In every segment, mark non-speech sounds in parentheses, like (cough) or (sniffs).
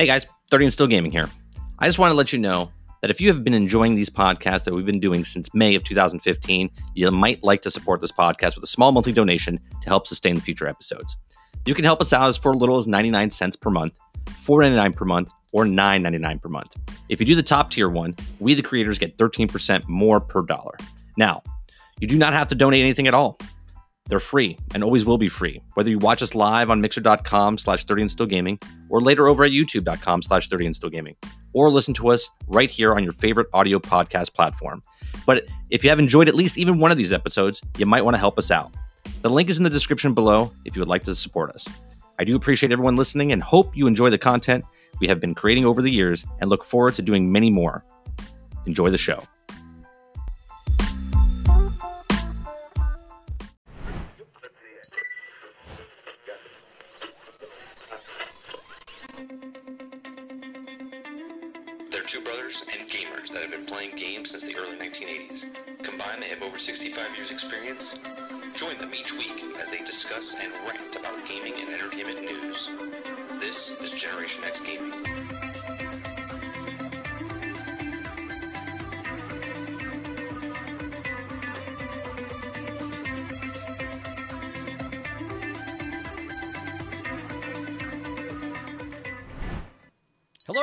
Hey guys, 30 and Still Gaming here. I just want to let you know that if you have been enjoying these podcasts that we've been doing since May of 2015, you might like to support this podcast with a small monthly donation to help sustain the future episodes. You can help us out as for little as 99 cents per month, 4.99 per month, or 9.99 per month. If you do the top tier one, we the creators get 13% more per dollar. Now, you do not have to donate anything at all. They're free and always will be free, whether you watch us live on mixer.com slash 30 and still gaming or later over at youtube.com slash 30 and still gaming or listen to us right here on your favorite audio podcast platform. But if you have enjoyed at least even one of these episodes, you might want to help us out. The link is in the description below if you would like to support us. I do appreciate everyone listening and hope you enjoy the content we have been creating over the years and look forward to doing many more. Enjoy the show. Early 1980s. Combined, they have over 65 years experience. Join them each week as they discuss and rant about gaming and entertainment news. This is Generation X Gaming.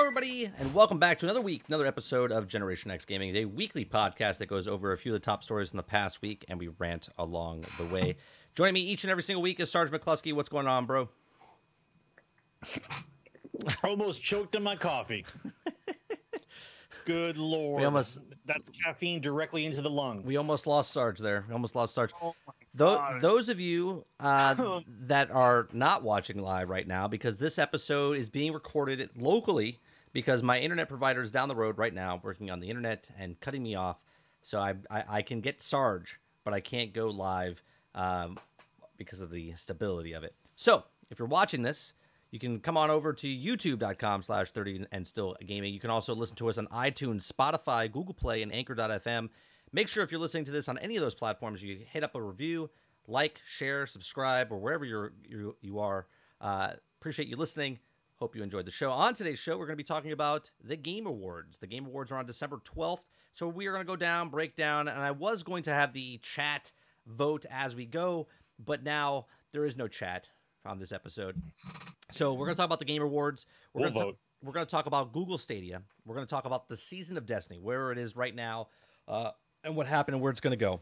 Everybody, and welcome back to another week, another episode of Generation X Gaming, a weekly podcast that goes over a few of the top stories in the past week, and we rant along the way. Joining me each and every single week is Sarge McCluskey. What's going on, bro? almost choked on my coffee. (laughs) Good lord. We almost- That's caffeine directly into the lung. We almost lost Sarge there. We almost lost Sarge. oh God. those of you uh, (laughs) that are not watching live right now, because this episode is being recorded locally, because my internet provider is down the road right now, working on the internet and cutting me off. So I, I, I can get Sarge, but I can't go live um, because of the stability of it. So if you're watching this, you can come on over to youtube.com slash 30 and still gaming. You can also listen to us on iTunes, Spotify, Google Play, and Anchor.fm. Make sure if you're listening to this on any of those platforms, you hit up a review, like, share, subscribe, or wherever you're, you you are. Uh, appreciate you listening. Hope you enjoyed the show. On today's show, we're going to be talking about the Game Awards. The Game Awards are on December 12th. So we are going to go down, break down, and I was going to have the chat vote as we go, but now there is no chat on this episode. So we're going to talk about the Game Awards. We're We'll going to vote. we're going to talk about Google Stadia. We're going to talk about the season of Destiny, where it is right now, uh, and what happened and where it's going to go.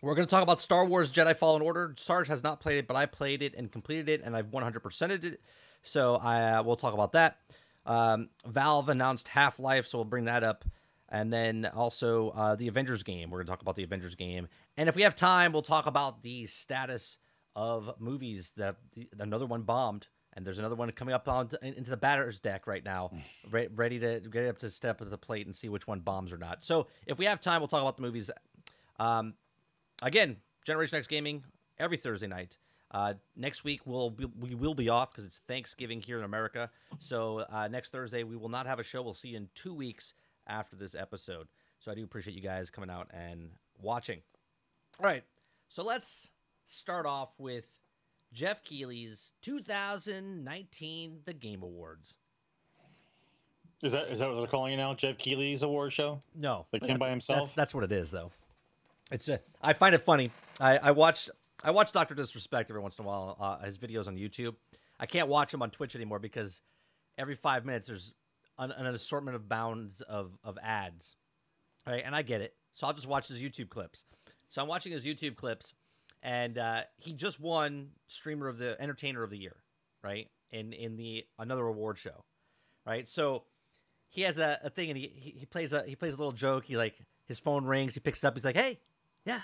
We're going to talk about Star Wars Jedi Fallen Order. Sarge has not played it, but I played it and completed it, and I've 100%ed it. So I uh, we'll talk about that. Um, Valve announced Half Life, so we'll bring that up. And then also uh, the Avengers game. We're going to talk about the Avengers game. And if we have time, we'll talk about the status of movies that the, another one bombed. And there's another one coming up on into the batter's deck right now, (sighs) re- ready to get up to step to the plate and see which one bombs or not. So if we have time, we'll talk about the movies. Um, again, Generation X Gaming every Thursday night. Uh, next week we'll be, we will be off because it's Thanksgiving here in America. So uh, next Thursday we will not have a show. We'll see you in two weeks after this episode. So I do appreciate you guys coming out and watching. All right, so let's start off with Jeff Keighley's 2019 The Game Awards. Is that is that what they're calling it now? Jeff Keighley's award show? No, Like him that's- by himself? That's that's what it is, though. It's a, I find it funny. I I watched I watch Doctor Disrespect every once in a while. Uh, his videos on YouTube. I can't watch him on Twitch anymore because every five minutes there's an, an assortment of bounds of of ads. Right, and I get it. So I'll just watch his YouTube clips. So I'm watching his YouTube clips, and uh, he just won Streamer of the Entertainer of the Year, right? In in the another award show, right? So he has a, a thing and he, he he plays a he plays a little joke. He like his phone rings, he picks it up, he's like, Hey, yeah,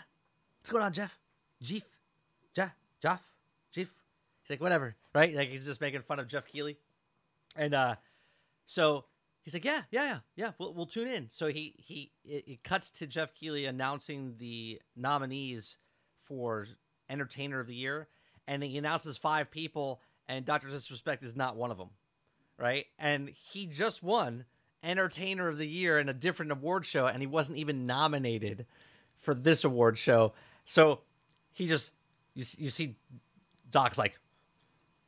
what's going on, Jeff? Jeff? Jeff? Jeff? Jeff? He's like, whatever, right? Like he's just making fun of Jeff Keighley. And uh so he's like, Yeah, yeah, yeah, yeah, we'll we'll tune in. So he he it, it cuts to Jeff Keighley announcing the nominees for Entertainer of the Year, and he announces five people, and Dr. Disrespect is not one of them right? And he just won Entertainer of the Year in a different award show, and he wasn't even nominated for this award show. So he just you, you see Doc's like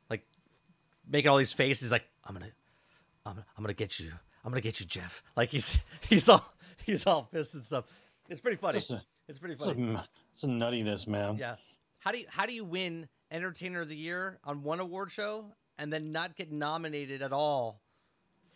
like making all these faces, like I'm gonna I'm, I'm gonna get you. I'm gonna get you, Jeff. Like he's (laughs) he's all he's all pissed and stuff. It's pretty funny. It's a, It's pretty funny. it's a nuttiness, man. Yeah. How do you how do you win Entertainer of the Year on one award show and then not get nominated at all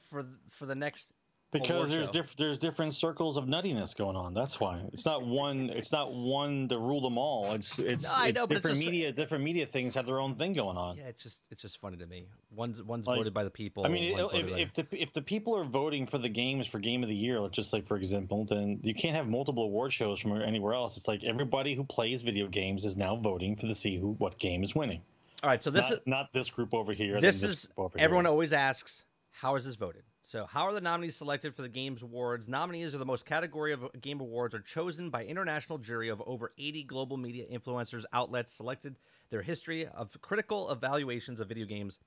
for for the next Because there's show? diff- there's different circles of nuttiness going on. That's why it's not one. It's not one to rule them all. It's it's, No, it's know, but it's different just- media. Different media things have their own thing going on. Yeah, it's just it's just funny to me. One's one's Like, voted by the people. I mean, one's if, if the if the people are voting for the games for game of the year, let's just like for example, then you can't have multiple award shows from anywhere else. It's like everybody who plays video games is now voting to the see who what game is winning. all right, so this not, is not this group over here. this this is group over everyone Here. always asks how is this voted so how are the nominees selected for the games awards? Nominees are the most category of game awards are chosen by international jury of over 80 global media influencers outlets selected their history of critical evaluations of video games.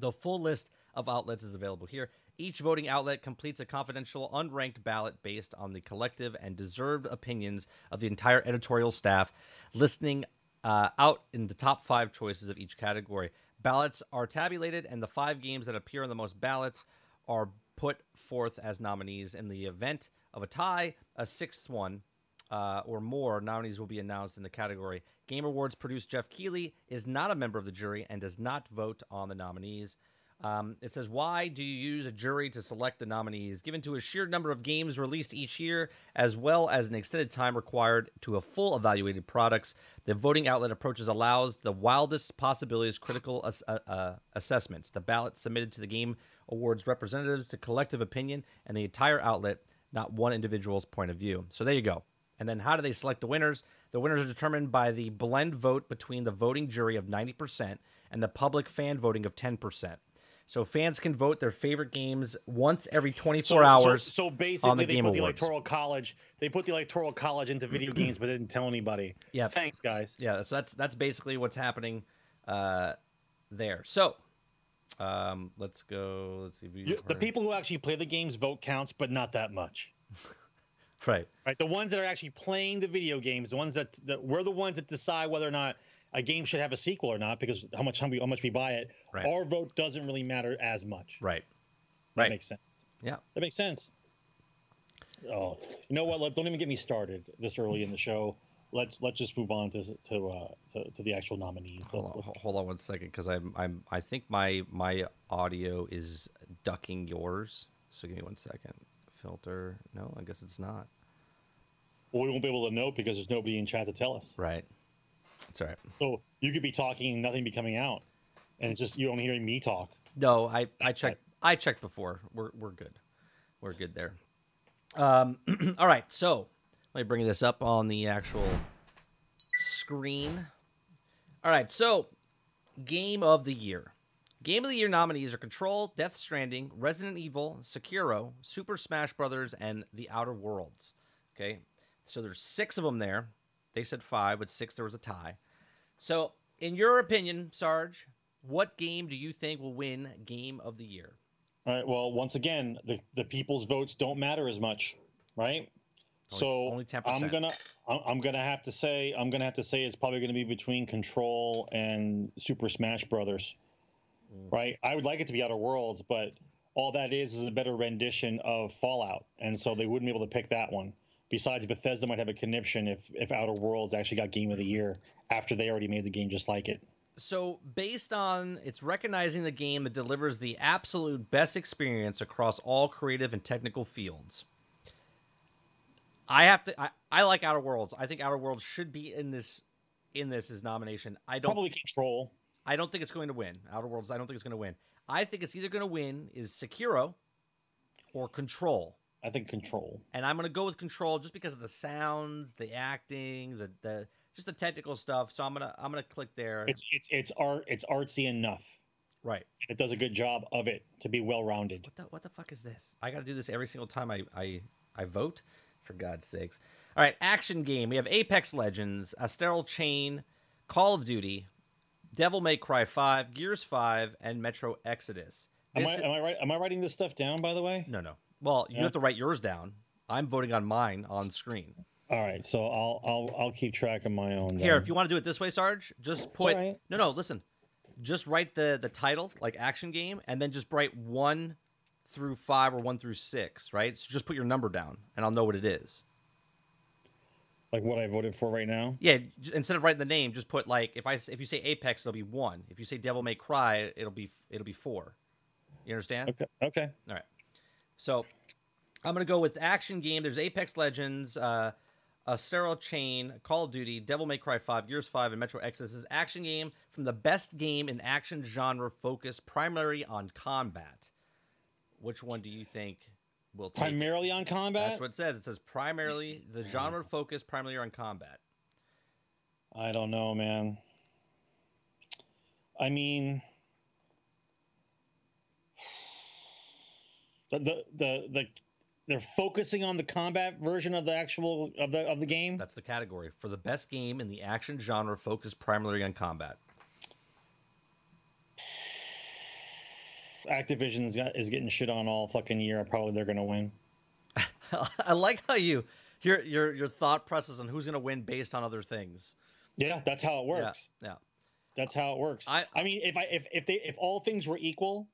The full list of outlets is available here. Each voting outlet completes a confidential unranked ballot based on the collective and deserved opinions of the entire editorial staff listening uh, out in the top five choices of each category. Ballots are tabulated, and the five games that appear on the most ballots are put forth as nominees. In the event of a tie, a sixth one uh, or more nominees will be announced in the category. Game Awards producer Jeff Keighley is not a member of the jury and does not vote on the nominees. Um, it says, Why do you use a jury to select the nominees? Given to a sheer number of games released each year, as well as an extended time required to a full evaluated products, the voting outlet approaches allows the wildest possibilities critical uh, uh, assessments. The ballot submitted to the Game Awards representatives to collective opinion and the entire outlet, not one individual's point of view. So there you go. And then how do they select the winners? The winners are determined by the blend vote between the voting jury of 90% and the public fan voting of 10%. So fans can vote their favorite games once every 24 hours. So, so basically, on the they Game put the electoral college. They put the electoral college into video (clears throat) games, but didn't tell anybody. Yeah. Thanks, guys. yeah, so that's that's basically what's happening uh, there. So um, let's go. Let's see. You, the people who actually play the games vote counts, but not that much. (laughs) right? Right. The ones that are actually playing the video games, the ones that, that we're the ones that decide whether or not a game should have a sequel or not, because how much how, we, how much we buy it. Right. Our vote doesn't really matter as much. Right. That Right. makes sense. Yeah. That makes sense. Oh, you know what? Don't even get me started this early in the show. Let's let's just move on to to uh, to, to the actual nominees. Hold Let's, on, let's, hold on one second, because I'm I'm I think my my audio is ducking yours. So give me one second. Filter. No, I guess it's not. well, we won't be able to know because there's nobody in chat to tell us. Right. That's all right. So you could be talking and nothing be coming out, and it's just you're only hearing me talk. No, I I checked I checked before. We're we're good. We're good there. Um, (clears throat) all right, so let me bring this up on the actual screen. All right, so game of the year. Game of the year nominees are Control, Death Stranding, Resident Evil, Sekiro, Super Smash Brothers, and The Outer Worlds. Okay, so there's six of them there. They said five, but six there was a tie. So, in your opinion, Sarge, what game do you think will win Game of the Year? All right. Well, once again, the the people's votes don't matter as much, right? So only 10%. I'm gonna I'm, I'm gonna have to say I'm gonna have to say it's probably gonna be between Control and Super Smash Brothers, Mm. right? I would like it to be Outer Worlds, but all that is is a better rendition of Fallout, and so they wouldn't be able to pick that one. Besides, Bethesda might have a conniption if if Outer Worlds actually got Game of the Year after they already made the game just like it. So, based on it's recognizing the game that delivers the absolute best experience across all creative and technical fields. I have to. I, I like Outer Worlds. I think Outer Worlds should be in this in this as nomination. I don't. Probably Control. I don't think it's going to win. Outer Worlds. I don't think it's going to win. I think it's either going to win is Sekiro or Control. I think Control. and I'm gonna go with Control just because of the sounds, the acting, the the just the technical stuff. So I'm gonna I'm gonna click there. It's it's it's art. It's artsy enough. right. It does a good job of it to be well rounded. What the what the fuck is this? I got to do this every single time I I I vote. For God's sakes! All right, action game. We have Apex Legends, Astral Chain, Call of Duty, Devil May Cry Five, Gears Five, and Metro Exodus. Am I, am I right? Am I writing this stuff down? By the way. no, no. Well, you Yeah. have to write yours down. I'm voting on mine on screen. All right. So I'll I'll I'll keep track of my own. Here, then. if you want to do it this way, Sarge, just put alright. no, no. Listen, just write the the title like action game, and then just write one through five or one through six, right? So just put your number down, and I'll know what it is. Like what I voted for right now. Yeah, instead of writing the name, just put like if I if you say Apex, it'll be one. If you say Devil May Cry, it'll be it'll be four. You understand? Okay. Okay. All right. So I'm gonna go with action game. There's Apex Legends, uh, Astral Chain, Call of Duty, Devil May Cry 5, Gears 5, and Metro Exodus. Is action game from the best game in action genre, focused primarily on combat. Which one do you think will take? it? Primarily on combat. That's what it says. It says primarily the genre focused primarily on combat. I don't know, man. I mean, the the the, the they're focusing on the combat version of the actual of the of the game. That's the category for the best game in the action genre focused primarily on combat. Activision's is getting shit on all fucking year. Probably they're gonna win. (laughs) I like how you your your your thought process on who's going to win based on other things. Yeah, that's how it works. Yeah, yeah. That's how it works. I- I mean, if I if if they if all things were equal,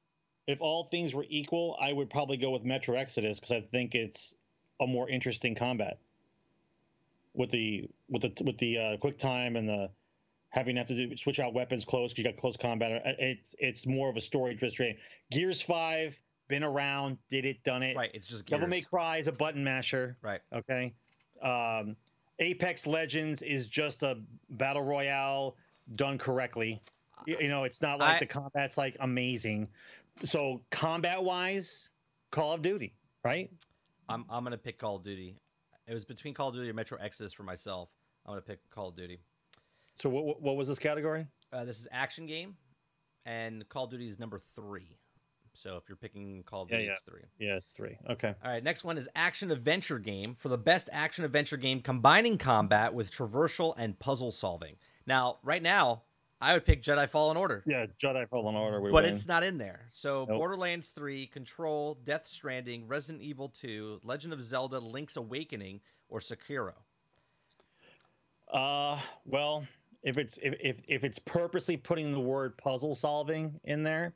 if all things were equal, I would probably go with Metro Exodus because I think it's a more interesting combat with the with the with the uh, quick time and the having to have to do, switch out weapons close because you got close combat. Uh, It's it's more of a story driven. Gears Five been around, did it, done it. Right, it's just Devil May Cry is a button masher. Right. Okay. Um, Apex Legends is just a battle royale done correctly. You, you know, it's not like I- the combat's like amazing. So combat wise, Call of Duty, right? I'm I'm going to pick Call of Duty. It was between Call of Duty and Metro Exodus for myself. I'm going to pick Call of Duty. So what what- was this category? Uh, this is action game, and Call of Duty is number three. So if you're picking Call of Yeah, Duty, yeah. it's three. Yeah, it's three. Okay. All right, next one is action adventure game for the best action adventure game combining combat with traversal and puzzle solving. Now, right now, I would pick Jedi Fallen Order, Yeah, Jedi Fallen Order. would but win. it's not in there. So Nope. Borderlands 3, Control, Death Stranding, Resident Evil 2, Legend of Zelda, Link's Awakening, or Sekiro. Uh, well, if it's if, if if it's purposely putting the word puzzle solving in there,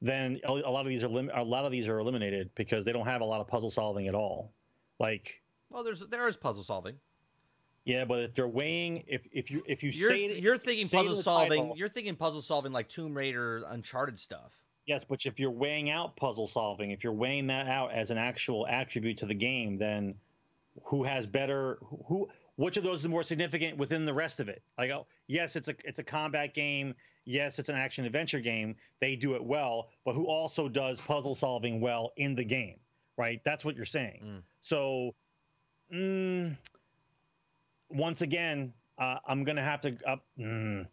then a lot of these are lim- a lot of these are eliminated because they don't have a lot of puzzle solving at all. Like, Well, there's there is puzzle solving. yeah, but if they're weighing, if if you if you You're, say it- you're thinking puzzle solving. title- You're thinking puzzle solving like Tomb Raider, Uncharted stuff. yes, but if you're weighing out puzzle solving, if you're weighing that out as an actual attribute to the game, then who has better who which of those is more significant within the rest of it like oh yes it's a it's a combat game. Yes it's an action adventure game. They do it well but who also does puzzle solving well in the game right? That's what you're saying. Mm. so mm, once again uh, i'm gonna have to up mm,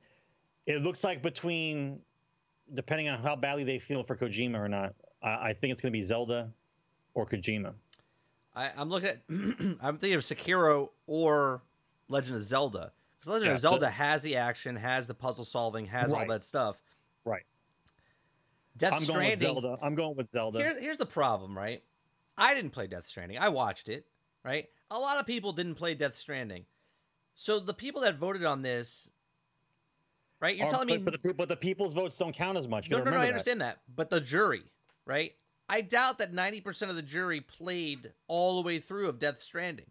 it looks like between depending on how badly they feel for kojima or not i, I think it's gonna be zelda or kojima. I, I'm looking at. (clears throat) I'm thinking of Sekiro or Legend of Zelda because Legend Yeah, of Zelda has the action, has the puzzle solving, has all that stuff. Right. Death I'm going with Zelda. I'm going with Zelda. Here, here's the problem, right? I didn't play Death Stranding. I watched it, right? A lot of people didn't play Death Stranding. So the people that voted on this, right? You're Or- telling me but, but the, but the people's votes don't count as much. You no, no, no. I remember that. understand that. But the jury, right? I doubt that 90% of the jury played all the way through of Death Stranding.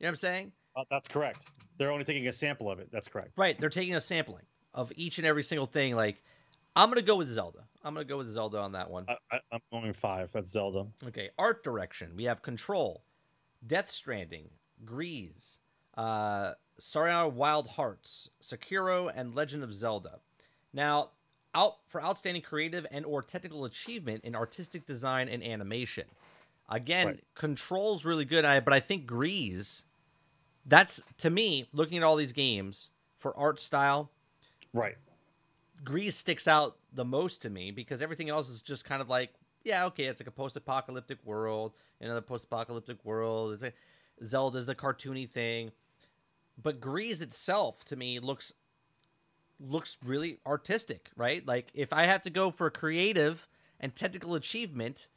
You know what I'm saying? Uh, that's correct. They're only taking a sample of it. That's correct. Right. They're taking a sampling of each and every single thing. Like, I'm going to go with Zelda. I'm going to go with Zelda on that one. I, I, I'm going five. That's Zelda. Okay. Art direction. We have Control, Death Stranding, Grease, uh, Wild Hearts, Sekiro, and Legend of Zelda. Now, out for outstanding creative and or technical achievement in artistic design and animation. Again, Right. Control's really good, I, but I think Grease. That's to me looking at all these games for art style. Right. Grease sticks out the most to me because everything else is just kind of like, yeah, okay, it's like a post-apocalyptic world, another post-apocalyptic world. It's like Zelda's the cartoony thing, but Grease itself to me looks looks really artistic, right? Like if I have to go for creative and technical achievement,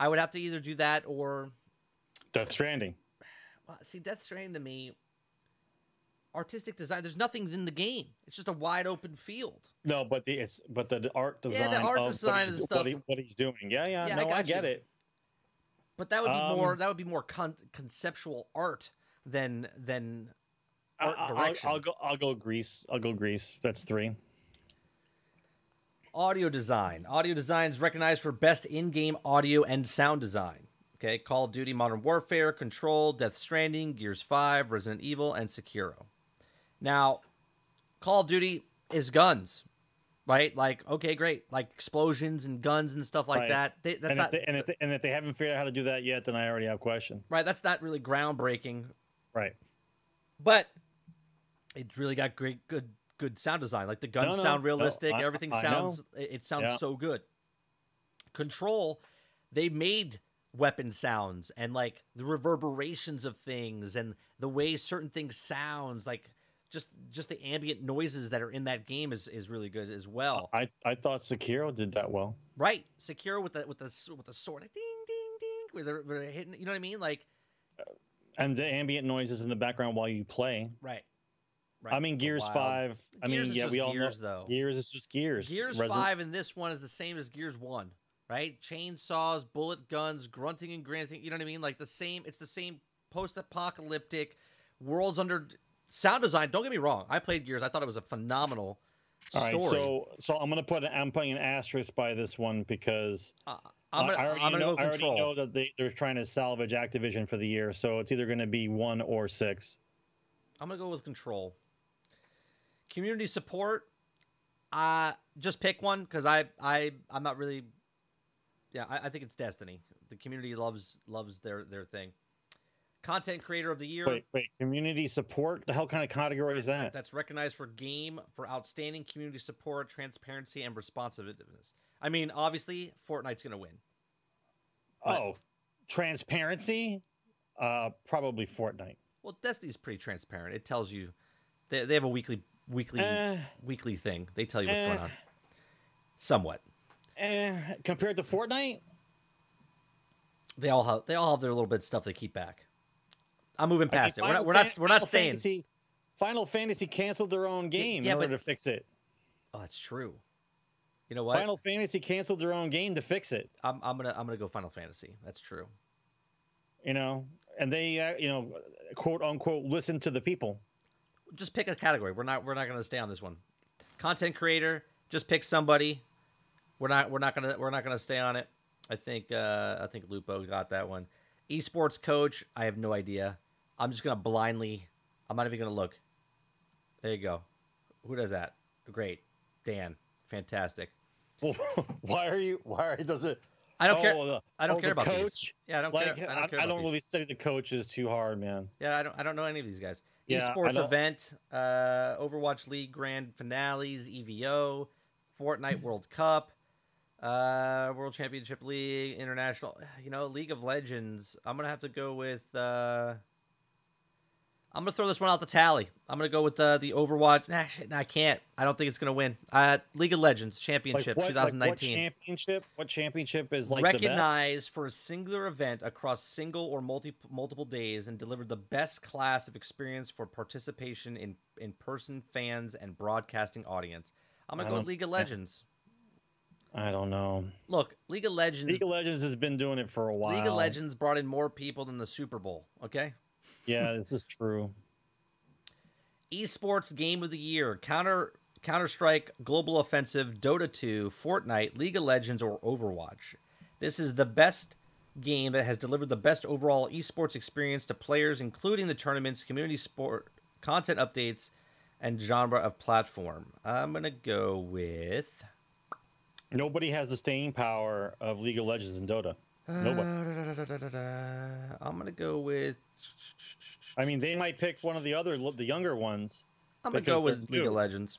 I would have to either do that or Death Stranding. Well, see Death Stranding to me. Artistic design. There's nothing in the game. It's just a wide open field. No, but the it's but the, the art Yeah, design. the art of design what, and he's, stuff. what, he, what he's doing. Yeah, yeah. Yeah, I no, I, got get you. it. But that would be Um, more. That would be more con- conceptual art than than I- art I- I'll, direction. I'll go. I'll go Greece. I'll go Greece. That's three. Audio design. Audio design is recognized for best in-game audio and sound design. Okay, Call of Duty: Modern Warfare, Control, Death Stranding, Gears Five, Resident Evil, and Sekiro. Now, Call of Duty is guns, right? Like, okay, great, like explosions and guns and stuff like Right. that. They, that's and, not if they, and, if they, and if they haven't figured out how to do that yet, then I already have a question. right. That's not really groundbreaking, Right. but it's really got great, good, good sound design. Like the guns No, no, sound no, realistic. Oh, I- Everything I sounds. It it sounds Yeah. so good. Control, they made weapon sounds and like the reverberations of things and the way certain things sounds like just just the ambient noises that are in that game is is really good as well I, I thought Sekiro did that well. right Sekiro with the with the with the sword like, ding ding ding where they're, where they're hitting you know what i mean like uh, And the ambient noises in the background while you play. right right I mean, Gears Five. I Gears mean, yeah, we all Gears, know. though. Gears is just Gears. Gears Resident- Five and this one is the same as Gears One, right? Chainsaws, bullet guns, grunting and granting. You know what I mean? Like the same. It's the same post-apocalyptic worlds under sound design. Don't get me wrong. I played Gears. I thought it was a phenomenal All right, story. so so I'm gonna put. I'm putting an asterisk by this one because uh, I'm gonna, I already, I'm gonna know, go I already know that they, they're trying to salvage Activision for the year, so it's either gonna be one or six. I'm gonna go with control. Community support. Uh just pick one because I I I'm not really. Yeah, I, I think it's Destiny. The community loves loves their their thing. Content creator of the year. Wait, wait, community support? The hell kind of category is that? that's recognized for game for outstanding community support, transparency, and responsiveness. I mean, obviously, Fortnite's gonna win. but- Oh, transparency? Uh, probably Fortnite. Well, Destiny's pretty transparent. It tells you they, they have a weekly weekly Eh. weekly thing. They tell you what's going Eh. on. Somewhat. Eh, compared to Fortnite, They all have they all have their little bit of stuff they keep back. I'm moving I mean, past it. We're not we're not we're not Final staying. Fantasy, Final Fantasy canceled their own game yeah, in order but- to fix it. Oh, that's true. You know what? Final Fantasy canceled their own game to fix it. I'm, I'm gonna I'm gonna go Final Fantasy. That's true. You know, and they, uh, you know, quote unquote, listen to the people. just pick a category. We're not we're not gonna stay on this one. Content creator, just pick somebody. We're not we're not gonna we're not gonna stay on it. I think uh, I think Lupo got that one. Esports coach, I have no idea. I'm just gonna blindly. I'm not even gonna look. There you go. Who does that? Great, Dan. Fantastic. (laughs) why are you? Why are, does it? I don't oh, care. The, I don't oh, care about these. coach. Yeah, I don't Like, care. I I, don't care I about don't really study the coaches too hard, man. Yeah, I don't. I don't know any of these guys. Yeah, I Esports event, uh, Overwatch League grand finales, EVO, Fortnite World Cup, uh, World Championship League, International. You know, League of Legends. I'm gonna have to go with. Uh, I'm gonna throw this one out the tally. I'm gonna go with uh, the Overwatch. Nah, shit, nah, I can't. I don't think it's gonna win. Uh, League of Legends Like Championship what, like what 2019 championship? What championship is like the best? recognized for a singular event across single or multi multiple days and delivered the best class of experience for participation in in person fans and broadcasting audience. I'm gonna go with League of Legends. I don't know. Look, League of Legends. League of Legends has been doing it for a while. League of Legends brought in more people than the Super Bowl. Okay. Yeah, this is true. Esports Game of the Year: Counter Counter Strike, Global Offensive, Dota 2, Fortnite, League of Legends, or Overwatch. This is the best game that has delivered the best overall esports experience to players, including the tournaments, community sport, content updates, and genre of platform. I'm gonna go with. Nobody has the staying power of League of Legends and Dota. Nobody. Uh, I'm gonna go with. I mean, they might pick one of the other, the younger ones. I'm gonna go with League of. Legends.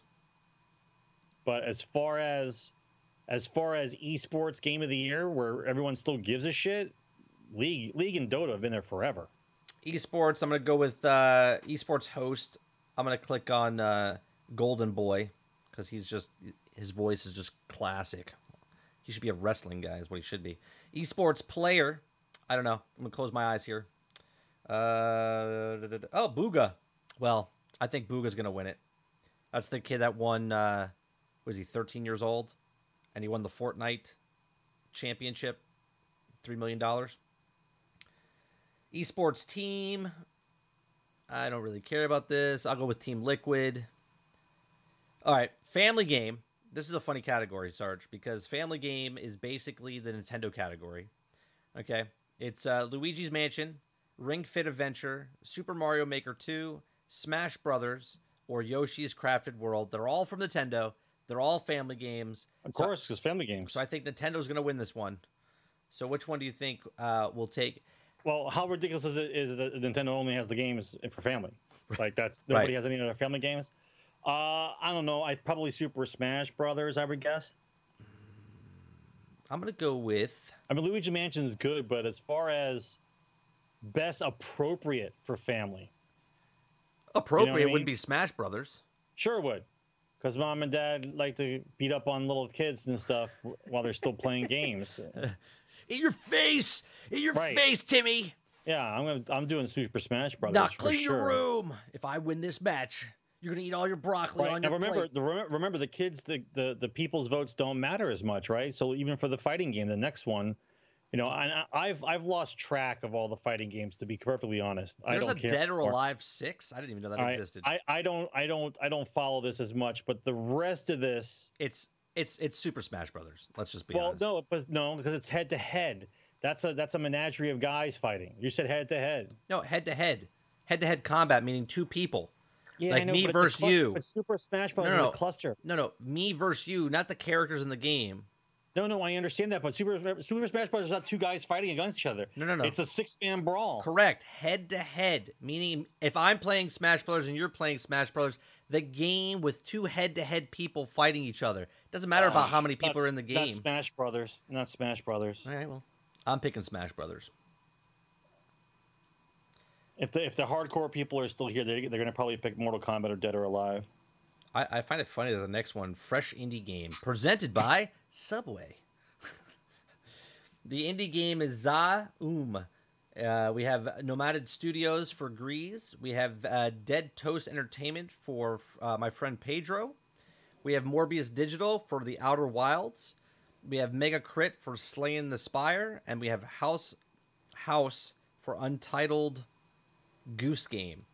But as far as, as far as esports game of the year, where everyone still gives a shit, League, League and Dota have been there forever. esports i'm gonna go with uh esports host i'm gonna click on uh golden boy because he's just his voice is just classic. He should be a wrestling guy is what he should be. Esports player. I don't know. I'm gonna close my eyes here. Uh oh Bugha. Well i think Bugha's gonna win it. That's the kid that won uh was he 13 years old? And he won the fortnite championship three million dollars. Esports team. I don't really care about this. I'll go with Team Liquid. All right, family game. This is a funny category, Sarge, because family game is basically the Nintendo category. Okay, it's uh, Luigi's Mansion, Ring Fit Adventure, Super Mario Maker 2, Smash Brothers, or Yoshi's Crafted World. They're all from Nintendo. They're all family games. Of So- course, because family games. So I think Nintendo's going to win this one. So which one do you think uh, will take? Well, how ridiculous is it is that Nintendo only has the games for family? (laughs) Like that's nobody Right. has any other family games. Uh, I don't know. I probably Super Smash Brothers. I would guess. I'm going to go with. I mean, Luigi Mansion is good, but as far as best appropriate for family, Appropriate I mean? would be Smash Brothers. sure would, because mom and dad like to beat up on little kids and stuff (laughs) while they're still playing games. (laughs) In your face! In your Right. face, Timmy! Yeah, I'm gonna, I'm doing Super Smash Brothers. Now clean sure. your room. If I win this match, you're gonna eat all your broccoli Right. on Now your remember, plate. the, remember, remember the kids, the, the the people's votes don't matter as much, right? So even for the fighting game, the next one, you know, and I- I've I've lost track of all the fighting games to be perfectly honest. I don't a care. Dead or. Alive six. I didn't even know that I, existed. I, I don't I don't I don't follow this as much, but the rest of this, it's it's it's Super Smash Brothers. Let's just be well, honest. no, but no, because it's head to head. That's a that's a menagerie of guys fighting. You said head to head. No, head to head, head to head combat, meaning two people. Yeah, Like know, me versus cluster- you. But Super Smash Bros. No, is no. a cluster. No, no, me versus you, not the characters in the game. No, no, I understand that, but Super Super Smash Bros. is not two guys fighting against each other. No, no, no. It's a six man brawl. Correct. Head to head, meaning if I'm playing Smash Brothers and you're playing Smash Brothers, the game with two head to head people fighting each other. Doesn't matter about ah, how many Not- people are in the Not game. Smash Brothers. Not Smash Brothers. All right, well, I'm picking Smash Brothers. If the if the hardcore people are still here, they they're gonna probably pick Mortal Kombat or Dead or Alive. I, I find it funny that the next one, fresh indie game, presented by Subway. (laughs) the indie game is Za Um. Uh, we have Nomada Studios for Grease. We have uh, Dead Toast Entertainment for uh, my friend Pedro. We have Mobius Digital for The Outer Wilds. We have Mega Crit for Slaying the Spire, and we have House House for Untitled Goose Game.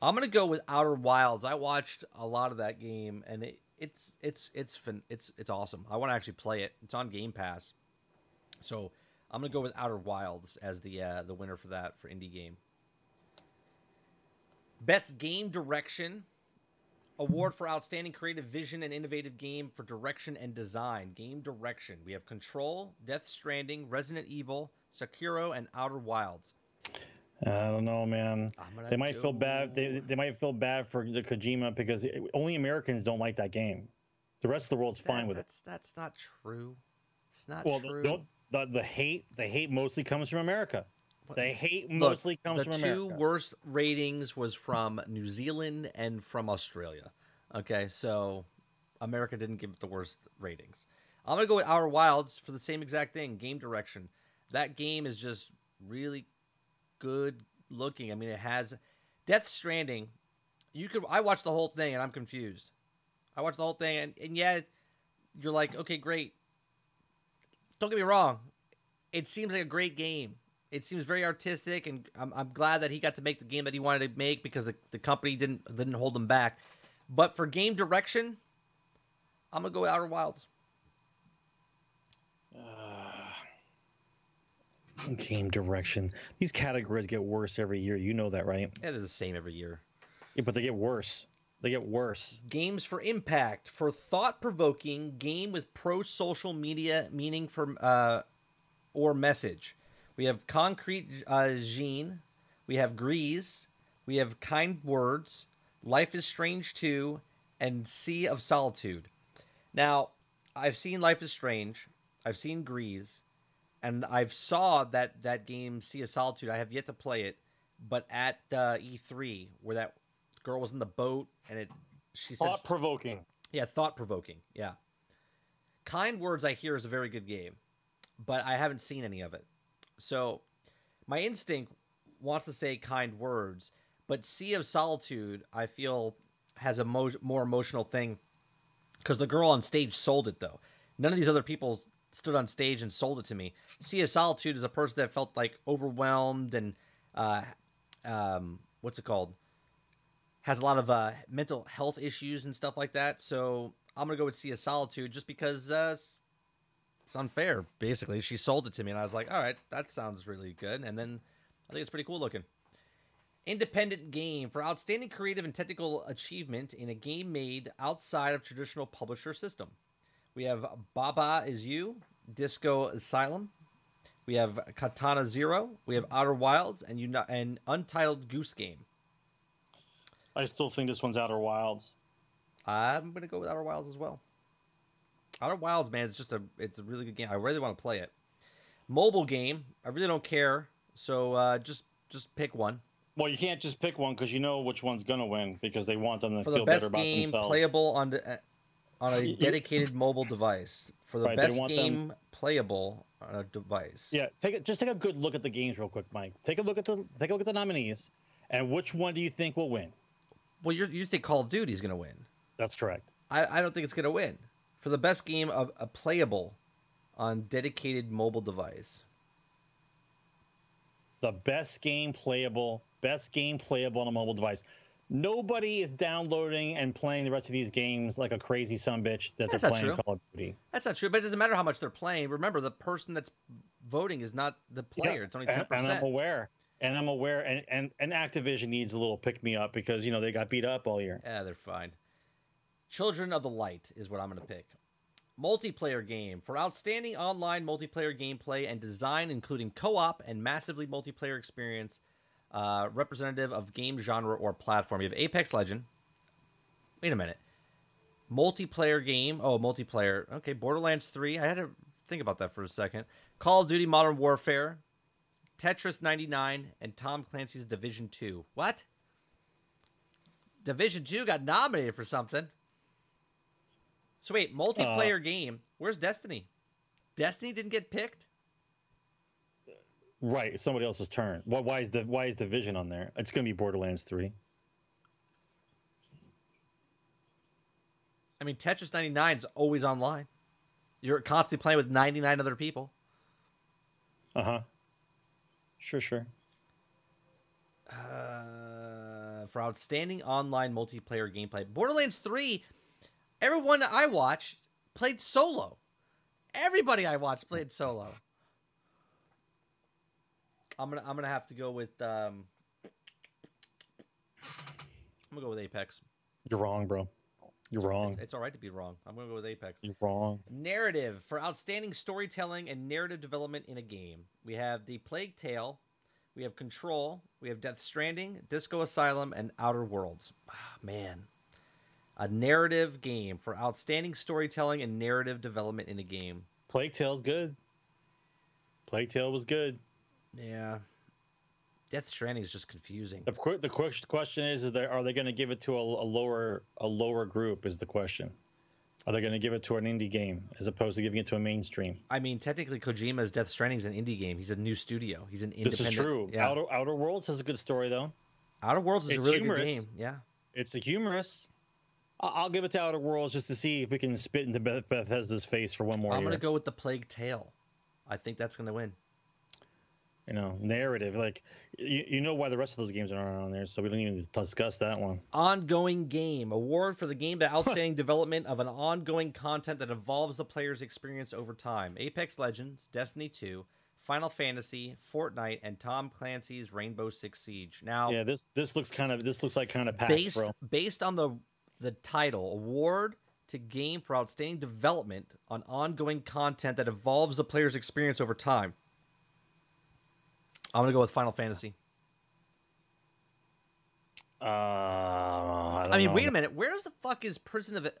I'm gonna go with Outer Wilds. I watched a lot of that game, and it, it's it's it's fin- it's it's awesome. I want to actually play it. It's on Game Pass, so I'm gonna go with Outer Wilds as the uh, the winner for that for indie game. Best game direction award for outstanding creative vision and innovative game for direction and design. Game direction. We have Control, Death Stranding, Resident Evil, Sekiro, and Outer Wilds. I don't know, man. They might feel bad. They they might feel bad for the Kojima because only Americans don't like that game. The rest of the world's fine That- with it. that's, That's not true. It's not Well, true. don't, the the hate the hate mostly comes from America. The hate Look, mostly comes from America. the two worst ratings was from New Zealand and from Australia. Okay, so America didn't give it the worst ratings. I'm gonna go with Our Wilds for the same exact thing. Game direction. That game is just really good looking. I mean, it has Death Stranding. You could. I watched the whole thing and I'm confused. I watched the whole thing and, and yeah, you're like, okay, great. Don't get me wrong. It seems like a great game. It seems very artistic, and I'm, I'm glad that he got to make the game that he wanted to make because the, the company didn't didn't hold him back. But for game direction, I'm gonna go Outer Wilds. Game direction. These categories get worse every year. You know that, right? It is the same every year. Yeah, but they get worse. They get worse. Games for impact for thought provoking game with pro social media meaning for uh, or message. We have Concrete uh, Gene. We have Grease. We have Kind Words. Life is Strange 2 and Sea of Solitude. Now, I've seen Life is Strange. I've seen Grease. And I've saw that that game Sea of Solitude. I have yet to play it, but at uh, E3 where that girl was in the boat and it she said Thought provoking. yeah, thought provoking. Yeah. Kind Words, I hear, is a very good game, but I haven't seen any of it. So my instinct wants to say Kind Words, but Sea of Solitude, I feel, has a mo- more emotional thing because the girl on stage sold it, though. None of these other people stood on stage and sold it to me. Sea of Solitude is a person that felt like overwhelmed and uh, um, what's it called? Has a lot of uh, mental health issues and stuff like that. So I'm gonna go with Sea of Solitude just because uh, it's unfair. Basically, she sold it to me, and I was like, all right, that sounds really good. And then I think it's pretty cool looking. Independent game for outstanding creative and technical achievement in a game made outside of traditional publisher system. We have Baba is You, Disco Elysium. We have Katana Zero. We have Outer Wilds and Uni- and Untitled Goose Game. I still think this one's Outer Wilds. I'm gonna go with Outer Wilds as well. Outer Wilds, man, it's just a it's a really good game. I really want to play it. Mobile game, I really don't care. So uh, just just pick one Well, you can't just pick one because you know which one's gonna win because they want them to for the feel better best about game themselves. playable on the, on a (laughs) dedicated mobile device. For the Right, best want them- game playable on a device. Yeah, take a, just take a good look at the games real quick, Mike. Take a look at the take a look at the nominees, and which one do you think will win? Well, you you think Call of Duty is gonna win? That's correct. I, I don't think it's gonna win. For the best game of a playable on dedicated mobile device. The best game playable, best game playable on a mobile device. Nobody is downloading and playing the rest of these games like a crazy son bitch that That's they're playing true. Call of Duty. That's not true, but it doesn't matter how much they're playing. Remember, the person that's voting is not the player. Yeah, It's only ten And I'm percent. aware. And I'm aware. And, and and Activision needs a little pick me up because you know they got beat up all year. Yeah, they're fine. Children of the Light is what I'm going to pick. Multiplayer game for outstanding online multiplayer gameplay and design, including co-op and massively multiplayer experience. Uh, representative of game genre or platform. You have Apex Legend. Wait a minute. Multiplayer game. Oh, multiplayer. Okay, Borderlands 3. I had to think about that for a second. Call of Duty Modern Warfare, Tetris 99, and Tom Clancy's Division 2. What? Division 2 got nominated for something. So wait, multiplayer game. Where's Destiny? Destiny didn't get picked? Right, somebody else's turn. Why, why is the why is Division on there? It's going to be Borderlands Three. I mean, Tetris 99 is always online. You're constantly playing with 99 other people. Uh huh. Sure, sure. Uh, for outstanding online multiplayer gameplay, Borderlands 3, everyone I watched played solo. Everybody I watched played solo. I'm gonna I'm gonna have to go with um, I'm gonna go with Apex. You're wrong, bro. You're wrong. It's, it's all right to be wrong. I'm gonna go with Apex. You're wrong. Narrative for outstanding storytelling and narrative development in a game. We have The Plague Tale, we have Control, we have Death Stranding, Disco Elysium, and Outer Worlds. Ah, man. A narrative game for outstanding storytelling and narrative development in a game. Plague Tale's good. Plague Tale was good. Yeah. Death Stranding is just confusing. The qu- the ques- question is: Is there are they going to give it to a, a lower a lower group? Is the question? Are they going to give it to an indie game as opposed to giving it to a mainstream? I mean, technically, Kojima's Death Stranding is an indie game. He's a new studio. He's an This independent. is true. Yeah. Outer Outer Worlds has a good story though. Outer Worlds is It's a really humorous. good game. Yeah. It's a humorous. I'll give it to Outer Worlds just to see if we can spit into Beth- Bethesda's face for one more I'm going to go with The Plague Tale. I think that's going to win. You know, narrative. Like you, you know why the rest of those games aren't on there, so we don't even discuss that one. Ongoing game award for the game to outstanding development of an ongoing content that evolves the player's experience over time. Apex Legends, Destiny 2, Final Fantasy, Fortnite, and Tom Clancy's Rainbow Six Siege. Now, Yeah, this this looks kind of this looks like kind of packed, based bro. based on the the title, award to game for outstanding development on ongoing content that evolves the player's experience over time. I'm gonna go with Final Fantasy. Uh, I, I mean, know. wait a minute. Where's the fuck is Prison of it?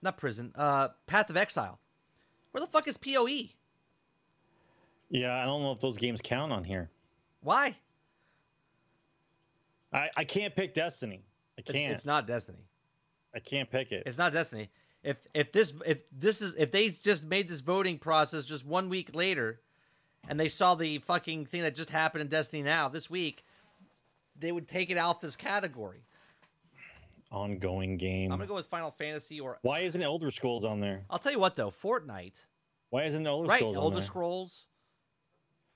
Not prison. Uh, Path of Exile. Where the fuck is Poe? Yeah, I don't know if those games count on here. Why? I, I can't pick Destiny. I can't. it's not Destiny. I can't pick it. It's not Destiny. If if this if this is if they just made this voting process just one week later, and they saw the fucking thing that just happened in Destiny now this week, they would take it off this category. Ongoing game. I'm gonna go with Final Fantasy or Why isn't Elder Scrolls on there? I'll tell you what though, Fortnite. Why isn't Elder Right, Scrolls on Elder there? Scrolls.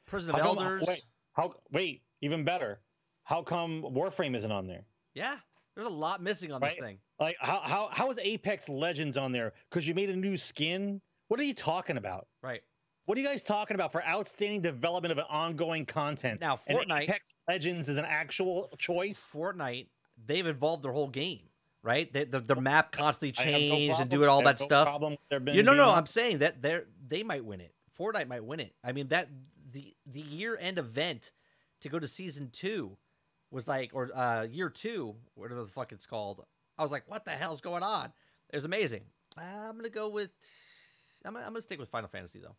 Prison of How come- Elders. wait, how? Wait, even better. How come Warframe isn't on there? Yeah, there's a lot missing on Right. this thing. Like, how how how is Apex Legends on there? Because you made a new skin. What are you talking about? Right. What are you guys talking about for outstanding development of an ongoing content? Now, And Fortnite- Apex Legends is an actual choice. Fortnite, they've evolved their whole game, right? They, the, their map constantly have no changed and doing all that no stuff. Problem with there being- You no, no. I'm saying that they they might win it. Fortnite might win it. I mean that the the year end event to go to season two was like or uh year two, whatever the fuck it's called. I was like, what the hell's going on? It was amazing. I'm gonna go with. I'm gonna, I'm gonna stick with Final Fantasy though.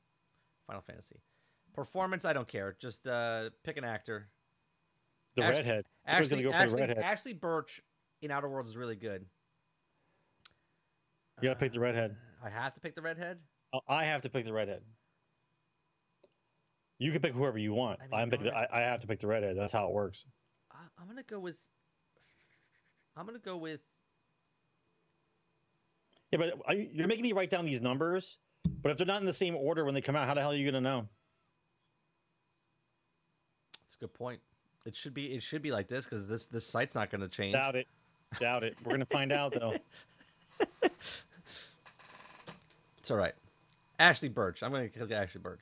Final Fantasy. Performance, I don't care. Just uh, pick an actor. the Ash- redhead. Ashley, go Ashley, redhead. Ashly Burch in Outer Worlds is really good. You gotta pick the redhead. I have to pick the redhead. Oh, I have to pick the redhead. You can pick whoever you want. I mean, am pick the. I, I have to pick the redhead. That's how it works. I, I'm gonna go with. I'm gonna go with. Yeah, but are you, you're making me write down these numbers. But if they're not in the same order when they come out, how the hell are you gonna know? That's a good point. It should be. It should be like this because this this site's not gonna change. Doubt it. Doubt it. We're gonna find out though. (laughs) It's all right. Ashly Burch. I'm gonna click Ashly Burch.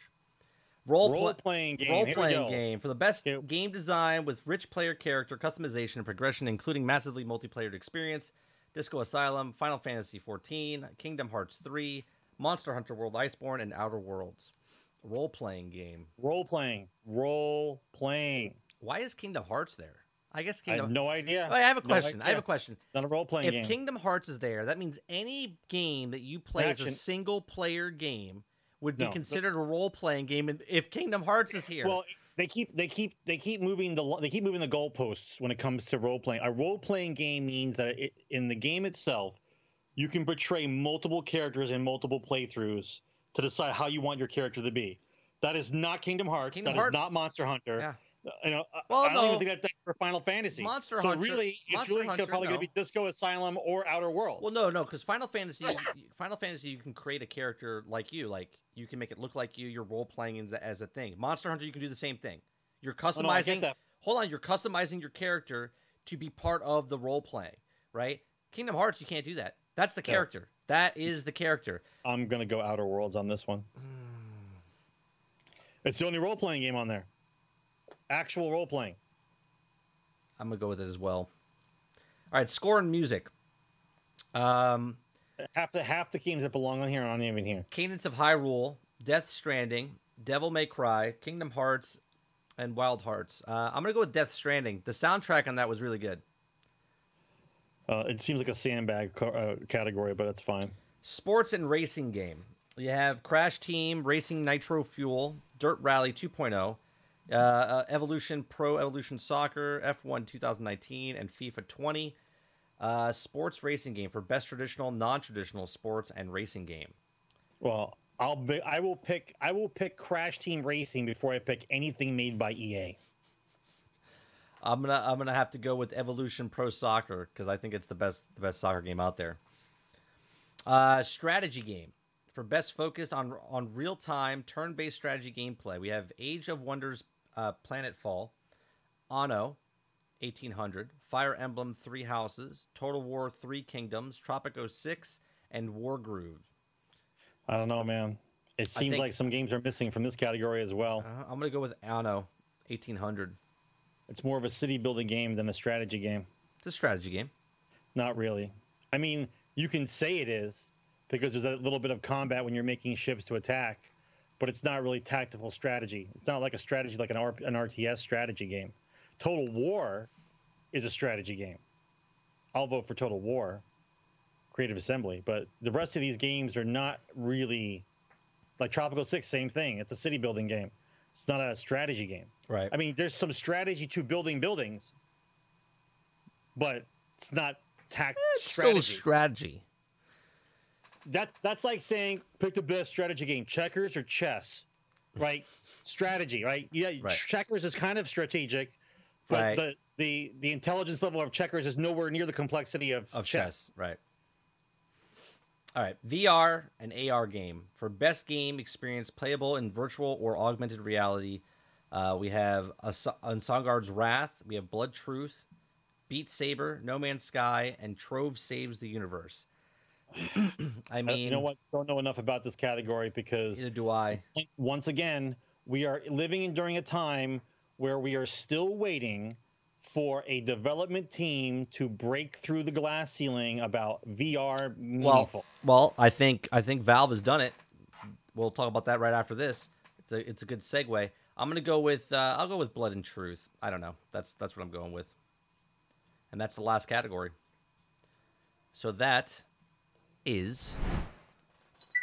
Role, Role pla- playing game. Role Here playing game for the best Yep. game design with rich player character customization and progression, including massively multiplayer experience. Disco Elysium, Final Fantasy XIV, Kingdom Hearts 3, Monster Hunter World Iceborne, and Outer Worlds. Role playing game. Role playing. Role playing. Why is Kingdom Hearts there? I guess I have Kingdom. no idea. Oh, I have a No question. I have a question. Not a role playing If game. Kingdom Hearts is there, that means any game that you play as a single player game would be No, considered a role playing game if Kingdom Hearts is here. Well, they keep they keep they keep moving the they keep moving the goalposts when it comes to role playing. A role playing game means that it, in the game itself, you can portray multiple characters in multiple playthroughs to decide how you want your character to be. That is not Kingdom Hearts. Kingdom That is Hearts- not Monster Hunter. Yeah. You know, I- Well, I don't no. even think that that's for Final Fantasy. Monster so Hunter- really, it's Monster really Hunter, probably going to be Disco Elysium or Outer Worlds. well, no, no, because Final Fantasy, Final Fantasy, you can create a character like you, like you can make it look like you. You're role playing as, a- thing. Monster Hunter, you can do the same thing. You're Oh, no, I get customizing. that. hold on, you're customizing your character to be part of the role play, right? Kingdom Hearts, you can't do that. That's the character. That is the character. I'm going to go Outer Worlds on this one. It's the only role playing game on there. Actual role playing. I'm gonna go with it as well. All right, score and music. Um, half the half the games that belong on here aren't even here. Cadence of Hyrule, Death Stranding, Devil May Cry, Kingdom Hearts, and Wild Hearts. Uh, I'm gonna go with Death Stranding. The soundtrack on that was really good. Uh, it seems like a sandbag co- uh, category, but that's fine. Sports and racing game. You have Crash Team, Racing Nitro Fuel, Dirt Rally 2.0, uh, uh, Evolution Pro Evolution Soccer, F1 2019, and FIFA 20. Uh, sports racing game for best traditional, non-traditional sports and racing game. Well, I'll be, I will pick I will pick Crash Team Racing before I pick anything made by EA. I'm gonna I'm gonna have to go with Evolution Pro Soccer because I think it's the best the best soccer game out there. Uh, strategy game for best focus on on real time turn based strategy gameplay. We have Age of Wonders, uh, Planetfall, Anno, 1800, Fire Emblem Three Houses, Total War Three Kingdoms, Tropico Six, and Wargroove. I don't know, man. It seems think- like some games are missing from this category as well. Uh, I'm gonna go with Anno, 1800. It's more of a city building game than a strategy game. It's a strategy game. Not really. I mean, you can say it is because there's a little bit of combat when you're making ships to attack, but it's not really tactical strategy. It's not like a strategy like an, R- an RTS strategy game. Total War is a strategy game. I'll vote for Total War, Creative Assembly, but the rest of these games are not really like Tropico 6, same thing. It's a city building game. It's not a strategy game. Right. I mean, there's some strategy to building buildings, but it's not tact eh, it's strategy. a strategy. that's that's like saying pick the best strategy game, checkers or chess, right? (laughs) strategy, right? Yeah, Right. checkers is kind of strategic, but Right. the the the intelligence level of checkers is nowhere near the complexity of, of chess. chess. Right. All right. VR and AR game for best game experience playable in virtual or augmented reality. Uh, we have As- Wrath. We have Blood Truth, Beat Saber, No Man's Sky, and Trover Saves the Universe. (clears throat) I Uh, mean, you know what? Don't know enough about this category because Neither do I. once- once again, we are living in during a time where we are still waiting for a development team to break through the glass ceiling about VR meaningful. Well, well, I think I think Valve has done it. We'll talk about that right after this. It's a it's a good segue. I'm gonna go with uh, I'll go with Blood and Truth. I don't know. That's that's what I'm going with. And that's the last category. So that is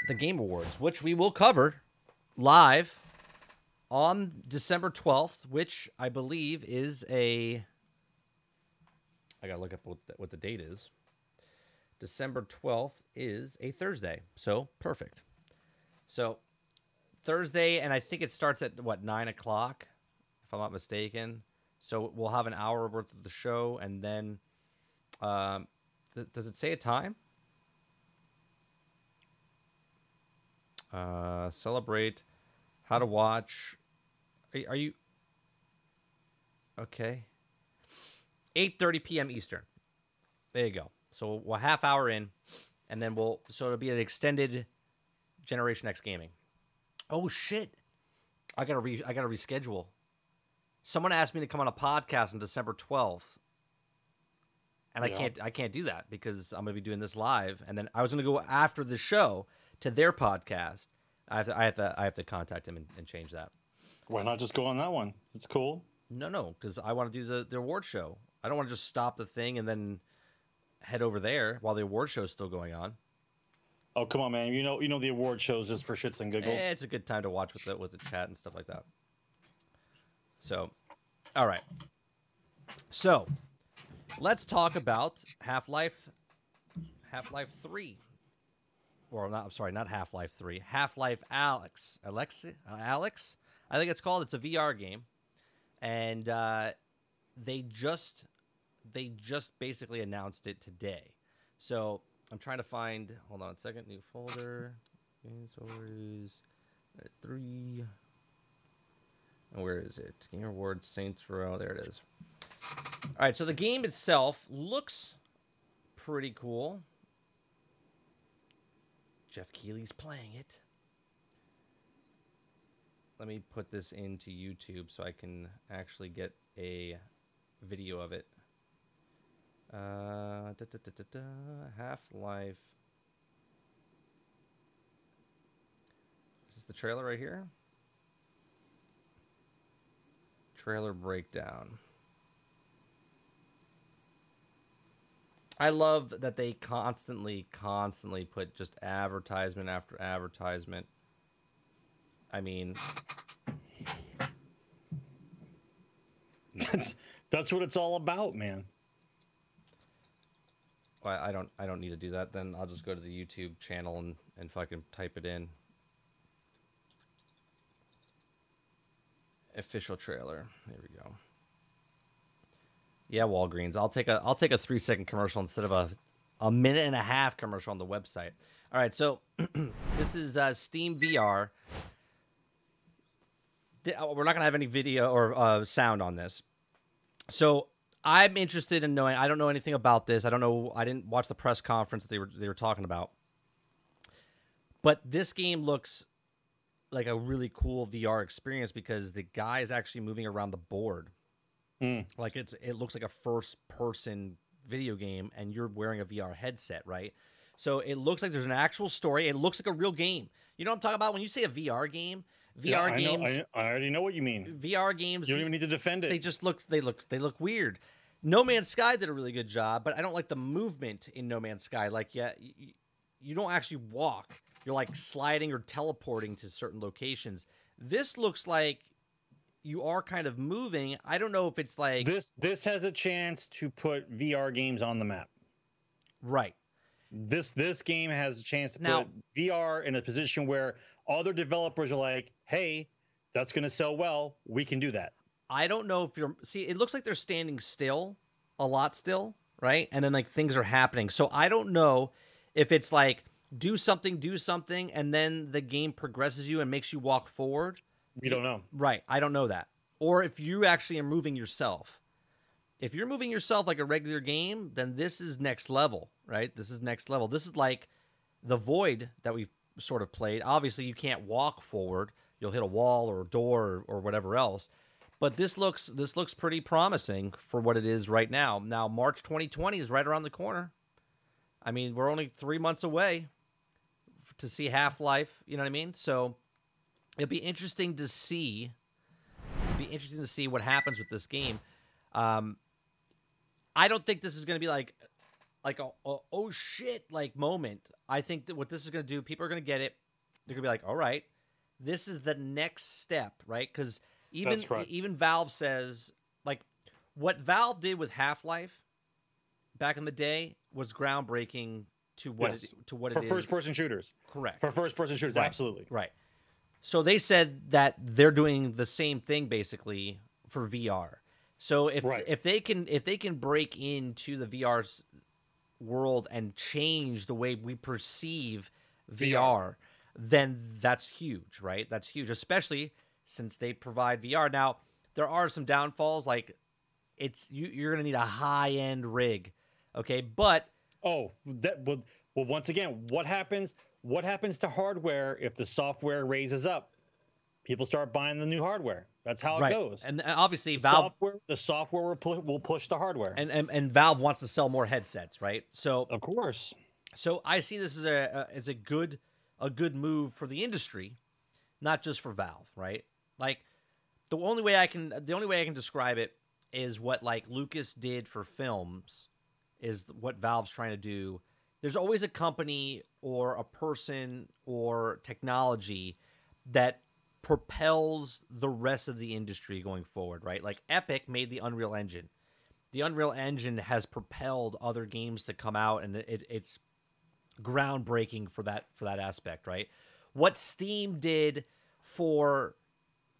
the Game Awards, which we will cover live on December 12th, which I believe is a. I gotta look up what the, what the date is. December 12th is a Thursday. So perfect. So Thursday, and I think it starts at what, nine o'clock, if I'm not mistaken. So we'll have an hour worth of the show, and then um, th- does it say a time? Uh, celebrate, how to watch. Are, are you okay? 8:30 p.m. Eastern. There you go. So we're half hour in, and then we'll so it'll be an extended Generation X gaming. Oh shit! I gotta re I gotta reschedule. Someone asked me to come on a podcast on December twelfth, and I can't I can't do that because I'm gonna be doing this live, and then I was gonna go after the show to their podcast. I have to I have to I have to contact him and, and change that. Why not just go on that one? It's cool. No, no, because I want to do the, the award show. I don't want to just stop the thing and then head over there while the award show is still going on. Oh come on, man! You know you know the award shows just for shits and giggles. Eh, it's a good time to watch with the with the chat and stuff like that. So, all right. So, let's talk about Half Life, Half Life Three, or not? I'm sorry, not Half Life Three. Half Life Alyx, Alyx, uh, Alyx. I think it's called. It's a VR game, and uh, they just they just basically announced it today. So I'm trying to find. Hold on a second. New folder. Game stories. uh, Three. Where is it? Game Awards, Saints Row. There it is. All right. So the game itself looks pretty cool. Jeff Keighley's playing it. Let me put this into YouTube so I can actually get a video of it. Uh, da, da, da, Half Life. Is this the trailer right here? Trailer breakdown. I love that they constantly, constantly put just advertisement after advertisement. I mean, (laughs) That's that's what it's all about, man. I I don't, I don't need to do that. Then I'll just go to the YouTube channel and and fucking type it in. Official trailer. There we go. Yeah, Walgreens. I'll take a I'll take a three second commercial instead of a a minute and a half commercial on the website. All right, so (clears throat) this is uh, Steam VR. Uh, We're not gonna have any video or uh, sound on this, so I'm interested in knowing. I don't know anything about this. I don't know. I didn't watch the press conference that they were they were talking about, but this game looks like a really cool VR experience because the guy is actually moving around the board Mm. like it's it looks like a first person video game and you're wearing a VR headset, right? So it looks like there's an actual story. It looks like a real game. You know what I'm talking about when you say a VR game? VR Yeah, I know- games, I, I already know what you mean. VR games. You don't even need to defend it. they just look they look they look weird. No Man's Sky did a really good job, but I don't like the movement in No Man's Sky. Like yeah, you, you don't actually walk. You're like sliding or teleporting to certain locations. This looks like you are kind of moving. I don't know if it's like this this has a chance to put VR games on the map. right. This this game has a chance to Now- put VR in a position where other developers are like, "Hey, that's going to sell well. We can do that." I don't know if you're see it looks like they're standing still a lot still, right? And then like things are happening. So I don't know if it's like do something, do something, and then the game progresses you and makes you walk forward. We don't know. Right. I don't know that. or if you actually are moving yourself. If you're moving yourself like a regular game, then this is next level, right? This is next level. This is like the void that we've sort of played. Obviously, you can't walk forward. You'll hit a wall or a door or, or whatever else. But this looks this looks pretty promising for what it is right now. Now March 2020 is right around the corner. I mean, we're only three months away to see Half Life. You know what I mean? So it'll be interesting to see. It'll be interesting to see what happens with this game. Um, I don't think this is going to be like like a, a oh shit like moment. I think that what this is going to do, people are going to get it. They're going to be like, all right, this is the next step, right? Because even even Valve says like what Valve did with Half Life back in the day was groundbreaking to what yes. it, to what for it is for first person shooters. Correct for first person shooters, right. absolutely right. So they said that they're doing the same thing basically for VR. So if right. if they can if they can break into the VR world and change the way we perceive VR, VR, then that's huge, right? That's huge, especially since they provide VR. Now there are some downfalls, like it's you, you're gonna need a high end rig, okay? But oh, that well, well, once again, what happens? What happens to hardware if the software raises up? People start buying the new hardware. That's how right. it goes. And obviously, the Valve software, the software will, pu- will push the hardware. And, and and Valve wants to sell more headsets, right? So of course. So I see this as a, a as a good a good move for the industry, not just for Valve, right? Like the only way I can the only way I can describe it is what like Lucas did for films is what Valve's trying to do. There's always a company or a person or technology that propels the rest of the industry going forward, right? Like Epic made the Unreal Engine. The Unreal Engine has propelled other games to come out, and it, it's groundbreaking for that for that aspect, right? What Steam did for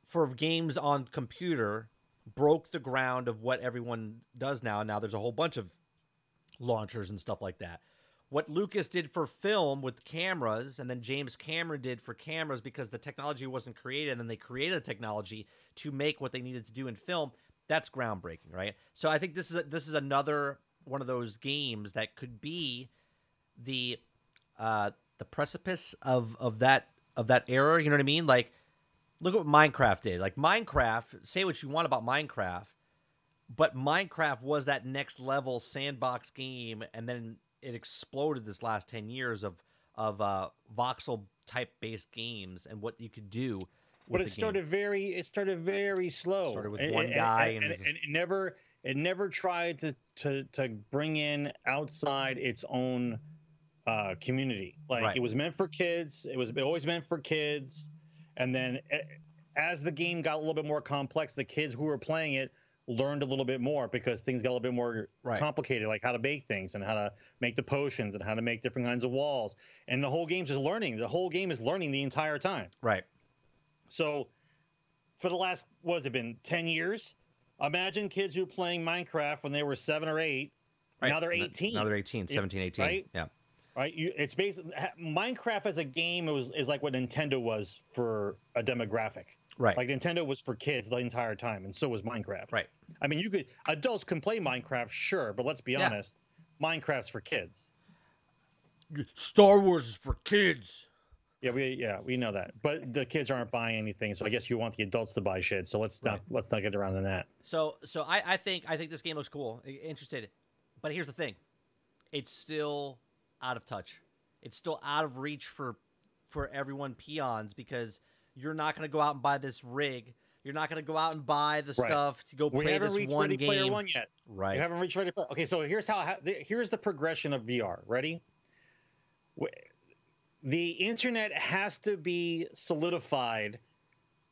for games on computer broke the ground of what everyone does now. Now there's a whole bunch of launchers and stuff like that what Lucas did for film with cameras, and then James Cameron did for cameras because the technology wasn't created, and then they created the technology to make what they needed to do in film. That's groundbreaking, right? So I think this is a, this is another one of those games that could be the uh, the precipice of of that of that era. You know what I mean? Like, look at what Minecraft did. Like Minecraft, say what you want about Minecraft, but Minecraft was that next level sandbox game, and then it exploded this last 10 years of of uh, voxel type based games and what you could do but it started game. very it started very slow started with and, one guy and, and, and, it never it never tried to to to bring in outside its own uh, community like right. it was meant for kids it was always meant for kids and then eh, as the game got a little bit more complex the kids who were playing it learned a little bit more because things got a little bit more right. complicated, like how to bake things and how to make the potions and how to make different kinds of walls. And the whole game's just learning. The whole game is learning the entire time. Right. So for the last what has it been, ten years? Imagine kids who were playing Minecraft when they were seven or eight. Right. Now they're 18. Now they're 18, 17, 18. Right? Yeah. Right. You, it's basically Minecraft as a game was is like what Nintendo was for a demographic. Right. Like Nintendo was for kids the entire time, and so was Minecraft. Right. I mean, you could adults can play Minecraft, sure, but let's be yeah. honest, Minecraft's for kids. Star Wars is for kids. Yeah, we yeah we know that, but the kids aren't buying anything, so I guess you want the adults to buy shit. So let's not right. let's not get around to that. So so I, I think I think this game looks cool. Interested, but here's the thing, it's still out of touch. It's still out of reach for for everyone peons because you're not going to go out and buy this rig. You're not going to go out and buy the right. stuff to go play this reached one Ready game. Player One yet? Right. You haven't reached Ready Player. Okay, so here's how. Here's the progression of VR. Ready? The internet has to be solidified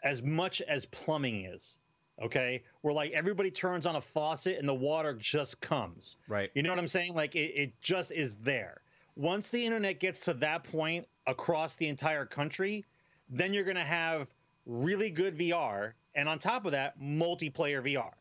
as much as plumbing is. Okay, where like everybody turns on a faucet and the water just comes. Right. You know what I'm saying? Like it, it just is there. Once the internet gets to that point across the entire country, then you're going to have really good VR, and on top of that, multiplayer VR.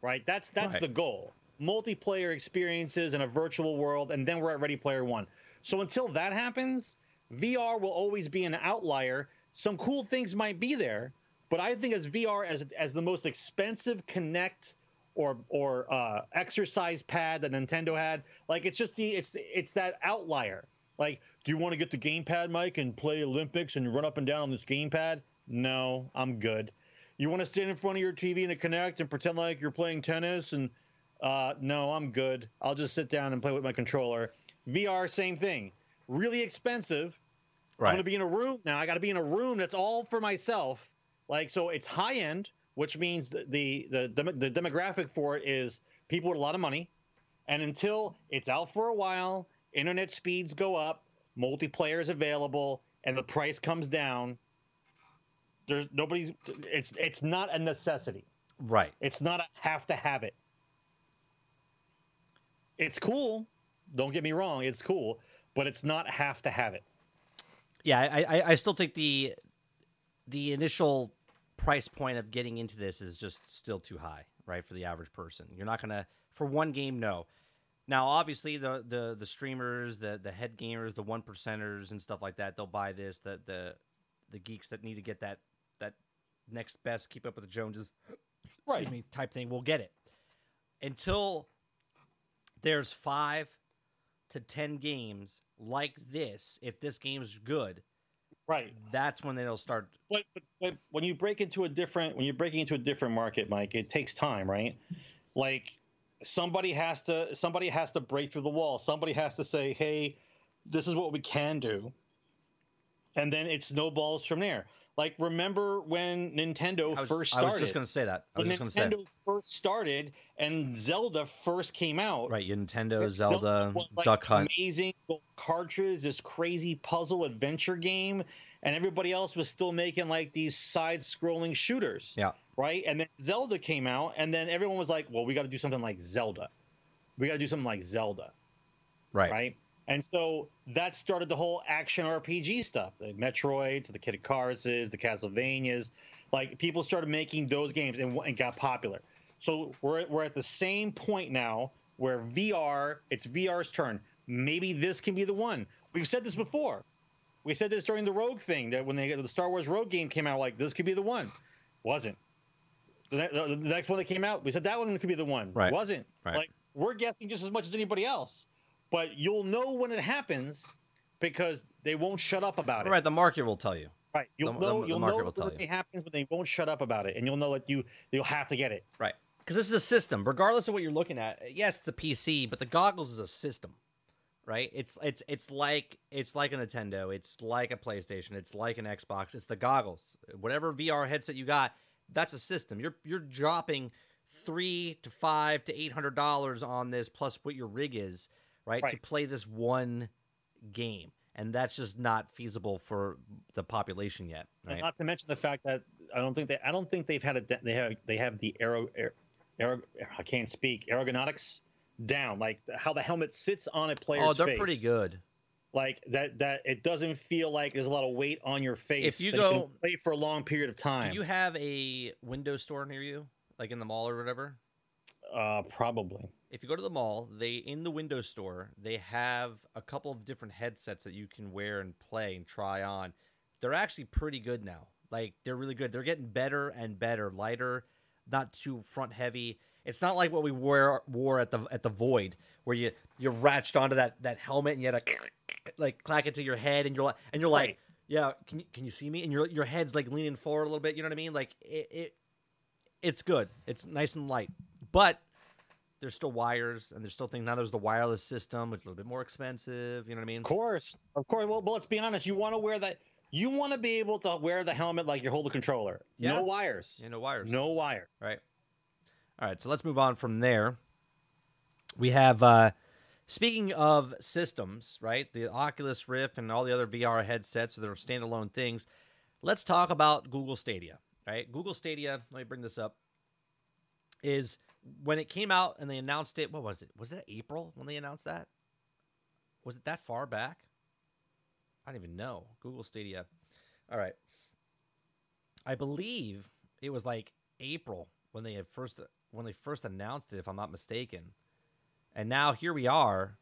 Right? That's that's right. the goal. Multiplayer experiences in a virtual world, and then we're at Ready Player One. So until that happens, VR will always be an outlier. Some cool things might be there, but I think as VR as as the most expensive Kinect or or uh, exercise pad that Nintendo had, like it's just the it's it's that outlier. Like, do you want to get the gamepad, Mike, and play Olympics and run up and down on this gamepad? No, I'm good. You want to stand in front of your TV and the Kinect and pretend like you're playing tennis and uh, no, I'm good. I'll just sit down and play with my controller. VR, same thing. Really expensive. Right. I'm to be in a room now. I got to be in a room that's all for myself. Like, so it's high end, which means the, the, the, the demographic for it is people with a lot of money. And until it's out for a while, internet speeds go up, multiplayer is available, and the price comes down, there's nobody, it's, it's not a necessity. Right. It's not a have to have it. It's cool. Don't get me wrong. It's cool, but it's not have to have it. Yeah, I, I, I still think the the initial price point of getting into this is just still too high, right, for the average person. You're not gonna for one game, no. Now, obviously, the the the streamers, the the head gamers, the one percenters, and stuff like that, they'll buy this. The the the geeks that need to get that that next best, keep up with the Joneses, Right. me, type thing, will get it. Until there's five to ten games like this, if this game's good, Right. that's when they'll start. But, but, but when you break into a different when you're breaking into a different market, Mike, it takes time, right? Like somebody has to somebody has to break through the wall. Somebody has to say, "Hey, this is what we can do," and then it snowballs from there. Like remember when Nintendo was, first I was just gonna say that. I was when just gonna say. Nintendo first started and hmm. Zelda first came out, Right, Nintendo, that Zelda, was, like, Duck Hunt. amazing cartridge, this crazy puzzle adventure game, and everybody else was still making like these side-scrolling shooters. Yeah. Right, and then Zelda came out, and then everyone was like, "Well, we got to do something like Zelda. We got to do something like Zelda." Right. right? And so that started the whole action RPG stuff, the Metroids, the Kid Icaruses, the Castlevanias. Like people started making those games and, and got popular. So we're we're at the same point now where VR, it's VR's turn. Maybe this can be the one. We've said this before. We said this during the Rogue thing that when they, the Star Wars Rogue game came out, like this could be the one. Wasn't. The, the, the next one that came out, we said that one could be the one. Right. Wasn't. Right. Like we're guessing just as much as anybody else, but you'll know when it happens because they won't shut up about it. Right, the market will tell you. Right. You'll The- know. the- the you'll market know will tell when you. it happens when they won't shut up about it, and you'll know that you you'll have to get it. Right. Because this is a system, regardless of what you're looking at. Yes, it's a PC, but the goggles is a system. Right? It's it's it's like it's like a Nintendo, it's like a PlayStation, it's like an Xbox, it's the goggles. Whatever VR headset you got, that's a system. You're you're dropping three to five to eight hundred dollars on this plus what your rig is, right? To play this one game. And that's just not feasible for the population yet. Right? Not to mention the fact that I don't think they I don't think they've had a de- they have they have the aero, aer aero I can't speak ergonomics down like how the helmet sits on a player's face. Oh, they're face. pretty good. Like that that it doesn't feel like there's a lot of weight on your face. If you go- play for a long period of time. Do you have a Windows store near you, like in the mall or whatever? uh, probably. If you go to the mall, they in the Windows store they have a couple of different headsets that you can wear and play and try on. They're actually pretty good now. Like they're really good. They're getting better and better, lighter, not too front heavy. It's not like what we wore wore at the at the Void, where you you're ratched onto that that helmet and you had to (sniffs) like clack it to your head, and you're like and you're like, Right. yeah, can you can you see me? And your your head's like leaning forward a little bit. You know what I mean? Like it, it it's good. It's nice and light, but there's still wires, and there's still things. Now there's the wireless system, which is a little bit more expensive. You know what I mean? Of course, of course. Well, but let's be honest. You want to wear that. You want to be able to wear the helmet like you hold the controller. Yeah. No wires. Yeah, no wires. No wire. Right. All right, so let's move on from there. We have uh speaking of systems, right? The Oculus Rift and all the other VR headsets, so they're standalone things. Let's talk about Google Stadia, right? Google Stadia, let me bring this up. Is when it came out and they announced it, what was it? Was it April when they announced that? Was it that far back? I don't even know. Google Stadia. All right. I believe it was like April when they had first when they first announced it, if I'm not mistaken. And now here we are.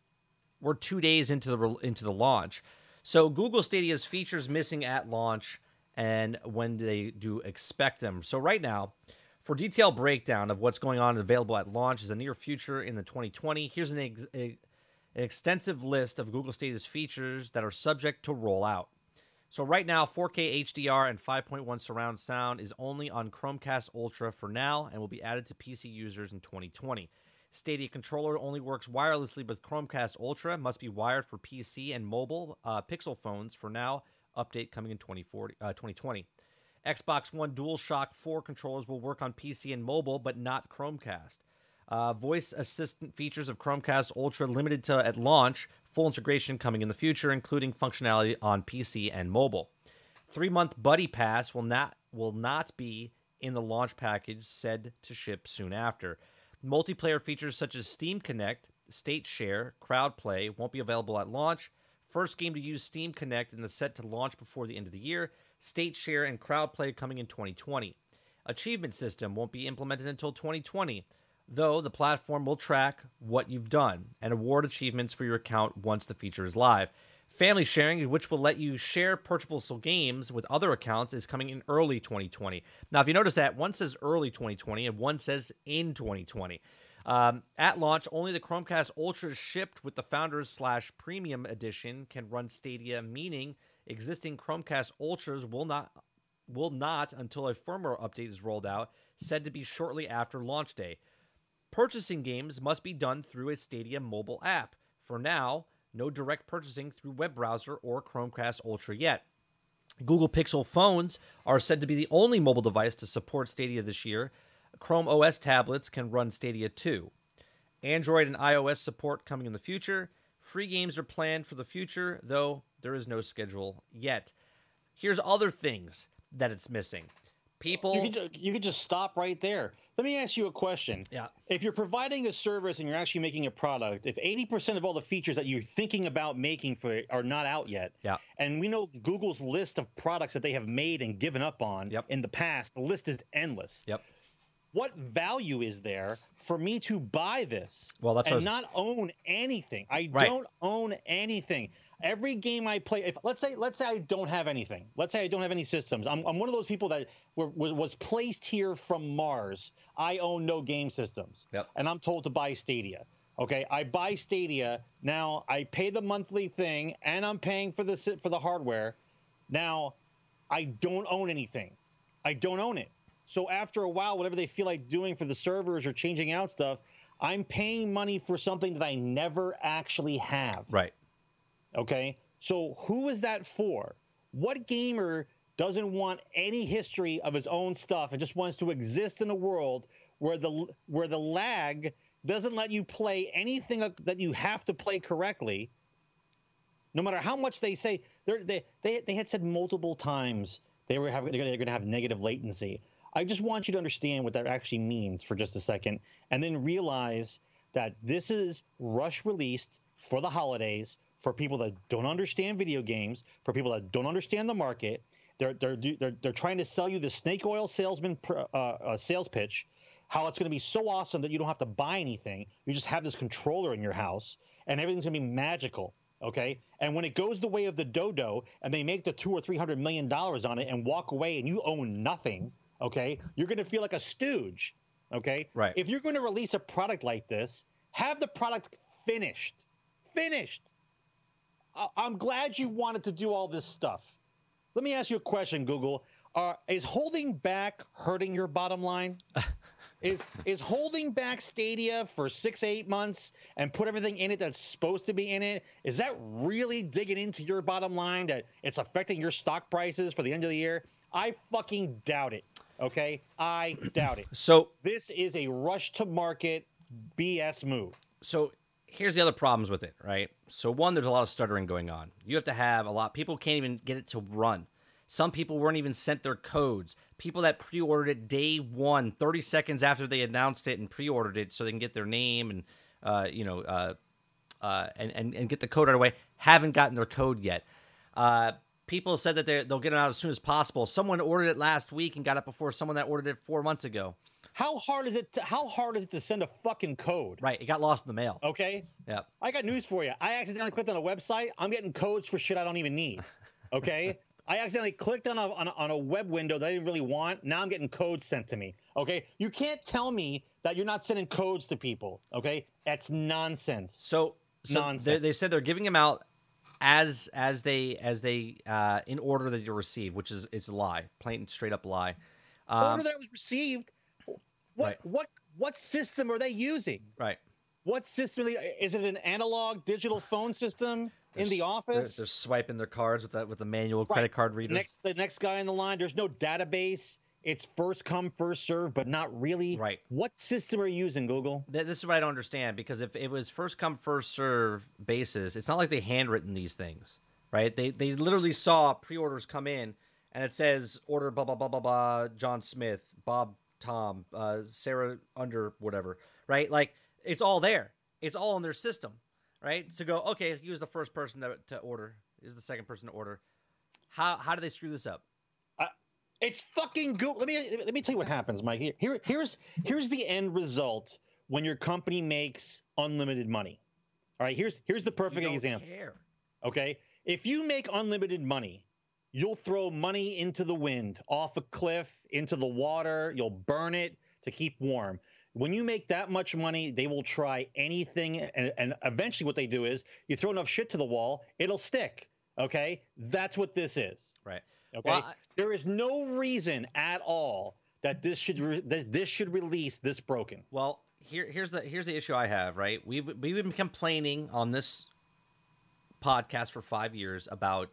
We're two days into the into the launch. So Google Stadia's features missing at launch, and when they do expect them. So right now, for detailed breakdown of what's going on available at launch is the near future in the 2020. Here's an, ex- an extensive list of Google Stadia's features that are subject to rollout. So right now, 4K HDR and 5.1 surround sound is only on Chromecast Ultra for now and will be added to PC users in 2020. Stadia controller only works wirelessly with Chromecast Ultra, must be wired for PC and mobile uh, Pixel phones for now. Update coming in 2040, uh, 2020. Xbox One DualShock 4 controllers will work on PC and mobile, but not Chromecast. Uh, voice assistant features of Chromecast Ultra limited to at launch, full integration coming in the future, including functionality on PC and mobile. Three month Buddy Pass will not will not be in the launch package, said to ship soon after. Multiplayer features such as Stream Connect, State Share, Crowd Play won't be available at launch. First game to use Stream Connect in the set to launch before the end of the year. State Share and Crowd Play coming in 2020. Achievement system won't be implemented until 2020, though the platform will track what you've done and award achievements for your account once the feature is live. Family sharing, which will let you share purchasable games with other accounts, is coming in early 2020. Now, if you notice that, one says early 2020 and one says in 2020. Um, at launch, only the Chromecast Ultra shipped with the Founders slash Premium Edition can run Stadia, meaning existing Chromecast Ultras will not will not until a firmware update is rolled out, said to be shortly after launch day. Purchasing games must be done through a Stadia mobile app. For now, no direct purchasing through web browser or Chromecast Ultra yet. Google Pixel phones are said to be the only mobile device to support Stadia this year. Chrome OS tablets can run Stadia too. Android and iOS support coming in the future. Free games are planned for the future, though there is no schedule yet. Here's other things that it's missing. People You could, you could just stop right there. Let me ask you a question. Yeah. If you're providing a service and you're actually making a product, if 80% of all the features that you're thinking about making for it are not out yet, Yeah. and we know Google's list of products that they have made and given up on Yep. in the past, the list is endless. Yep. What value is there for me to buy this Well, that's and not own anything? I Right. don't own anything. Every game I play, if let's say let's say I don't have anything, let's say I don't have any systems. I'm, I'm one of those people that were, was, was placed here from Mars. I own no game systems, Yep. and I'm told to buy Stadia. Okay, I buy Stadia now. I pay the monthly thing, and I'm paying for the for the hardware. Now, I don't own anything. I don't own it. So after a while, whatever they feel like doing for the servers or changing out stuff, I'm paying money for something that I never actually have. right. Okay. So who is that for? What gamer doesn't want any history of his own stuff and just wants to exist in a world where the where the lag doesn't let you play anything that you have to play correctly? No matter how much they say, they they they had said multiple times they were having they're going to have negative latency. I just want you to understand what that actually means for just a second, and then realize that this is rush released for the holidays for people that don't understand video games, for people that don't understand the market. They're they're they're, they're trying to sell you the snake oil salesman pr- uh, uh, sales pitch, how it's going to be so awesome that you don't have to buy anything. You just have this controller in your house, and everything's going to be magical. Okay, and when it goes the way of the dodo, and they make the two or three hundred million dollars on it and walk away, and you own nothing. Okay, you're going to feel like a stooge. Okay, Right. If you're going to release a product like this, have the product finished. Finished. I- I'm glad you wanted to do all this stuff. Let me ask you a question, Google. Uh, is holding back hurting your bottom line? (laughs) is is holding back Stadia for six eight months and put everything in it that's supposed to be in it? Is that really digging into your bottom line that it's affecting your stock prices for the end of the year? I fucking doubt it. Okay, I doubt it. (clears throat) So This is a rush to market BS move. so here's the other problems with it, right? So one, there's a lot of stuttering going on. You have to have a lot. People can't even get it to run. Some people weren't even sent their codes. People that pre-ordered it day one, 30 seconds after they announced it and pre-ordered it, so they can get their name and uh, you know uh, uh, and, and and get the code right away, haven't gotten their code yet. Uh, people said that they they'll get it out as soon as possible. Someone ordered it last week and got it before someone that ordered it four months ago. How hard is it? To, how hard is it to send a fucking code? Right, it got lost in the mail. Okay. Yeah. I got news for you. I accidentally clicked on a website. I'm getting codes for shit I don't even need. (laughs) Okay. I accidentally clicked on a, on a on a web window that I didn't really want. Now I'm getting codes sent to me. Okay, you can't tell me that you're not sending codes to people. Okay, that's nonsense. So, so Nonsense. they, they said they're giving them out as as they as they uh, in order that you receive, which is it's a lie, plain straight up lie. Um, Order that was received. What Right. what what system are they using? right. What system? Is it an analog digital phone system in the s- They're, office? they're swiping their cards with that with the manual Right. credit card reader. next the next guy in the line there's no database it's first come first serve but not really Right. what system are you using google Th- This is what I don't understand because if it was first come first serve basis, it's not like they handwritten these things, right? They they literally saw pre-orders come in and it says order blah blah blah blah blah John Smith, Bob Tom, uh, Sarah Under whatever, right? Like it's all there. It's all in their system, right? To go okay, he was the first person to, to order. He was the second person to order. How how do they screw this up? it's fucking google let me let me tell you what happens mike here, here here's here's the end result when your company makes unlimited money all right here's here's the perfect example care. okay if you make unlimited money you'll throw money into the wind off a cliff into the water. You'll burn it to keep warm. When you make that much money they will try anything and, and eventually what they do is you throw enough shit to the wall it'll stick okay? That's what this is. Right. okay? Well, I- there is no reason at all that this should re- that this should release this broken. Well, here here's the here's the issue I have. Right, we've we've been complaining on this podcast for five years about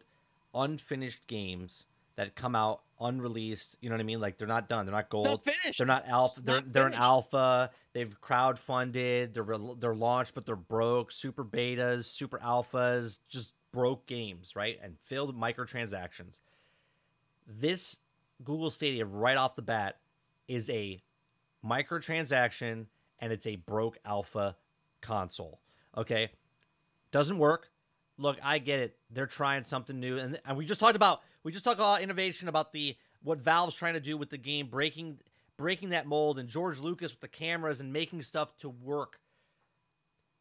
unfinished games that come out unreleased. You know what I mean? Like they're not done. They're not gold. not finished. They're not alpha. They're not they're an alpha. They've crowdfunded. They're rel- they're launched, but they're broke. Super betas, super alphas, just broke games, right? And filled microtransactions. This Google Stadia right off the bat is a microtransaction and it's a broke alpha console. Okay. Doesn't work. Look, I get it. They're trying something new. And, and we just talked about we just talked about innovation about the what Valve's trying to do with the game, breaking breaking that mold, and George Lucas with the cameras and making stuff to work.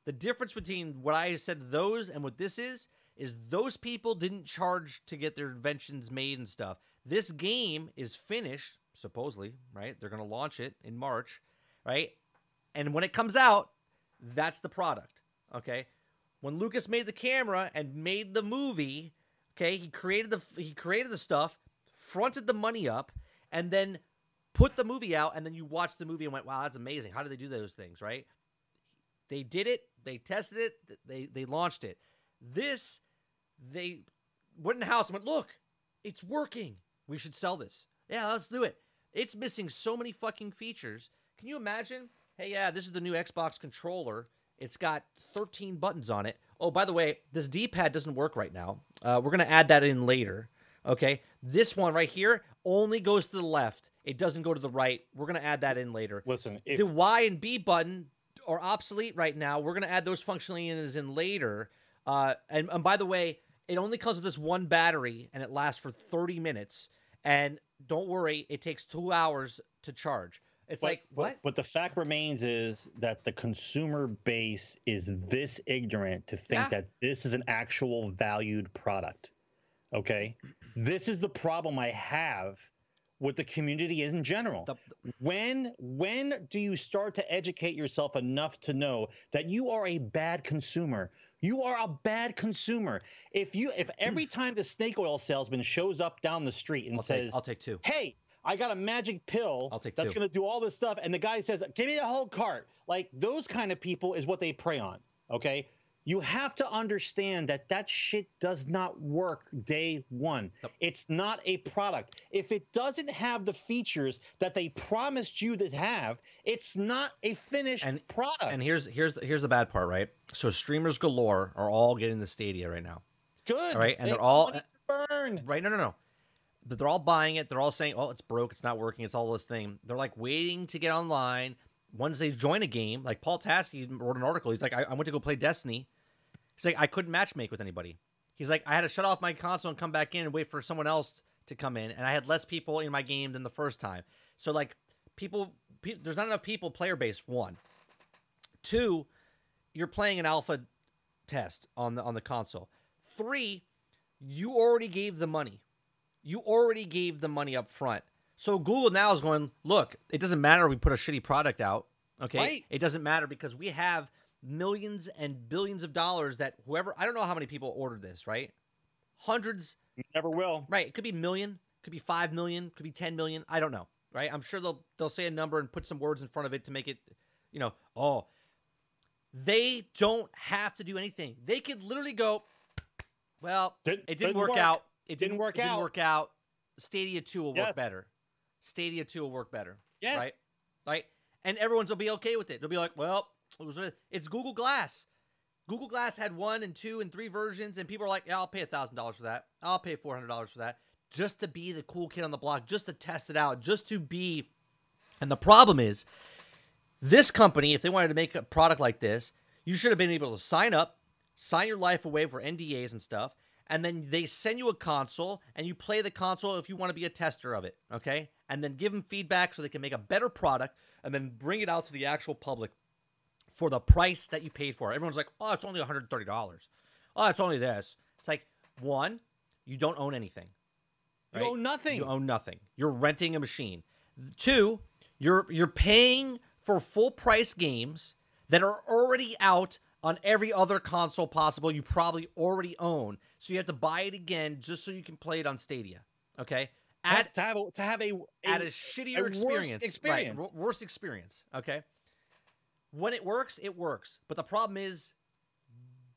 The difference between what I said those and what this is is those people didn't charge to get their inventions made and stuff. This game is finished, supposedly, right? They're going to launch it in March, right? And when it comes out, that's the product, okay? When Lucas made the camera and made the movie, okay, he created the he created the stuff, fronted the money up, and then put the movie out and then you watched the movie and went, "Wow, that's amazing. How did they do those things?" right? They did it, they tested it, they they launched it. This they went in the house and went, "Look, it's working. We should sell this. Yeah, let's do it." It's missing so many fucking features. Can you imagine? Hey, yeah, this is the new Xbox controller. It's got 13 buttons on it. Oh, by the way, this D-pad doesn't work right now. Uh, we're gonna add that in later. Okay, this one right here only goes to the left. It doesn't go to the right. We're gonna add that in later. listen if, the Y and B button are obsolete right now. We're gonna add those functionalities in later. Uh, and, and by the way, it only comes with this one battery, and it lasts for 30 minutes. And don't worry, it takes two hours to charge. It's But- like what? But the fact remains is that the consumer base is this ignorant to think Yeah. that this is an actual valued product. Okay, this is the problem I have with the community in general. The- when when do you start to educate yourself enough to know that you are a bad consumer? You are a bad consumer. If you if every (clears throat) time the snake oil salesman shows up down the street and I'll says, take, I'll take two. hey, I got a magic pill I'll take that's going to do all this stuff. And the guy says, give me the whole cart. Like those kind of people is what they prey on. Okay. You have to understand that that shit does not work day one. Yep. It's not a product. If it doesn't have the features that they promised you to have, it's not a finished And- product. And here's here's here's the bad part, right? So streamers galore are all getting the Stadia right now. good. all right, and They they're all- burn. Right? No, no, no. They're all buying it. They're all saying, "Oh, it's broke. It's not working. It's all this thing." They're like waiting to get online. Once they join a game, like Paul Tassi wrote an article. He's like, I, "I went to go play Destiny." He's like, "I couldn't matchmake with anybody." He's like, "I had to shut off my console and come back in and wait for someone else to come in, and I had less people in my game than the first time." So like, people, pe- there's not enough people player base. One, two, you're playing an alpha test on the on the console. Three, you already gave the money. You already gave the money up front. So Google now is going, look, it doesn't matter we put a shitty product out. Okay. Right. It doesn't matter because we have millions and billions of dollars that whoever I don't know how many people ordered this, right? Hundreds Never will. Right. It could be a million, could be five million, could be ten million. I don't know. Right. I'm sure they'll they'll say a number and put some words in front of it to make it, you know, oh. They don't have to do anything. They could literally go, well, Didn't- it didn't didn't work, work. out. It Didn't work it Didn't out. work out. Stadia 2 will work better. Stadia 2 will work better. Yes. Right? Right? And everyone's will be okay with it. They'll be like, well, it was it's Google Glass. Google Glass had one and two and three versions, and people are like, yeah, I'll pay thousand dollars for that. I'll pay four hundred dollars for that, just to be the cool kid on the block, just to test it out, just to be. And the problem is, this company, if they wanted to make a product like this, you should have been able to sign up, sign your life away for NDAs and stuff, and then they send you a console and you play the console if you want to be a tester of it, okay? And then give them feedback so they can make a better product and then bring it out to the actual public for the price that you paid for. Everyone's like, "Oh, it's only $130." Oh, it's only this. It's like, one, you don't own anything. You own nothing. You own nothing. You're renting a machine. Two, you're you're paying for full price games that are already out on every other console possible you probably already own. So you have to buy it again just so you can play it on Stadia. Okay? Add to have a, to have a, a, at a shittier worse experience. experience. Right, worse experience. Okay. When it works, it works. But the problem is,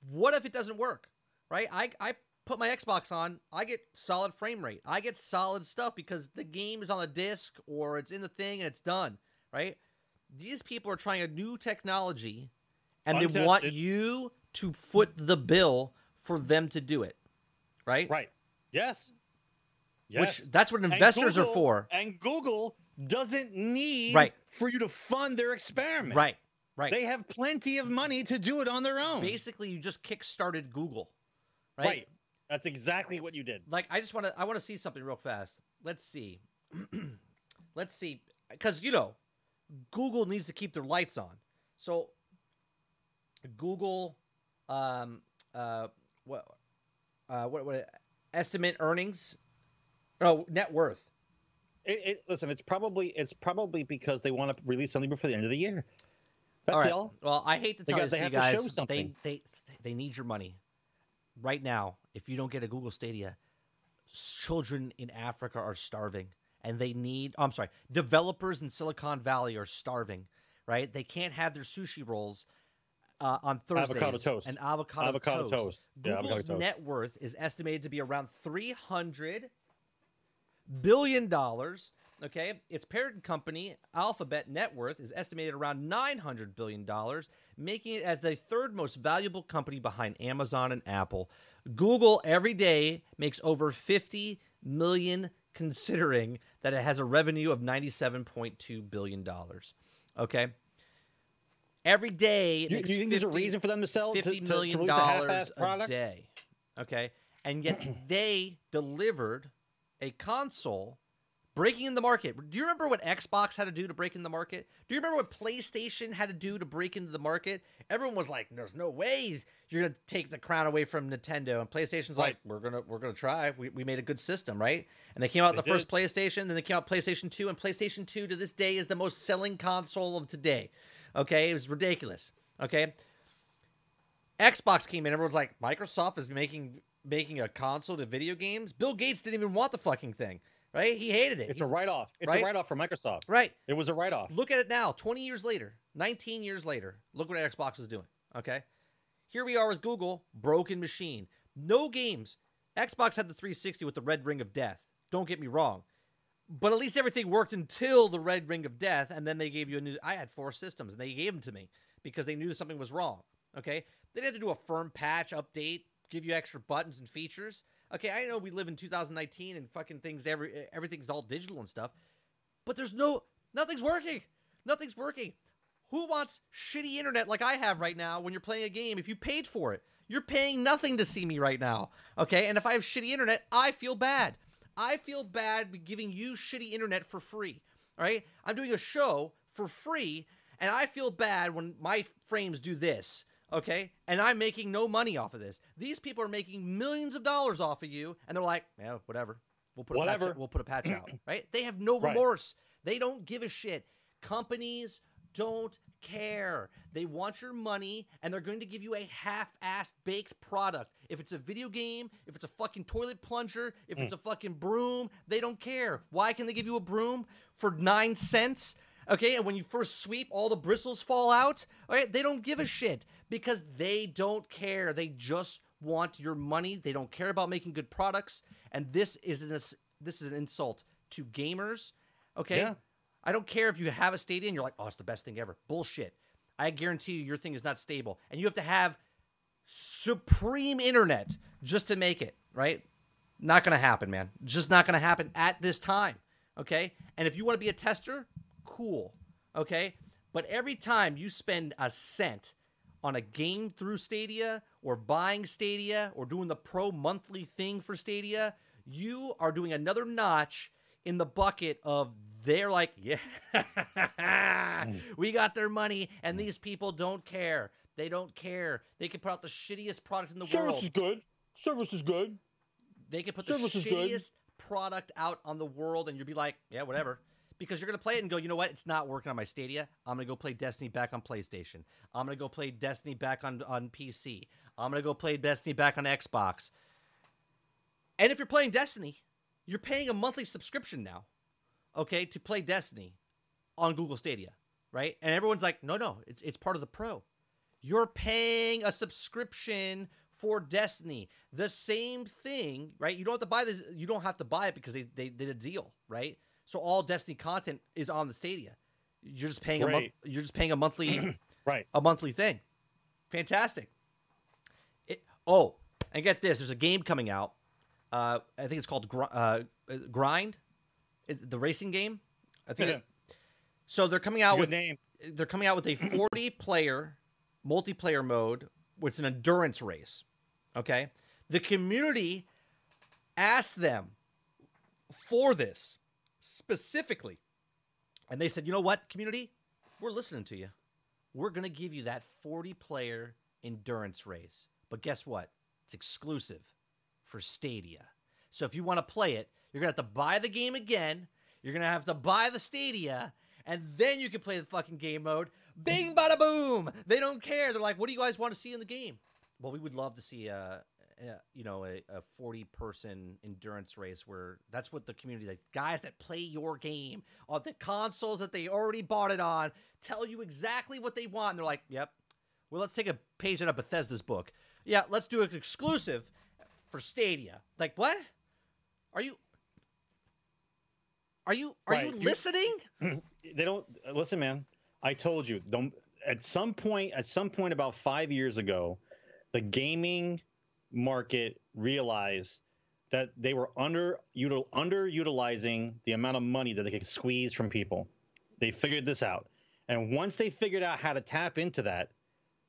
what if it doesn't work? Right? I I put my Xbox on, I get solid frame rate. I get solid stuff because the game is on the disc or it's in the thing and it's done. Right? These people are trying a new technology, and they want you to foot the bill for them to do it. Right? right. Yes. Yes. Which that's what investors are for. And Google doesn't need Right. for you to fund their experiment. Right. Right. They have plenty of money to do it on their own. basically you just kick-started Google, right? right. That's exactly what you did. Like I just want to I want to see something real fast. Let's see. (clears throat) Let's see cuz you know, Google needs to keep their lights on. So Google um uh what uh what what estimate earnings oh net worth. It, it, listen, it's probably it's probably because they want to release something before the end of the year. That's right. all. Well, I hate to tell got- this they to you have to show guys. something. They they they need your money right now. If you don't get a Google Stadia, children in Africa are starving, and they need. Oh, I'm sorry, developers in Silicon Valley are starving. Right? They can't have their sushi rolls uh, on Thursdays Avocado toast. and avocado, Avocado toast. toast. Yeah, avocado Google's toast. net worth is estimated to be around three hundred billion dollars. Okay, its parent company Alphabet net worth is estimated around nine hundred billion dollars, making it as the third most valuable company behind Amazon and Apple. Google every day makes over fifty million, considering that it has a revenue of ninety-seven point two billion dollars. Okay. Every day, Do you, do you think there's a reason for them to sell to, fifty to, to million a dollars a product? day. Okay, and yet (clears throat) they delivered a console breaking in the market. Do you remember what Xbox had to do to break in the market? Do you remember what PlayStation had to do to break into the market? Everyone was like, "There's no way you're gonna take the crown away from Nintendo." And PlayStation's like, "We're gonna we're gonna try. We, we made a good system, right?" And they came out They the first PlayStation, then they came out PlayStation Two, and PlayStation Two to this day is the most selling console of today. Okay, it was ridiculous. Okay, Xbox came in, everyone's like, Microsoft is making making a console to video games. Bill Gates didn't even want the fucking thing, right? He hated it. It's a write-off. It's right? a write-off for Microsoft. right. It was a write-off. Look at it now, 20 years later, 19 years later. Look what Xbox is doing. Okay. Here we are with Google, broken machine. No games. Xbox had the 360 with the red ring of death. Don't get me wrong. But at least everything worked until the red ring of death, and then they gave you a new. I had four systems, and they gave them to me because they knew something was wrong. Okay, they didn't have to do a firm patch update, give you extra buttons and features. Okay, I know we live in 2019 and fucking things every everything's all digital and stuff, but there's no nothing's working. Nothing's working. Who wants shitty internet like I have right now when you're playing a game if you paid for it? You're paying nothing to see me right now. Okay? And if I have shitty internet, I feel bad. I feel bad giving you shitty internet for free. All right? I'm doing a show for free and I feel bad when my frames do this. Okay? And I'm making no money off of this. These people are making millions of dollars off of you and they're like, "Yeah, whatever. We'll put Whatever. A patch, we'll put a patch out. (clears throat) Right? They have no Right. remorse. They don't give a shit. Companies don't care. They want your money and they're going to give you a half-assed baked product. If it's a video game, if it's a fucking toilet plunger, if it's mm. a fucking broom, they don't care. Why can they give you a broom for 9 cents? Okay, and when you first sweep, all the bristles fall out. All right, they don't give a mm. shit because they don't care. They just want your money. They don't care about making good products, and this is an this is an insult to gamers. Okay, Yeah. I don't care if you have a stadium, you're like, oh, it's the best thing ever. Bullshit. I guarantee you, your thing is not stable, and you have to have supreme internet just to make it. Right? Not gonna happen, man. Just not gonna happen at this time. Okay, and if you want to be a tester, cool. Okay, but every time you spend a cent on a game through Stadia or buying Stadia or doing the pro monthly thing for Stadia, you are doing another notch in the bucket of they're like, yeah, mm. (laughs) we got their money and these people don't care. They don't care. They can put out the shittiest product in the Service world. Service is good. Service is good. They can put the Service good. shittiest product out on the world, and you'd be like, yeah, whatever. Because you're gonna play it and go, you know what? It's not working on my Stadia. I'm gonna go play Destiny back on PlayStation. I'm gonna go play Destiny back on on PC. I'm gonna go play Destiny back on Xbox. And if you're playing Destiny, you're paying a monthly subscription now, okay, to play Destiny on Google Stadia, right? And everyone's like, no, no, it's it's part of the Pro. You're paying a subscription for Destiny. The same thing, right? You don't have to buy this. You don't have to buy it because they, they did a deal, right? So all Destiny content is on the Stadia. You're just paying a month. You're just paying a monthly (clears throat) Right. a monthly thing. Fantastic. It, oh, and get this: there's a game coming out. Uh, I think it's called Gr- uh, Grind. Is the racing game? I think. Yeah. it- so they're coming out Good with name. they're coming out with a (clears throat) 40 player multiplayer mode, which is an endurance race. Okay, the community asked them for this specifically, and they said, "You know what, community, we're listening to you. We're gonna give you that 40 player endurance race, but guess what? It's exclusive for Stadia. So if you want to play it, you're gonna have to buy the game again. You're gonna have to buy the Stadia, and then you can play the fucking game mode. Bing, bada, boom. They don't care. They're like, "What do you guys want to see in the game?" Well, we would love to see a, a you know, a, a 40 person endurance race where that's what the community like guys that play your game on the consoles that they already bought it on tell you exactly what they want. And they're like, "Yep, well, let's take a page out of Bethesda's book. Yeah, let's do it exclusive for Stadia. Like what? Are you? Are you? Are Right, you listening? (clears throat) they don't listen, man. I told you. Don't at some point, at some point about five years ago, the gaming market realized that they were under util, underutilizing the amount of money that they could squeeze from people. They figured this out, and once they figured out how to tap into that,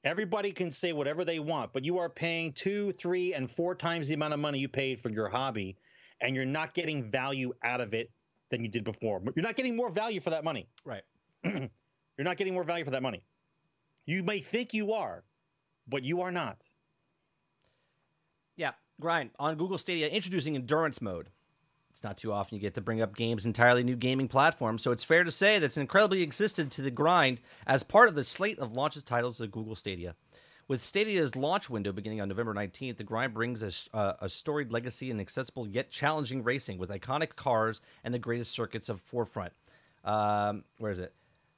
everybody can say whatever they want, but you are paying two, three, and four times the amount of money you paid for your hobby, and you're not getting value out of it than you did before. But You're not getting more value for that money. Right. (clears throat) You're not getting more value for that money. You may think you are, but you are not. Yeah, grind on Google Stadia introducing endurance mode. It's not too often you get to bring up games entirely new gaming platforms, so it's fair to say that it's incredibly existed to the grind as part of the slate of launches titles of Google Stadia. With Stadia's launch window beginning on November 19th, the grind brings a, uh, a storied legacy and accessible yet challenging racing with iconic cars and the greatest circuits of forefront. Um, where is it?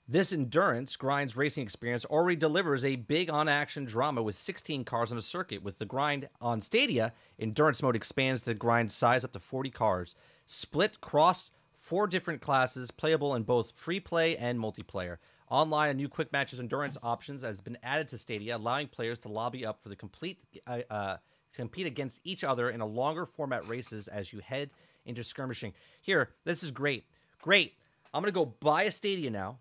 This endurance grinds racing experience already delivers a big on action drama with 16 cars on a circuit. With the grind on Stadia, endurance mode expands the grind size up to 40 cars, split cross four different classes, playable in both free play and multiplayer. Online, a new quick matches endurance options has been added to Stadia, allowing players to lobby up for the complete uh, uh, compete against each other in a longer format races as you head into skirmishing. Here, this is great. Great. I'm gonna go buy a Stadia now.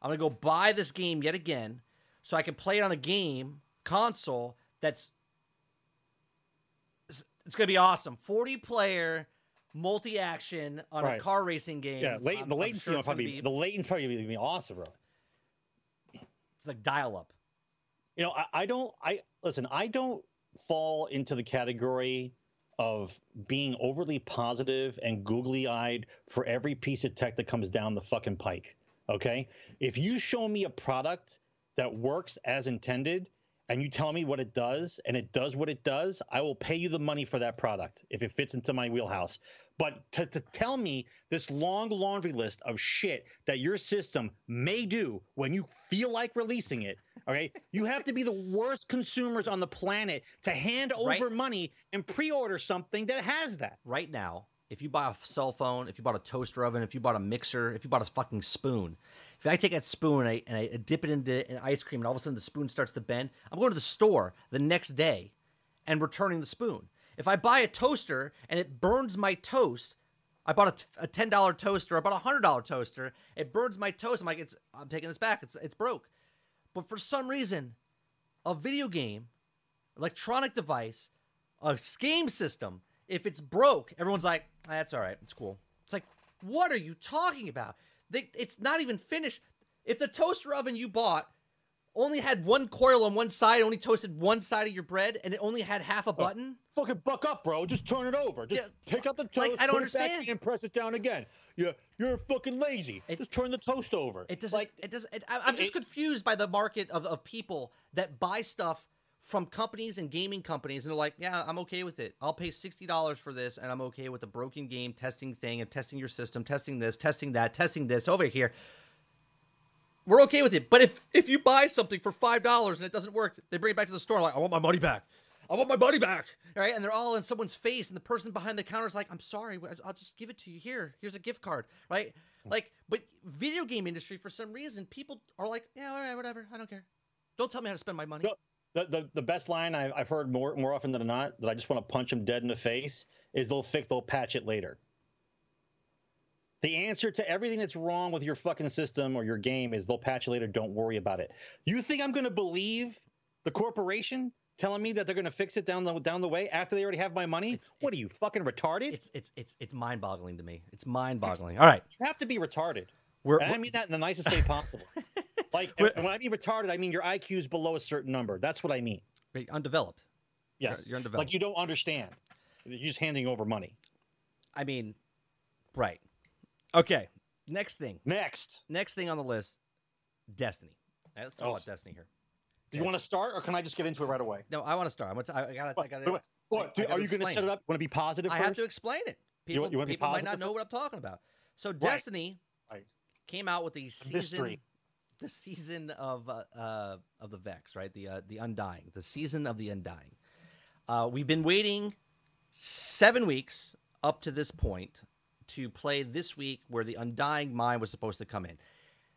I'm gonna go buy this game yet again, so I can play it on a game console that's it's gonna be awesome. 40 player multi action on a car racing game. Yeah, late, the latency sure will it's gonna probably be- the latency probably gonna be awesome, bro. It's like dial up. You know, I, I don't. I listen. I don't fall into the category of being overly positive and googly eyed for every piece of tech that comes down the fucking pike. Okay. If you show me a product that works as intended and you tell me what it does and it does what it does, I will pay you the money for that product if it fits into my wheelhouse. But to, to tell me this long laundry list of shit that your system may do when you feel like releasing it, okay, (laughs) you have to be the worst consumers on the planet to hand over Right. money and pre order something that has that. right now, if you buy a cell phone, if you bought a toaster oven, if you bought a mixer, if you bought a fucking spoon, if I take that spoon and I, and I dip it into an ice cream and all of a sudden the spoon starts to bend, I'm going to the store the next day and returning the spoon. If I buy a toaster and it burns my toast, I bought a, a ten dollar toaster, I bought a hundred dollar toaster, it burns my toast. I'm like, it's I'm taking this back. It's it's broke. But for some reason, a video game, electronic device, a game system, if it's broke, everyone's like, "Ah, that's all right, it's cool. It's like, what are you talking about? They, it's not even finished. If the toaster oven you bought only had one coil on one side, only toasted one side of your bread, and it only had half a oh, button, Fucking buck up, bro. Just turn it over. Just Yeah, pick up the toast, like, I don't put it back understand. and press it down again. You're, you're fucking lazy. It- Just turn the toast over. It doesn't. Like, it doesn't. It, I, I'm just it- confused by the market of, of people that buy stuff from companies and gaming companies, and they're like, "Yeah, I'm okay with it. I'll pay sixty dollars for this, and I'm okay with the broken game testing thing and testing your system, testing this, testing that, testing this over here. We're okay with it. But if if you buy something for five dollars and it doesn't work, they bring it back to the store like, I want my money back. I want my money back. All right, and they're all in someone's face, and the person behind the counter is like, "I'm sorry, I'll just give it to you. Here, here's a gift card." Right? Like, but video game industry, for some reason, people are like, "Yeah, all right, whatever. I don't care. Don't tell me how to spend my money." The, the, the best line I, I've heard more more often than not that I just want to punch them dead in the face is they'll fix they'll patch it later. The answer to everything that's wrong with your fucking system or your game is they'll patch it later. Don't worry about it. You think I'm going to believe the corporation telling me that they're going to fix it down the down the way after they already have my money? It's- what it's- are you fucking retarded? It's it's it's it's mind-boggling to me. It's mind-boggling. All right, you have to be retarded. we're, And I mean that in the nicest way possible. (laughs) like when I mean retarded, I mean your IQ is below a certain number. That's what I mean. undeveloped. Yes. you're undeveloped. Like you don't understand. You're just handing over money. I mean, right? Okay. Next thing. Next. Next thing on the list, Destiny. Right, let's talk Oh. about Destiny here. Do you want to start or can I just get into it right away? No, I want to start. I'm gonna, I gotta. I What? gotta. Wait, wait, what? I- I gotta are you going to set it up? Want to be positive I first? have to explain it. People, you be people might not know what I'm talking about. So Destiny Right. came out with the season, mystery. the season of uh, uh, of the Vex, right? The uh, the Undying, the season of the Undying. Uh, we've been waiting seven weeks up to this point to play this week, where the Undying Mind was supposed to come in.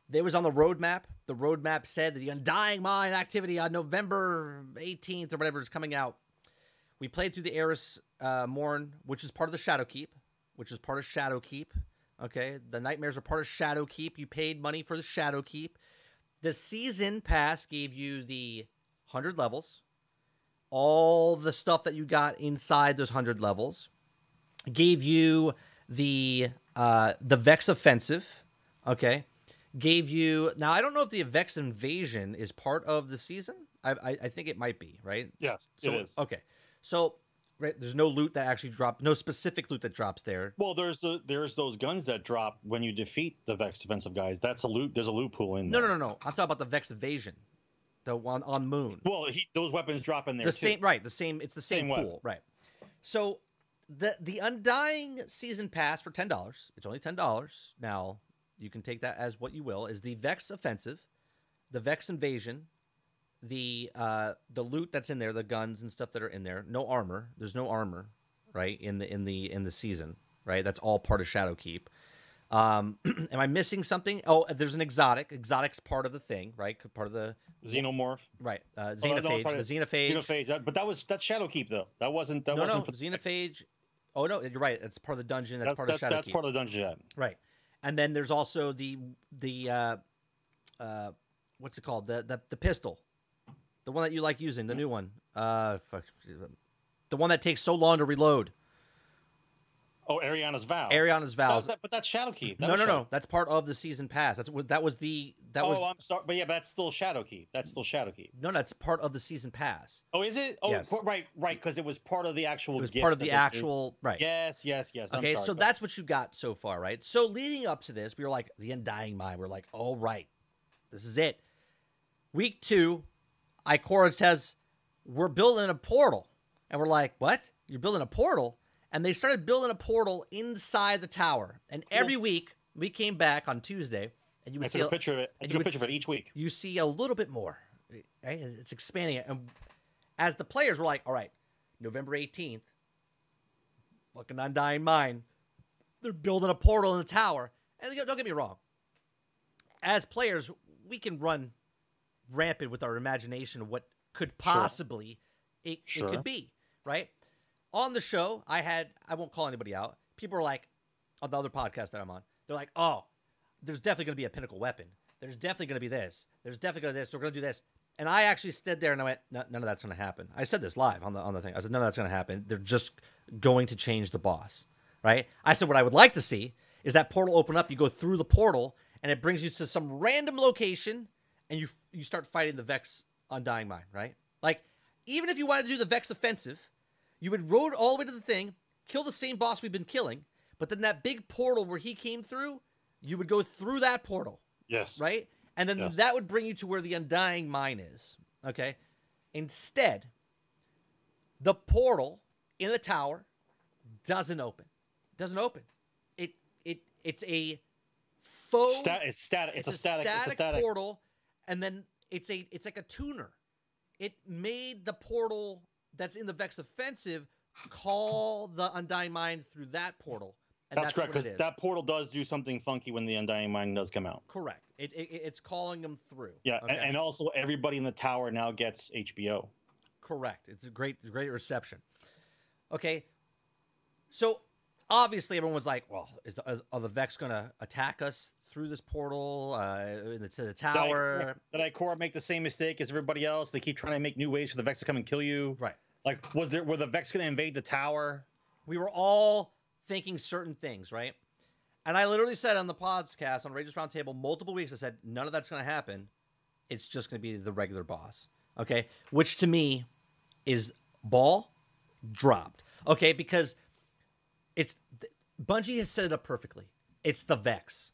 There was on the roadmap. The roadmap said that the Undying Mind activity on November 18th or whatever is coming out. We played through the Eris uh, Morn, which is part of the Shadowkeep, which is part of Shadowkeep. Okay, the nightmares are part of Shadowkeep. You paid money for the Shadowkeep. The season pass gave you the hundred levels, all the stuff that you got inside those hundred levels. Gave you the uh, the Vex offensive. Okay, gave you now. I don't know if the Vex invasion is part of the season. I I, I think it might be right. Yes, So it is. okay, so right, there's no loot that actually dropped, no specific loot that drops there. Well, there's the there's those guns that drop when you defeat the Vex offensive guys. That's a loot. There's a loot pool in there. no, no, no. no. I'm talking about the Vex evasion, the one on Moon. Well, he, those weapons drop in there the too. same, right? The same. It's the same, Same weapon. pool, right? So the the Undying season pass for ten dollars. It's only ten dollars. Now you can take that as what you will. Is the Vex offensive, the Vex invasion, the uh the loot that's in there, the guns and stuff that are in there. No armor. There's no armor, right? In the in the in the season, right? That's all part of Shadowkeep. Um, (clears throat) am I missing something? Oh, there's an exotic. Exotic's part of the thing, right? Part of the Xenomorph. right. Uh, Oh, no, Xenophage. the Xenophage. Xenophage. That, but that was that's Shadowkeep though. That wasn't that no, wasn't no, Xenophage. Oh no, you're right. It's part of the dungeon. That's, That's part that's, of Shadowkeep. that's part of the dungeon. yeah. right. And then there's also the the uh, uh, what's it called? The, the the pistol, the one that you like using, the new one. Uh, fuck, the one that takes so long to reload. Oh, Eriana's Vow. Eriana's Vows. that- but that's Shadowkeep. That no, no, Shadow- no. That's part of the season pass. That's what that was the that oh, was Oh, I'm sorry, but yeah, but that's still Shadow Shadowkeep. That's still Shadow Shadowkeep. no, no, that's part of the season pass. Oh, is it? Oh, Yes. right, right, because it was part of the actual. It was part of the actual right. Yes, yes, yes. I'm Okay, sorry, so but- that's what you got so far, right? So leading up to this, we were like the undying mind. We're like, all right, this is it. Week two, Ikora says we're building a portal, and we're like, what? You're building a portal? And they started building a portal inside the tower. And every week we came back on Tuesday, and you I would see took a a- picture of it. I and you a picture of it each week. you see a little bit more. Right? It's expanding it. And as the players were like, all right, November 18th, fucking Undying Mind, they're building a portal in the tower. And don't get me wrong, as players, we can run rampant with our imagination of what could possibly it, it Sure. could be, right? On the show, I had, I won't call anybody out. People are like, on the other podcast that I'm on, they're like, oh, there's definitely going to be a pinnacle weapon. There's definitely going to be this. There's definitely going to be this. We're going to do this. And I actually stood there and I went, "No- none of that's going to happen. I said this live on the on the thing. I said, none of that's going to happen. They're just going to change the boss, right? I said, what I would like to see is that portal open up. You go through the portal and it brings you to some random location and you you start fighting the Vex Undying Mind, right? Like even if you wanted to do the Vex offensive, you would road all the way to the thing, kill the same boss we've been killing, but then that big portal where he came through, you would go through that portal, Yes. right? And then Yes. that would bring you to where the Undying Mind is. Okay. Instead, the portal in the tower doesn't open. Doesn't open. It it it's a faux Stat, it's static. It's, a static. it's a static. portal, and then it's a it's like a tuner. It made the portal that's in the Vex offensive call the Undying Mind through that portal. And That's, that's, correct because that portal does do something funky when the Undying Mind does come out. correct. It, it it's calling them through. Yeah, Okay. and, and also everybody in the tower now gets HBO. Correct. It's a great, great reception. Okay, so obviously everyone was like, "Well, is the, are the Vex going to attack us through this portal uh, in the, to the Did I- tower?" Did Ikora make the same mistake as everybody else? They keep trying to make new ways for the Vex to come and kill you. Right. Like, was there were the Vex going to invade the tower? We were all thinking certain things, right? And I literally said on the podcast on Rageous Roundtable multiple weeks, I said none of that's going to happen. It's just going to be the regular boss. Okay, which to me is ball dropped. Okay, because it's Bungie has set it up perfectly. It's the Vex.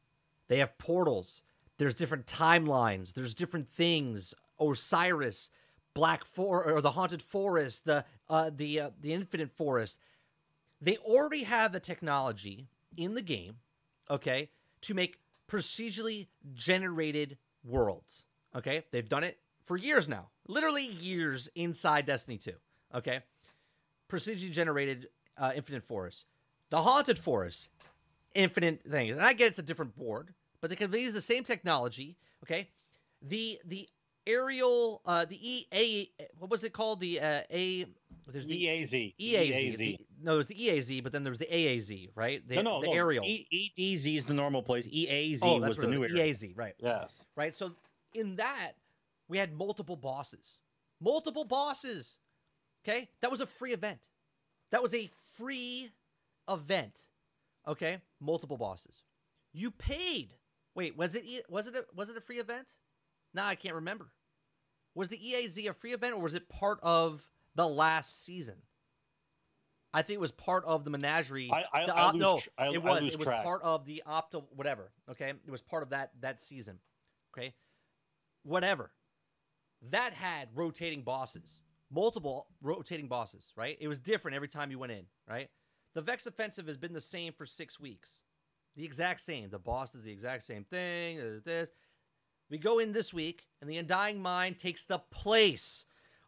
They have portals. There's different timelines. There's different things. Osiris, Black For or the Haunted Forest, the uh, the uh, the Infinite Forest. They already have the technology in the game, okay, to make procedurally generated worlds. Okay, they've done it for years now, literally years inside Destiny 2. Okay, procedurally generated uh, Infinite Forest, the Haunted Forest, infinite things. And I get it's a different board, but they can use the same technology. Okay, the the aerial, uh, the E A, what was it called? The uh, A. There's the EAZ. EAZ. the- no, there's the EAZ, but then there's the AAZ, right? The, no, no, the no. aerial. E- EEZ is the normal place. EAZ oh, was the new is, area. EAZ, right? Yes. Right. So in that, we had multiple bosses, multiple bosses. Okay, that was a free event. That was a free event. Okay, multiple bosses. You paid. Wait, was it? Was it? A, was it a free event? Now I can't remember. Was the EAZ a free event or was it part of the last season? I think it was part of the menagerie. I- I- the I lose no, I- it was. it was track. part of the opto whatever. Okay, it was part of that that season. Okay, whatever. That had rotating bosses, multiple rotating bosses. Right. It was different every time you went in. Right. The Vex offensive has been the same for six weeks. The exact same. The boss does the exact same thing. This. We go in this week, and the Undying Mind takes the place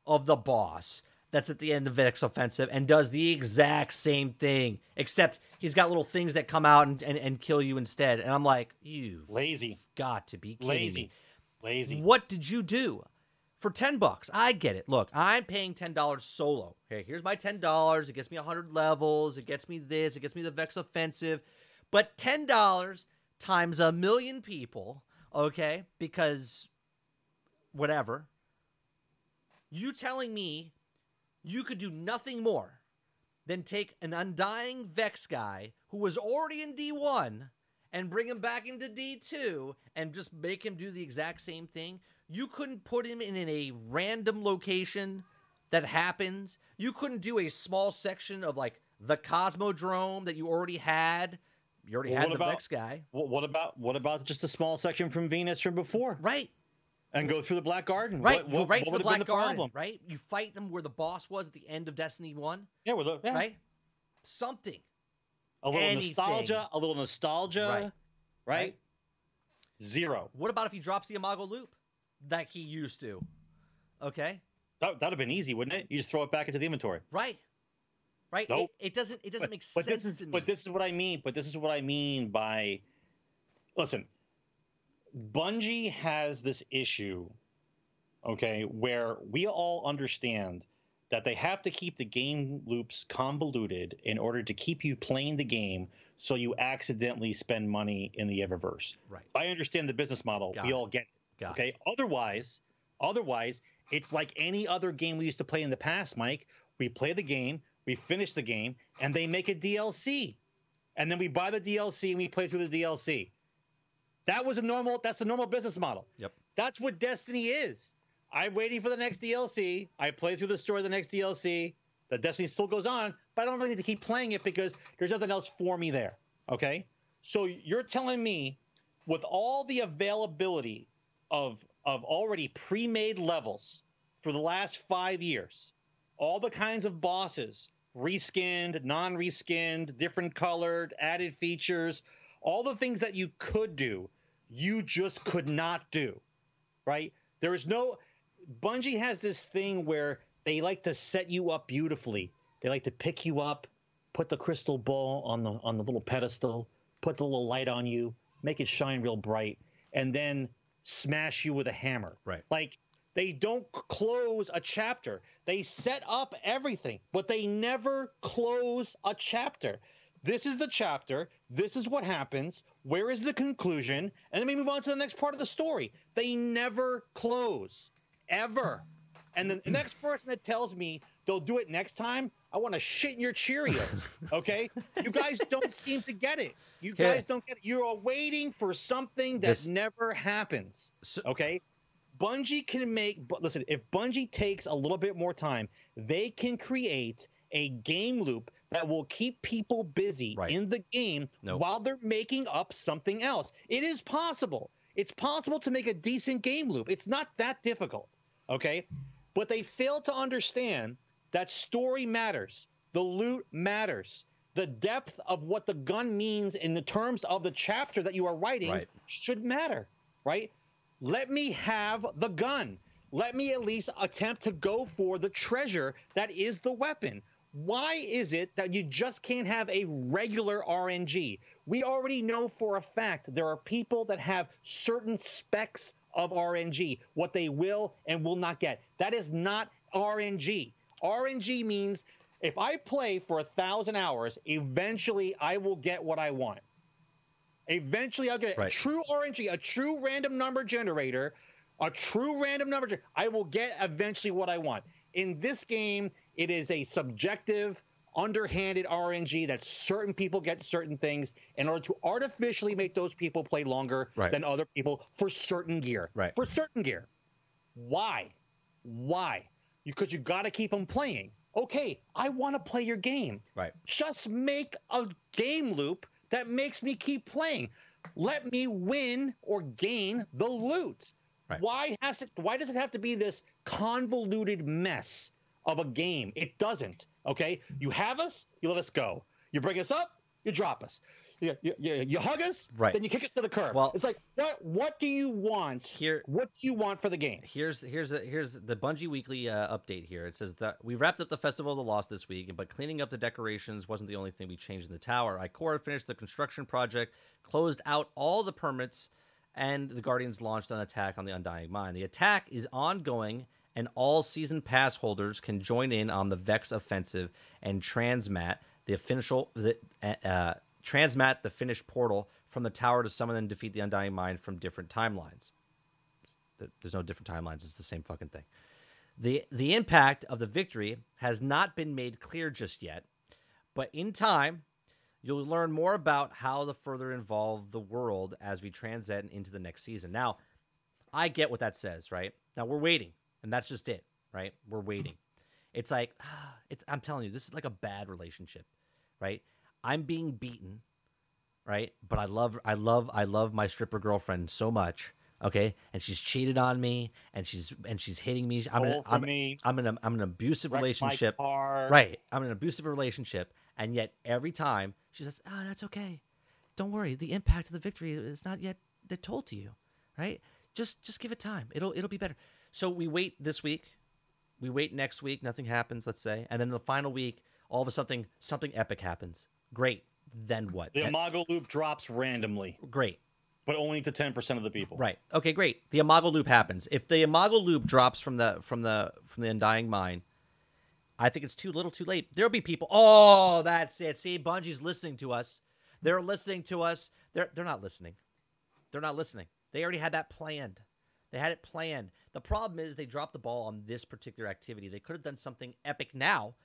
of the boss that's at the end of Vex Offensive and does the exact same thing, except he's got little things that come out and, and, and kill you instead. And I'm like, you've Lazy. got to be Lazy. me. Lazy. What did you do? For 10 bucks, I get it. Look, I'm paying $10 solo. Hey, here's my $10. It gets me 100 levels. It gets me this. It gets me the Vex Offensive. But $10 times a million people, okay? Because whatever. You telling me you could do nothing more than take an undying Vex guy who was already in D1 and bring him back into D2 and just make him do the exact same thing. You couldn't put him in a random location that happens. You couldn't do a small section of like the Cosmodrome that you already had. You already Well, had the about- Vex guy. What, what about what about just a small section from Venus from before Right. and go through the Black Garden? Right. What, what, right what the Black Garden. problem? Right. You fight them where the boss was at the end of Destiny 1. Yeah, with a, yeah. Right. Something. a little Anything. nostalgia, a little nostalgia, Right. right? Right. Zero. What about if he drops the Imago loop that he used to? Okay. That that'd have been easy, wouldn't it? You just throw it back into the inventory. Right. Right. Nope. It, it doesn't. It doesn't but, make but sense this is to me. but this is what I mean. But this is what I mean by listen. Bungie has this issue, okay, where we all understand that they have to keep the game loops convoluted in order to keep you playing the game so you accidentally spend money in the Eververse. right. I understand the business model. Got we it. all get it. Got it. Okay. Otherwise, otherwise, it's like any other game we used to play in the past, Mike. We play the game, we finish the game, and they make a DLC. And then we buy the DLC and we play through the DLC. That was a normal that's the normal business model. Yep. That's what Destiny is. I'm waiting for the next DLC. I play through the story of the next DLC. The Destiny still goes on, but I don't really need to keep playing it because there's nothing else for me there. Okay? So you're telling me with all the availability of of already pre-made levels for the last five years, all the kinds of bosses, reskinned, non-reskinned, different colored, added features, all the things that you could do, you just could not do. Right? There is no Bungie has this thing where they like to set you up beautifully. They like to pick you up, put the crystal ball on the on the little pedestal, put the little light on you, make it shine real bright, and then smash you with a hammer. Right. Like they don't close a chapter. They set up everything, but they never close a chapter. This is the chapter. This is what happens. Where is the conclusion? And then we move on to the next part of the story. They never close, ever. And the next person that tells me they'll do it next time, I want to shit in your Cheerios. (laughs) Okay? you guys don't seem to get it. You Yeah. guys don't get it. You're waiting for something that This- never happens. So, Okay. Bungie can make, but listen, if Bungie takes a little bit more time, they can create a game loop that will keep people busy Right. in the game Nope. while they're making up something else. It is possible. It's possible to make a decent game loop. It's not that difficult. Okay. But they fail to understand that story matters, the loot matters. The depth of what the gun means in the terms of the chapter that you are writing Right. should matter, right? Let me have the gun. Let me at least attempt to go for the treasure that is the weapon. Why is it that you just can't have a regular RNG? We already know for a fact there are people that have certain specs of RNG, what they will and will not get. That is not RNG. RNG means if I play for a thousand hours, eventually I will get what I want. Eventually, I'll get Right. a true RNG, a true random number generator, a true random number. gen- I will get eventually what I want. In this game, it is a subjective, underhanded RNG that certain people get certain things in order to artificially make those people play longer Right. than other people for certain gear. Right. For certain gear. Why? Why? Because you got to keep them playing. Okay, I want to play your game right. just make a game loop that makes me keep playing. Let me win or gain the loot. Right. Why has it why does it have to be this convoluted mess of a game? It doesn't. Okay? You have us, you let us go. You bring us up, you drop us. You, you, you, hug us, Right. then you kick us to the curb. Well- it's like what what do you want? Here- what do you want for the game? Here's here's a, here's the Bungie Weekly uh, update. Here it says that we wrapped up the Festival of the Lost this week, but cleaning up the decorations wasn't the only thing we changed in the tower. Ikora finished the construction project, closed out all the permits, and the Guardians launched an attack on the Undying Mind. The attack is ongoing, and all season pass holders can join in on the Vex offensive and transmat the official the uh, transmat the finished portal from the tower to summon and defeat the Undying Mind from different timelines. There's no different timelines. It's the same fucking thing. The the impact of the victory has not been made clear just yet, But in time, you'll learn more about how to further involve the world as we transit into the next season. Now, I get what that says, right? Now we're waiting, and that's just it, right? We're waiting. Mm-hmm. It's like (sighs) it's I'm telling you, this is like a bad relationship, right? I'm being beaten, right? But I love I love I love my stripper girlfriend so much, okay? And she's cheated on me and she's and she's hitting me. I'm in, I'm, me, I'm in a, I'm in an abusive relationship. Right. I'm in an abusive relationship, and yet every time she says, "Oh, that's okay. Don't worry. The impact of the victory is not yet told to you, right? Just just give it time. It'll it'll be better." So we wait this week. We wait next week. Nothing happens. Let's say, and then the final week, all of a sudden, something epic happens. Great. Then what? The Imago loop drops randomly, great. but only to 10% of the people. Right. Okay. Great. The Imago loop happens. If the Imago loop drops from the from the from the Undying Mind, I think it's too little, too late. There'll be people. Oh, that's it. See, Bungie's listening to us. They're listening to us. They're they're not listening. They're not listening. They already had that planned. They had it planned. The problem is they dropped the ball on this particular activity. They could have done something epic now.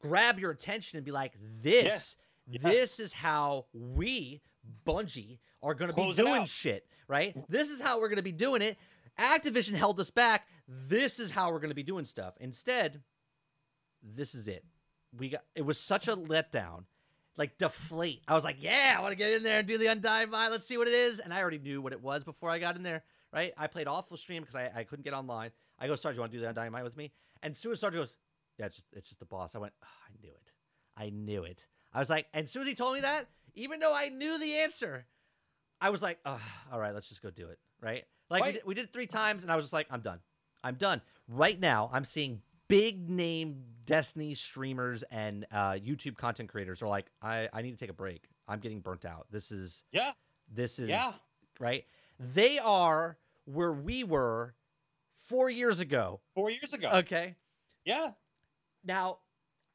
Grab your attention and be like, this, Yeah. this is how we, Bungie, are going to be doing out. shit, right? This is how we're going to be doing it. Activision held us back. This is how we're going to be doing stuff. Instead, this is it. We got it was such a letdown. Like deflate. I was like, yeah, I want to get in there and do the Undying Mind. Let's see what it is. And I already knew what it was before I got in there, right? I played off the stream because I, I couldn't get online. I go, Sarge, you want to do the Undying Mind with me? And as soon as Sarge goes, yeah, it's just it's just the boss. I went, oh, I knew it. I knew it. I was like, and as soon as he told me that, even though I knew the answer, I was like, oh, all right, let's just go do it, right? Like we did, we did it three times, and I was just like, I'm done. I'm done. Right now, I'm seeing big name Destiny streamers and uh, YouTube content creators are like, I, I need to take a break. I'm getting burnt out. This is Yeah. this is Yeah. right. They are where we were four years ago. Four years ago. Okay. yeah. Now,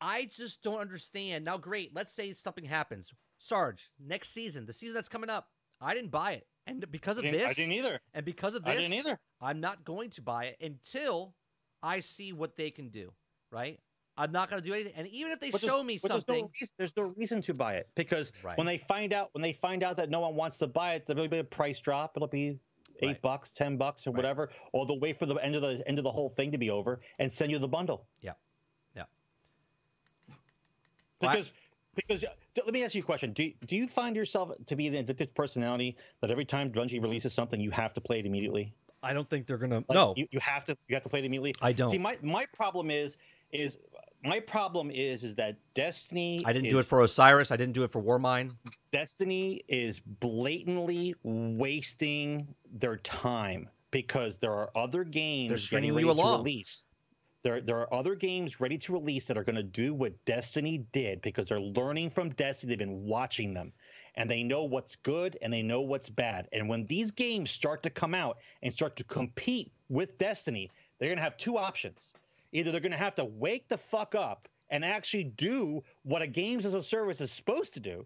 I just don't understand. Now, great. Let's say something happens. Sarge, next season, the season that's coming up, I didn't buy it, and because of didn't, this, I didn't either. and because of this, I didn't either. I'm not going to buy it until I see what they can do. Right? I'm not going to do anything. And even if they But show me but there's something, no, reason, there's no reason to buy it because Right. when they find out when they find out that no one wants to buy it, there'll be a price drop. It'll be eight Right. bucks, ten bucks, or Right. whatever. Or they'll wait for the end of the end of the whole thing to be over and send you the bundle. yeah. Well, I- Because because let me ask you a question. Do do you find yourself to be an addictive personality that every time Bungie releases something, you have to play it immediately? I don't think they're going to. Like, no, you, you have to you have to play it immediately. I don't. See, my my problem is is my problem is is that Destiny. I didn't is do it for Osiris. I didn't do it for Warmind. Destiny is blatantly wasting their time because there are other games getting stringing ready you to along. release. There, there are other games ready to release that are going to do what Destiny did because they're learning from Destiny. They've been watching them and they know what's good and they know what's bad. And when these games start to come out and start to compete with Destiny, they're going to have two options. Either they're going to have to wake the fuck up and actually do what a games as a service is supposed to do,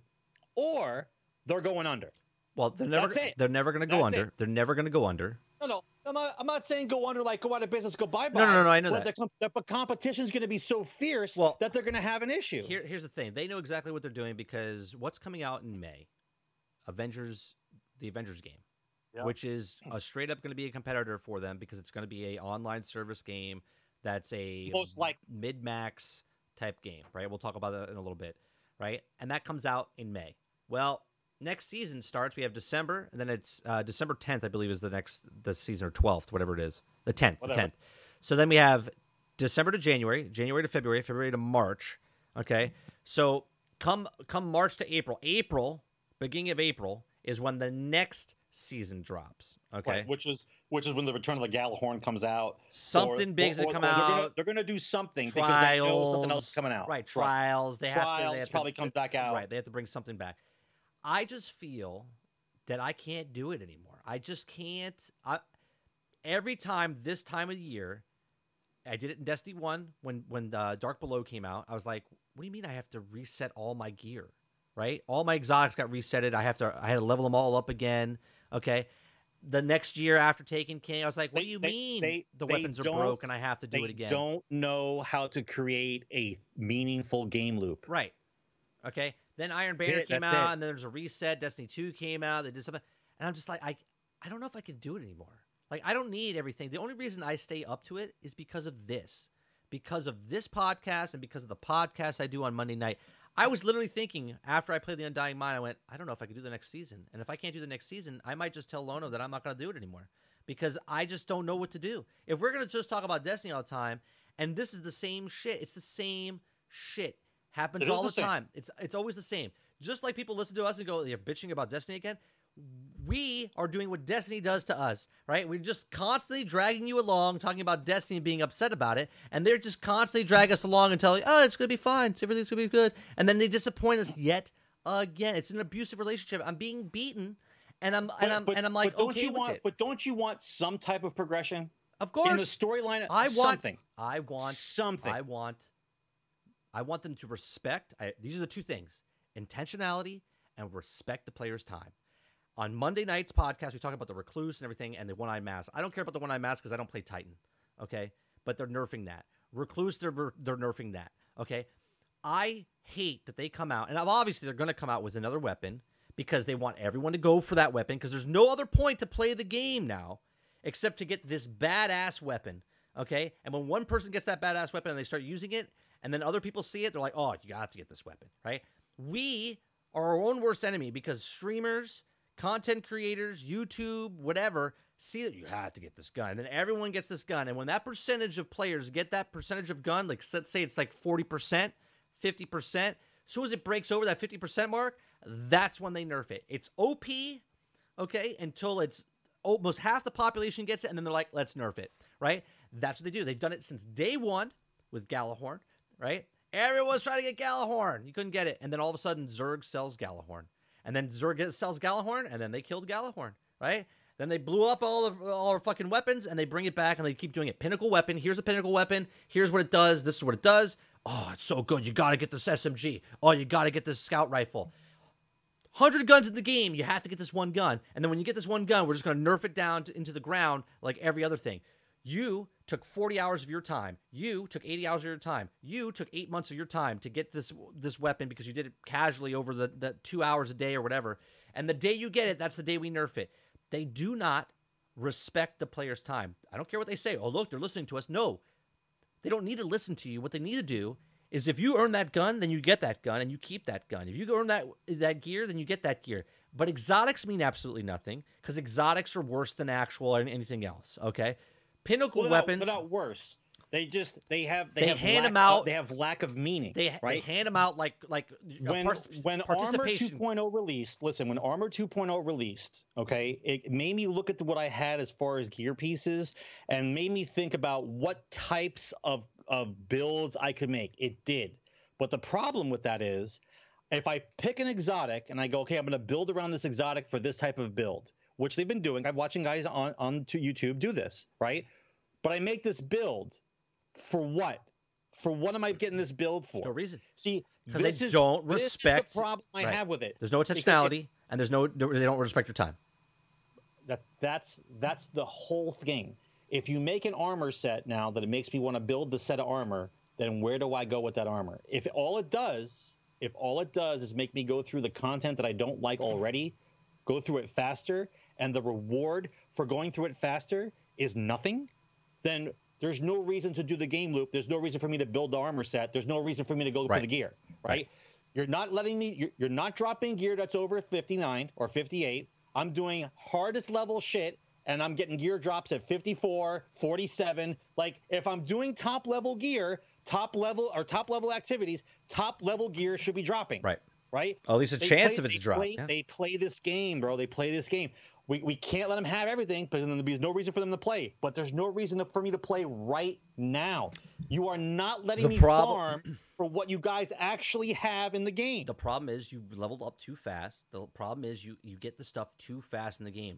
or they're going under. Well, they're never. That's it. They're never going to go That's it. under. They're never going to go under. No, no, I'm not. I'm not saying go under like go out of business, go bye bye. No, no, no, no, I know but that. The, com- the, competition's going to be so fierce Well, that they're going to have an issue. Here, here's the thing. They know exactly what they're doing because what's coming out in May, Avengers, the Avengers game, Yeah. which is a straight up going to be a competitor for them because it's going to be a online service game that's a Most like- mid max type game, right? We'll talk about that in a little bit, right? And that comes out in May. Well, next season starts. We have December, and then it's uh, December 10th, I believe, is the next the season or 12th, whatever it is, the 10th, Whatever. the 10th. So then we have December to January, January to February, February to March. Okay, so come come March to April, April beginning of April is when the next season drops. Okay, Right, which is which is when the Return of the Gjallarhorn comes out. something or, big's or, gonna come They're out. gonna, they're gonna do something because they know trials, something else is coming out. Right, trials. They have to. Trials They have to- probably comes back out. Right, they have to bring something back. I just feel that I can't do it anymore. I just can't. I, every time this time of the year, I did it in Destiny One when when uh, Dark Below came out. I was like, "What do you mean I have to reset all my gear? Right, all my exotics got resetted. I have to. I had to level them all up again. Okay." The next year after Taken King, I was like, "What They- do you they- mean they- the weapons are don't- broke and I have to do it again?" I don't know how to create a meaningful game loop. Right. Okay. Then Iron Banner it, came out, it. and then there's a reset. Destiny 2 came out. They did something. And I'm just like, I, I don't know if I can do it anymore. Like, I don't need everything. The only reason I stay up to it is because of this, because of this podcast, and because of the podcast I do on Monday night. I was literally thinking after I played The Undying Mind, I went, I don't know if I can do the next season. And if I can't do the next season, I might just tell Lono that I'm not going to do it anymore because I just don't know what to do. If we're going to just talk about Destiny all the time, and this is the same shit, it's the same shit. Happens all the the, time. It's it's always the same. Just like people listen to us and go, they're bitching about Destiny again. We are doing what Destiny does to us, right? We're just constantly dragging you along, talking about Destiny and being upset about it, and they're just constantly drag us along and telling, "Oh, it's gonna be fine. Everything's gonna be good," and then they disappoint us yet again. It's an abusive relationship. I'm being beaten, and I'm and I'm and I'm like, but don't okay you with want? it. But don't you want some type of progression Of course, in the storyline? I want something. I want something. I want I want them to respect I, these are the two things intentionality and respect the player's time. On Monday night's podcast, we talk about the recluse and everything and the one eye mask. I don't care about the one eye mask because I don't play Titan. Okay. But they're nerfing that. Recluse, they're, they're nerfing that. Okay. I hate that they come out, and obviously they're going to come out with another weapon because they want everyone to go for that weapon because there's no other point to play the game now except to get this badass weapon. Okay. And when one person gets that badass weapon and they start using it, and then other people see it, they're like, oh, you got to get this weapon, right? We are our own worst enemy because streamers, content creators, YouTube, whatever, see that you have to get this gun. And then everyone gets this gun. And when that percentage of players get that percentage of gun, like let's say it's like 40%, 50%, as soon as it breaks over that 50% mark, that's when they nerf it. It's OP, okay, until it's almost half the population gets it, and then they're like, let's nerf it, right? That's what they do. They've done it since day one with Gjallarhorn, right? Everyone's trying to get Gjallarhorn. You couldn't get it. And then all of a sudden, Zerg sells Gjallarhorn. And then Zerg sells Gjallarhorn, and then they killed Gjallarhorn, right? Then they blew up all of all our fucking weapons, and they bring it back, and they keep doing it. Pinnacle weapon. Here's a pinnacle weapon. Here's what it does. This is what it does. Oh, it's so good. You got to get this SMG. Oh, you got to get this scout rifle. 100 guns in the game, you have to get this one gun. And then when you get this one gun, we're just going to nerf it down to, into the ground like every other thing. You took 40 hours of your time. You took 80 hours of your time. You took 8 months of your time to get this this weapon because you did it casually over the, the 2 hours a day or whatever. And the day you get it, that's the day we nerf it. They do not respect the player's time. I don't care what they say. Oh, look, they're listening to us. No. They don't need to listen to you. What they need to do is if you earn that gun, then you get that gun and you keep that gun. If you earn that that gear, then you get that gear. But exotics mean absolutely nothing because exotics are worse than actual and anything else. Okay, pinnacle Well, they're not- weapons. They're not worse. They just they have they, They have hand lack 'em out- Of, they have lack of meaning. they, they hand them out like like when when Armor participation. 2.0 released, listen, when Armor 2.0 released, okay, it made me look at what I had as far as gear pieces and made me think about what types of of builds I could make. It did. But the problem with that is if I pick an exotic and I go, okay, I'm going to build around this exotic for this type of build, which they've been doing. I'm watching guys on on to YouTube do this, right? But I make this build for what? For what am I getting this build for? no reason See, because they is- don't this is respect- the problem I right. have with it. There's no Because it- intentionality and there's no they don't respect your time. That that's that's the whole thing. If you make an armor set now that it makes me want to build the set of armor, then where do I go with that armor? If all it does, if all it does is make me go through the content that I don't like already, go through it faster, and the reward for going through it faster is nothing, then there's no reason to do the game loop. There's no reason for me to build the armor set. There's no reason for me to go Right. for the gear, right? Right. You're not letting me, you're, you're not dropping gear that's over 59 or 58. I'm doing hardest level shit and I'm getting gear drops at 54, 47. Like if I'm doing top level gear, top level or top level activities, top level gear should be dropping. Right. Right? At least a They chance play- of it's dropped. yeah. They play this game, bro. They play this game. We, we can't let them have everything because then there's no reason for them to play. But there's no reason for me to play right now. You are not letting The me problem- farm for what you guys actually have in the game. The problem is you leveled up too fast. The problem is you you get the stuff too fast in the game.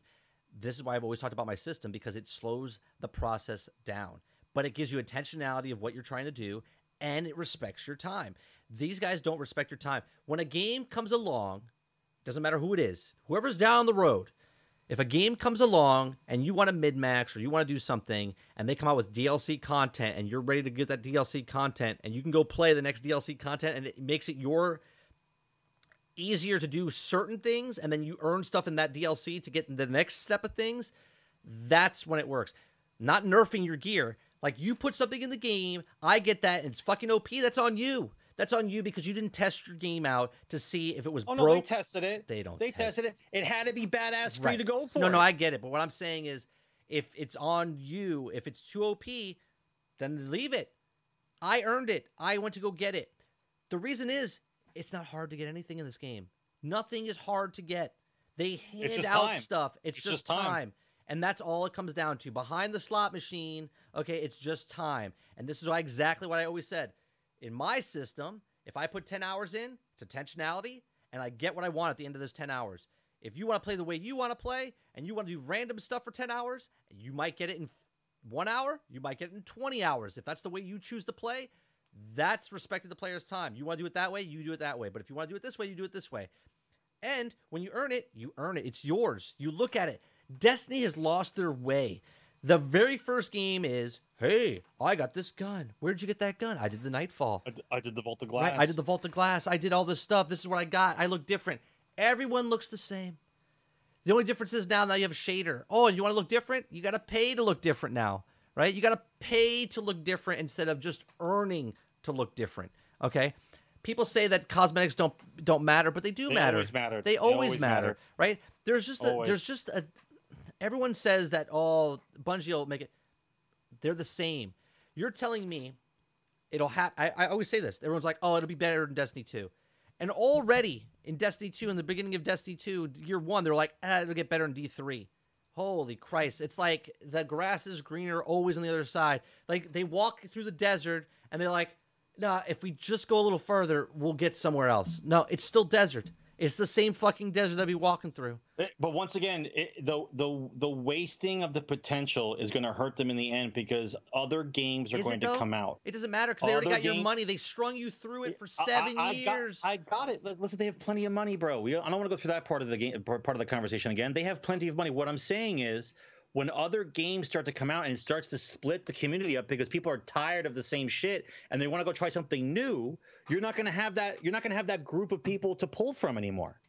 This is why I've always talked about my system because it slows the process down, but it gives you intentionality of what you're trying to do and it respects your time. These guys don't respect your time. When a game comes along, doesn't matter who it is, whoever's down the road, if a game comes along and you want to mid max or you want to do something and they come out with DLC content and you're ready to get that DLC content and you can go play the next DLC content and it makes it your easier to do certain things and then you earn stuff in that DLC to get the next step of things, that's when it works. Not nerfing your gear. Like you put something in the game, I get that, and it's fucking OP. That's on you. That's on you because you didn't test your game out to see if it was Oh broke. no, they tested it. They don't They test tested it. It had to be badass for Right. you to go for. No, it. no, I get it. But what I'm saying is, if it's on you, if it's too OP, then leave it. I earned it. I went to go get it. The reason is, it's not hard to get anything in this game. Nothing is hard to get. They hand out time. stuff. It's, It's just, just time. time. And that's all it comes down to. Behind the slot machine, okay, it's just time. And this is why exactly what I always said. In my system, if I put 10 hours in, it's intentionality, and I get what I want at the end of those 10 hours. If you want to play the way you want to play, and you want to do random stuff for 10 hours, you might get it in one hour, you might get it in 20 hours. If that's the way you choose to play, that's respecting the player's time. You want to do it that way, you do it that way. But if you want to do it this way, you do it this way. And when you earn it, you earn it. It's yours. You look at it. Destiny has lost their way. The very first game is, hey, I got this gun. Where'd you get that gun? I did the Nightfall. I, d- I did the Vault of Glass. Right? I did the Vault of Glass. I did all this stuff. This is what I got. I look different. Everyone looks the same. The only difference is now now you have a shader. Oh, and you want to look different? You got to pay to look different now, right? You got to pay to look different instead of just earning to look different. Okay. People say that cosmetics don't don't matter, but they do They matter. always matter. They They always, always matter, matter. right? There's just a, there's just a. Everyone says that oh Bungie will make it. They're the same. You're telling me it'll happen. I, I always say this. Everyone's like, oh, it'll be better in Destiny 2. And already in Destiny 2, in the beginning of Destiny 2, year one, they're like, ah, it'll get better in D3. Holy Christ. It's like the grass is greener always on the other side. Like they walk through the desert and they're like, nah, if we just go a little further, we'll get somewhere else. No, it's still desert. It's the same fucking desert that we walking through. But once again, it, the the the wasting of the potential is going to hurt them in the end because other games are Is going to come out. It doesn't matter because they already got your money. They strung you through it for I- I- seven I got- years. I got it. Li- Listen, they have plenty of money, bro. We I don't want to go through that part of the game, part of the conversation again. They have plenty of money. What I'm saying is, when other games start to come out and it starts to split the community up because people are tired of the same shit and they want to go try something new, you're not going to have that. You're not going to have that group of people to pull from anymore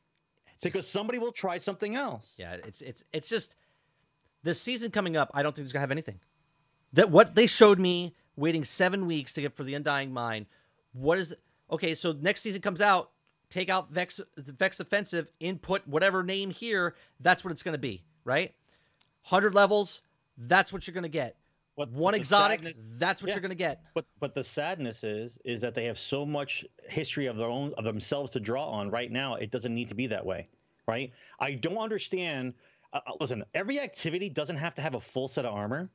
because somebody will try something else. Yeah, it's it's it's just the season coming up. I don't think it's gonna have anything. That what they showed me waiting seven weeks to get for the Undying Mind. What is the, okay? So next season comes out. Take out Vex Vex Offensive. Input whatever name here. That's what it's gonna be. Right. Hundred levels. That's what you're gonna get. But One exotic. sadness- that's what yeah. you're gonna get. But but the sadness is is that they have so much history of their own of themselves to draw on right now. It doesn't need to be that way, right? I don't understand. Uh, uh, listen, every activity doesn't have to have a full set of armor,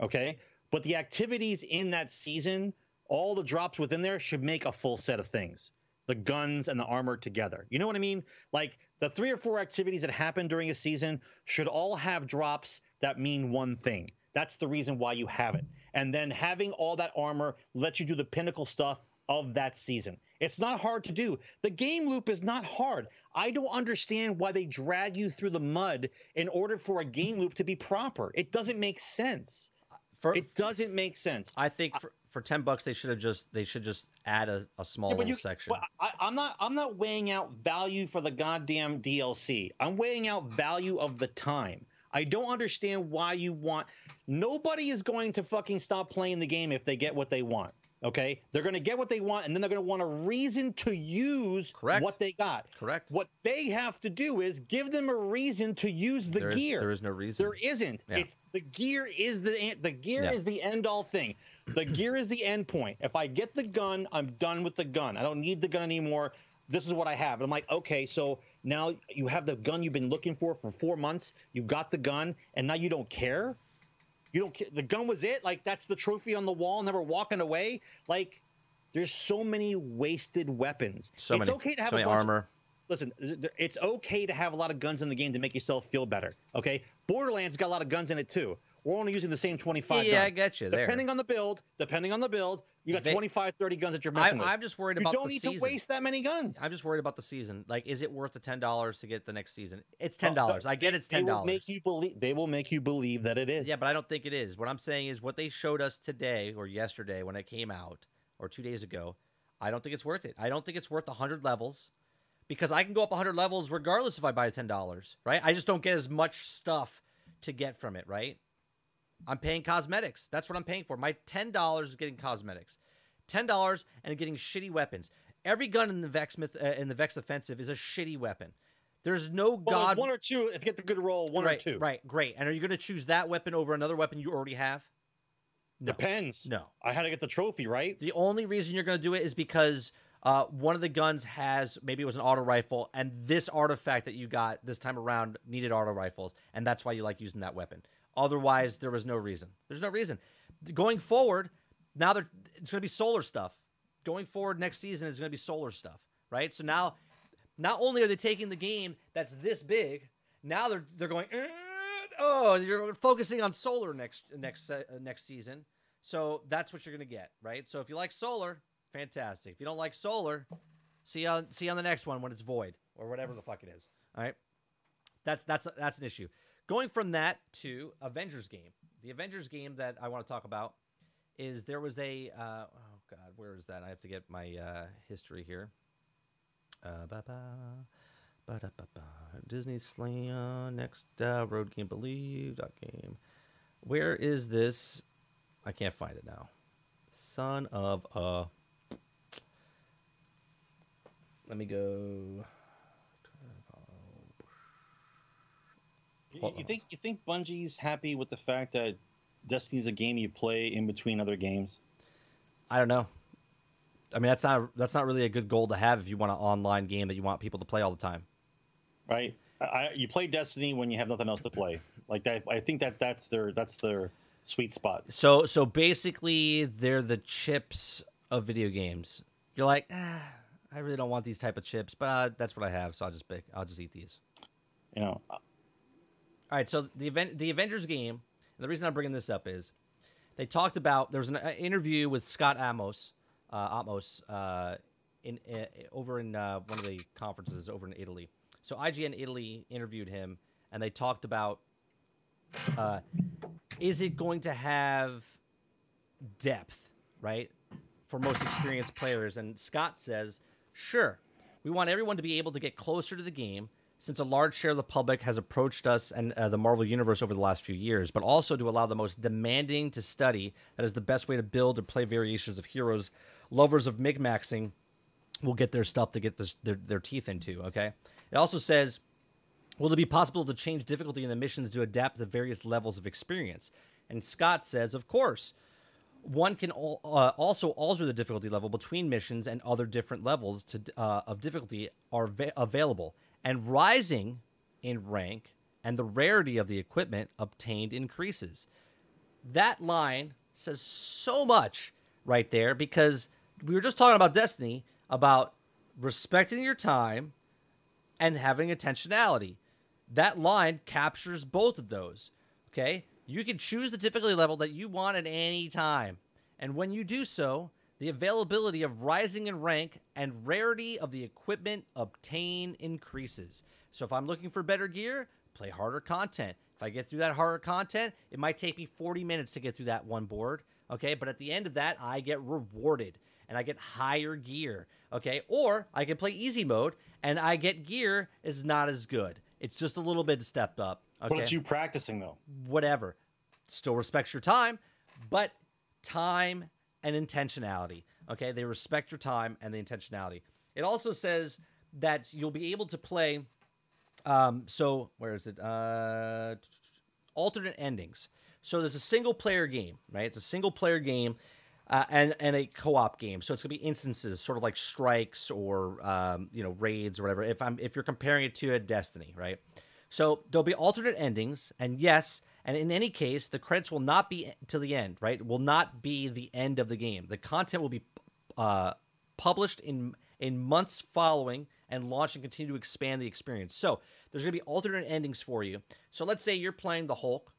okay? But the activities in that season, all the drops within there should make a full set of things. The guns and the armor together. You know what I mean? Like the three or four activities that happen during a season should all have drops that mean one thing. That's the reason why you have it. And then having all that armor lets you do the pinnacle stuff of that season. It's not hard to do. The game loop is not hard. I don't understand why they drag you through the mud in order for a game loop to be proper. It doesn't make sense. For, It doesn't make sense. I think for, for ten bucks they should have just they should just add a, a small Yeah, little you- section. I, I'm not. I'm not weighing out value for the goddamn DLC. I'm weighing out value of the time. I don't understand why you want. Nobody is going to fucking stop playing the game if they get what they want. Okay, they're going to get what they want, and then they're going to want a reason to use Correct. what they got. Correct. What they have to do is give them a reason to use the There is- gear. there is no reason. There isn't. Yeah. It's the gear is the the gear Yeah. is the end all thing. The (clears throat) gear is the end point. If I get the gun, I'm done with the gun. I don't need the gun anymore. This is what I have. And I'm like, okay, so now you have the gun you've been looking for for four months. You got the gun, and now you don't care. You don't care. The gun was it. Like that's the trophy on the wall. Never walking away. Like there's so many wasted weapons. so it's many, okay to have so a bunch armor. listen, th- th- it's okay to have a lot of guns in the game to make yourself feel better. Okay, Borderlands got a lot of guns in it too. We're only using the same 25 Yeah, I get you there. Depending on the build, depending on the build, you got They- 25, 30 guns that you're I, messing with. I'm just worried you about don't the need season. to waste that many guns. I'm just worried about the season. Like, is it worth the ten dollars to get the next season? It's oh, ten Well, dollars. I get it's They ten will dollars. make you believe. They will make you believe that it is. Yeah, but I don't think it is. What I'm saying is what they showed us today or yesterday when it came out or two days ago. I don't think it's worth it. I don't think it's worth 100 levels because I can go up 100 levels regardless if I buy $10, right? I just don't get as much stuff to get from it, right? I'm paying cosmetics. That's what I'm paying for. My $10 is getting cosmetics. $10 and getting shitty weapons. Every gun in the Vex myth, uh, in the Vex offensive is a shitty weapon. There's no Well, god one or two. If you get the good roll, one right, or two. Right, great. And are you going to choose that weapon over another weapon you already have? No. Depends. No. I had to get the trophy, right? The only reason you're going to do it is because uh, one of the guns has maybe it was an auto rifle, and this artifact that you got this time around needed auto rifles, and that's why you like using that weapon. Otherwise, there was no reason. There's no reason. Going forward, now there it's going to be solar stuff. Going forward next season is going to be solar stuff, right? So now, not only are they taking the game that's this big, now they're they're going. "Eh, Oh, you're focusing on solar next next uh, next season. So that's what you're gonna get, right? So if you like solar, fantastic. If you don't like solar, see you on see you on the next one when it's void or whatever the fuck it is. All right, that's that's that's an issue. Going from that to Avengers game, the Avengers game that I want to talk about is there was a uh, oh god, where is that? I have to get my uh, history here. Uh. Disney Slam next uh, road game believe dot game. Where is this? I can't find it now. Son of a. Let me go. You, you think you think Bungie's happy with the fact that Destiny's a game you play in between other games? I don't know. I mean, that's not that's not really a good goal to have if you want an online game that you want people to play all the time. right? I, you play Destiny when you have nothing else to play. Like that, I think that that's their that's their sweet spot. So so basically, they're the chips of video games. You're like, ah, I really don't want these type of chips, but uh, that's what I have, so I'll just pick. I'll just eat these. You know, All right, so the event, the Avengers game. And the reason I'm bringing this up is they talked about there was an uh, interview with Scot Amos, uh, Amos, uh, in uh, over in uh, one of the conferences over in Italy. So IGN Italy interviewed him, and they talked about uh, is it going to have depth, right, for most experienced players? And Scot says, sure, we want everyone to be able to get closer to the game since a large share of the public has approached us and uh, the Marvel Universe over the last few years, but also to allow the most demanding to study. That is the best way to build or play variations of heroes. Lovers of min-maxing will get their stuff to get this, their, their teeth into, okay? It also says, Will it be possible to change difficulty in the missions to adapt to various levels of experience? And Scot says, Of course. One can uh, also alter the difficulty level between missions, and other different levels to, uh, of difficulty are va- available. And rising in rank and the rarity of the equipment obtained increases. That line says so much right there because we were just talking about Destiny, about respecting your time and having intentionality. That line captures both of those. Okay? You can choose the difficulty level that you want at any time. And when you do so, the availability of rising in rank and rarity of the equipment obtained increases. So if I'm looking for better gear, play harder content. If I get through that harder content, it might take me 40 minutes to get through that one board. Okay, but at the end of that, I get rewarded and I get higher gear. Okay, or I can play easy mode and I get gear is not as good. It's just a little bit stepped up. Okay, but it's you practicing though. whatever. Still respects your time, but time and intentionality. Okay, they respect your time and the intentionality. It also says that you'll be able to play. Um, so where is it? Uh, alternate endings. So there's a single player game, right? It's a single player game. Uh, and and a co-op game, so it's gonna be instances, sort of like strikes or um, you know raids or whatever. If I'm if you're comparing it to a Destiny, right? So there'll be alternate endings, and yes, and in any case, the credits will not be to the end, right? Will not be the end of the game. The content will be uh, published in in months following and launch and continue to expand the experience. So there's going to be alternate endings for you. So let's say you're playing the Hulk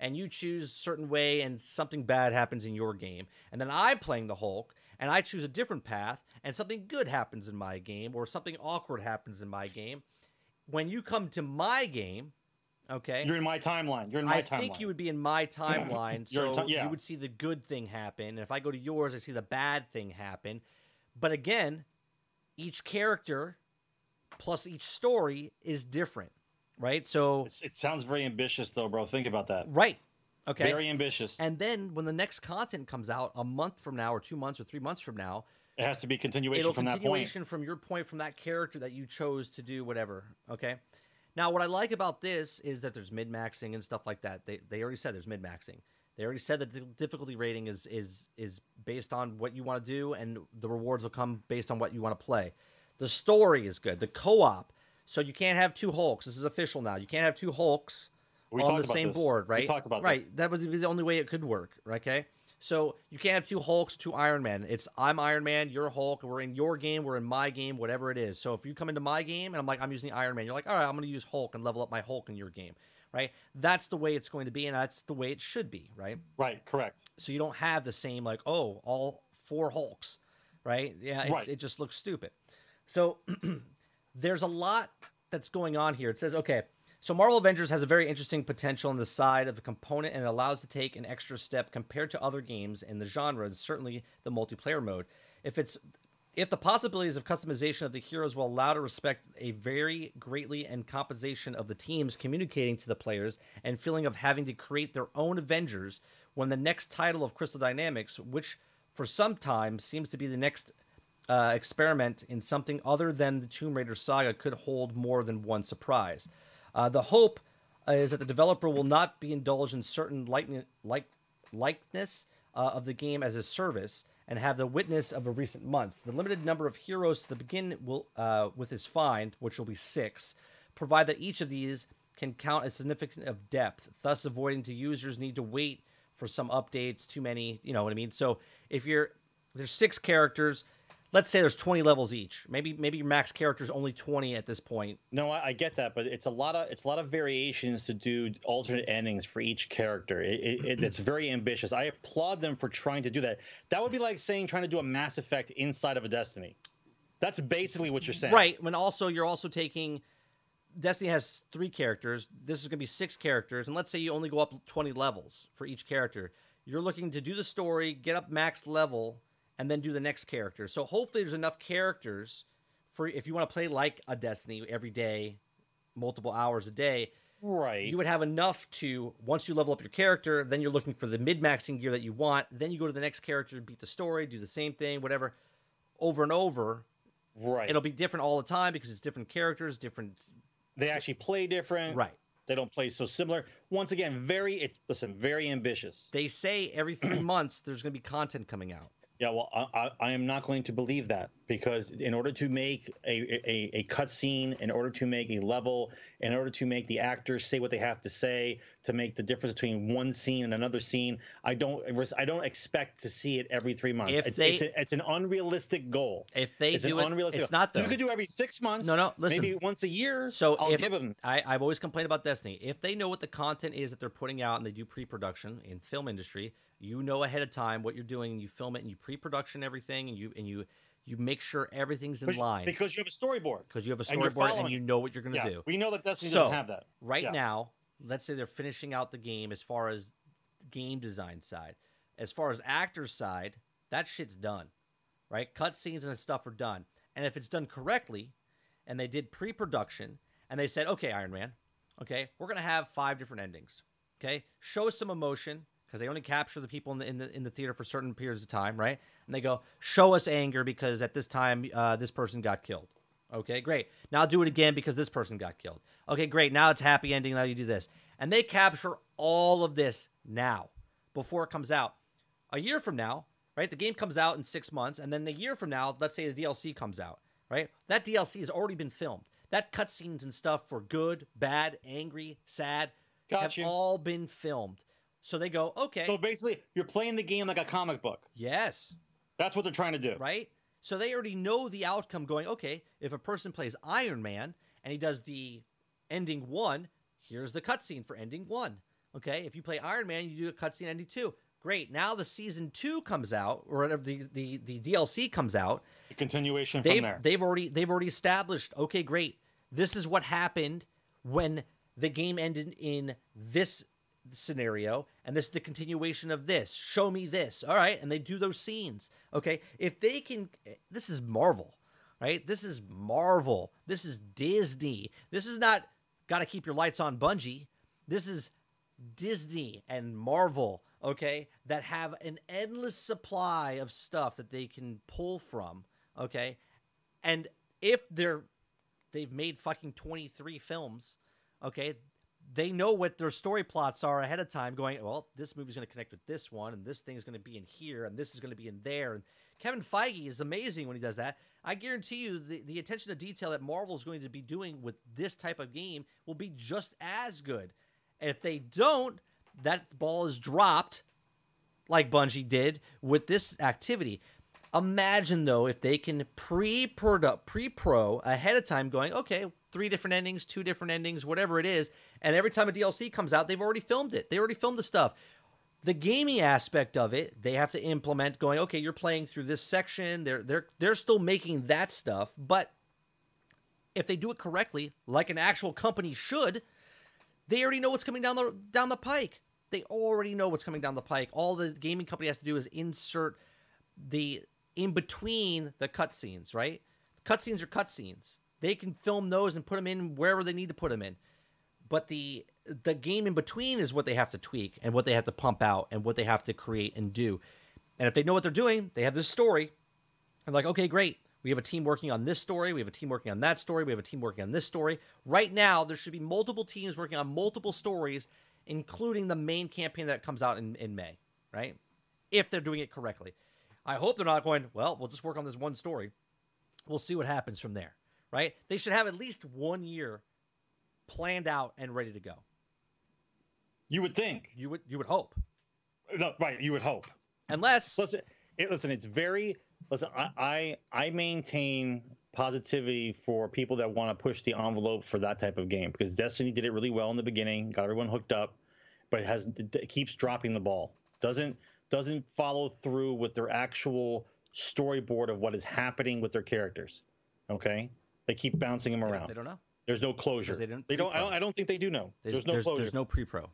and you choose a certain way and something bad happens in your game and then i'm playing the hulk and i choose a different path and something good happens in my game or something awkward happens in my game when you come to my game okay You're in my timeline. You're in my I timeline. I think you would be in my timeline, so ti- yeah. you would see the good thing happen. And if I go to yours, I see the bad thing happen. But again, each character plus each story is different, right? So It's, it sounds very ambitious, though, bro. Think about that. right, okay. Very ambitious. and then when the next content comes out a month from now, or two months, or three months from now, it has to be continuation it'll from that point. continuation from your point from that character that you chose to do whatever. Okay. Now, what I like about this is that there's mid maxing and stuff like that. They they already said there's mid maxing. They already said that the difficulty rating is is is based on what you want to do, and the rewards will come based on what you want to play. The story is good. The co-op. So you can't have two Hulks. This is official now. You can't have two Hulks We on the same this. board, We right? talked about right. this. That would be the only way it could work. Okay. So you can't have two Hulks, two Iron Man. It's I'm Iron Man, you're Hulk. We're in your game, we're in my game, whatever it is. So if you come into my game and I'm like I'm using the Iron Man, you're like, all right, I'm going to use Hulk and level up my Hulk in your game, right? That's the way it's going to be, and that's the way it should be, right? Right, correct. So you don't have the same like oh all four Hulks, right? Yeah, it, Right. it just looks stupid. So (clears throat) there's a lot that's going on here. It says okay. So Marvel Avengers has a very interesting potential on the side of the component and allows to take an extra step compared to other games in the genre, and certainly the multiplayer mode. If it's if the possibilities of customization of the heroes will allow to respect a very greatly and compensation of the teams communicating to the players and feeling of having to create their own Avengers when the next title of Crystal Dynamics, which for some time seems to be the next uh, experiment in something other than the Tomb Raider saga, could hold more than one surprise. Uh, the hope is that the developer will not be indulged in certain like, likeness uh, of the game as a service and have the witness of the recent months. The limited number of heroes to begin will, uh, with is fine, which will be six, provide that each of these can count as significant of depth, thus avoiding to users need to wait for some updates, too many, you know what I mean? So if you're there's six characters, let's say there's 20 levels each. Maybe maybe your max character is only 20 at this point. No, I, I get that, but it's a lot of it's a lot of variations to do alternate endings for each character. It, it, it, it's very ambitious. I applaud them for trying to do that. That would be like saying trying to do a Mass Effect inside of a Destiny. That's basically what you're saying. Right. When also you're also taking Destiny has three characters. This is going to be six characters, and let's say you only go up 20 levels for each character. You're looking to do the story, get up max level, and then do the next character. So hopefully there's enough characters for if you want to play like a Destiny every day, multiple hours a day. Right. You would have enough to once you level up your character, then you're looking for the mid maxing gear that you want. Then you go to the next character, beat the story, do the same thing, whatever, over and over. right. It'll be different all the time because it's different characters, different they actually play different. right. They don't play so similar. Once again, very it, listen, very ambitious. They say every three (clears throat) months there's going to be content coming out. Yeah, well, I, I, I am not going to believe that because in order to make a, a, a cutscene, in order to make a level, in order to make the actors say what they have to say, to make the difference between one scene and another scene, I don't I don't expect to see it every three months. If it's, they- it's, a, it's an unrealistic goal. If they it's do an it, unrealistic. it's goal. not though. You could do every six months. No, no, listen. Maybe once a year. So I'll if give them. I, I've always complained about Destiny. If they know what the content is that they're putting out and they do pre-production in film industry, you know ahead of time what you're doing and you film it and you pre-production everything and you and you you make sure everything's in line because you have a storyboard. because you have a storyboard and, following you know what you're going to Yeah, do. we know that Destiny So, doesn't have that. right Yeah. now, let's say they're finishing out the game as far as game design side. As far as actors side, that shit's done. Right? Cutscenes and stuff are done. And if it's done correctly, and they did pre-production, and they said, okay, Iron Man, okay, we're gonna have five different endings. Okay, show some emotion because they only capture the people in the, in the in the theater for certain periods of time, right? And they go, show us anger because at this time uh, this person got killed. Okay, great. Now do it again because this person got killed. Okay, great. Now it's happy ending. Now you do this. And they capture all of this now before it comes out. A year from now, right? The game comes out in six months. And then a year from now, let's say the DLC comes out, right? That DLC has already been filmed. That cutscenes and stuff for good, bad, angry, sad Got have you. all been filmed. So they go, okay, So basically, you're playing the game like a comic book. yes, That's what they're trying to do. right? So they already know the outcome going, okay, if a person plays Iron Man and he does the ending one, here's the cutscene for ending one. Okay, if you play Iron Man, you do a cutscene ending two. Great. Now the season two comes out, or whatever the, the, the DLC comes out. The continuation They've from there. they've already they've already established, okay, great. This is what happened when the game ended in this scenario and this is the continuation of this show me this all right and they do those scenes okay if they can this is marvel right? This is Marvel. This is Disney. This is not got to keep your lights on Bungie. This is Disney and Marvel, okay, that have an endless supply of stuff that they can pull from, okay? And if they're they've made fucking 23 films, okay? They know what their story plots are ahead of time going, well, this movie's going to connect with this one and this thing is going to be in here and this is going to be in there and Kevin Feige is amazing when he does that. I guarantee you the, the attention to detail that Marvel is going to be doing with this type of game will be just as good. And if they don't, that ball is dropped like Bungie did with this activity. Imagine though if they can pre-pro pre-pro ahead of time going, okay, three different endings, two different endings, whatever it is, and every time a DLC comes out, they've already filmed it. They already filmed the stuff. The gaming aspect of it, they have to implement going, okay, you're playing through this section. They're they're they're still making that stuff, but if they do it correctly, like an actual company should, they already know what's coming down the down the pike. They already know what's coming down the pike. All the gaming company has to do is insert the in between the cutscenes, right? Cutscenes are cutscenes. They can film those and put them in wherever they need to put them in. But the the game in between is what they have to tweak and what they have to pump out and what they have to create and do. And if they know what they're doing, they have this story. And like, okay, great. We have a team working on this story. We have a team working on that story. We have a team working on this story. Right now, there should be multiple teams working on multiple stories, including the main campaign that comes out in, in May, right? If they're doing it correctly. I hope they're not going, well, we'll just work on this one story. We'll see what happens from there, right? They should have at least one year planned out and ready to go. You would think. You would you would hope. No, right, you would hope. Unless listen, it, listen, it's very listen. I, I I maintain positivity for people that want to push the envelope for that type of game because Destiny did it really well in the beginning, got everyone hooked up, but it has it keeps dropping the ball. Doesn't doesn't follow through with their actual storyboard of what is happening with their characters. Okay, they keep bouncing them around. They don't know. There's no closure. They, didn't they don't. I, don't. I don't think they do know. There's, there's no there's, closure. There's no pre-pro.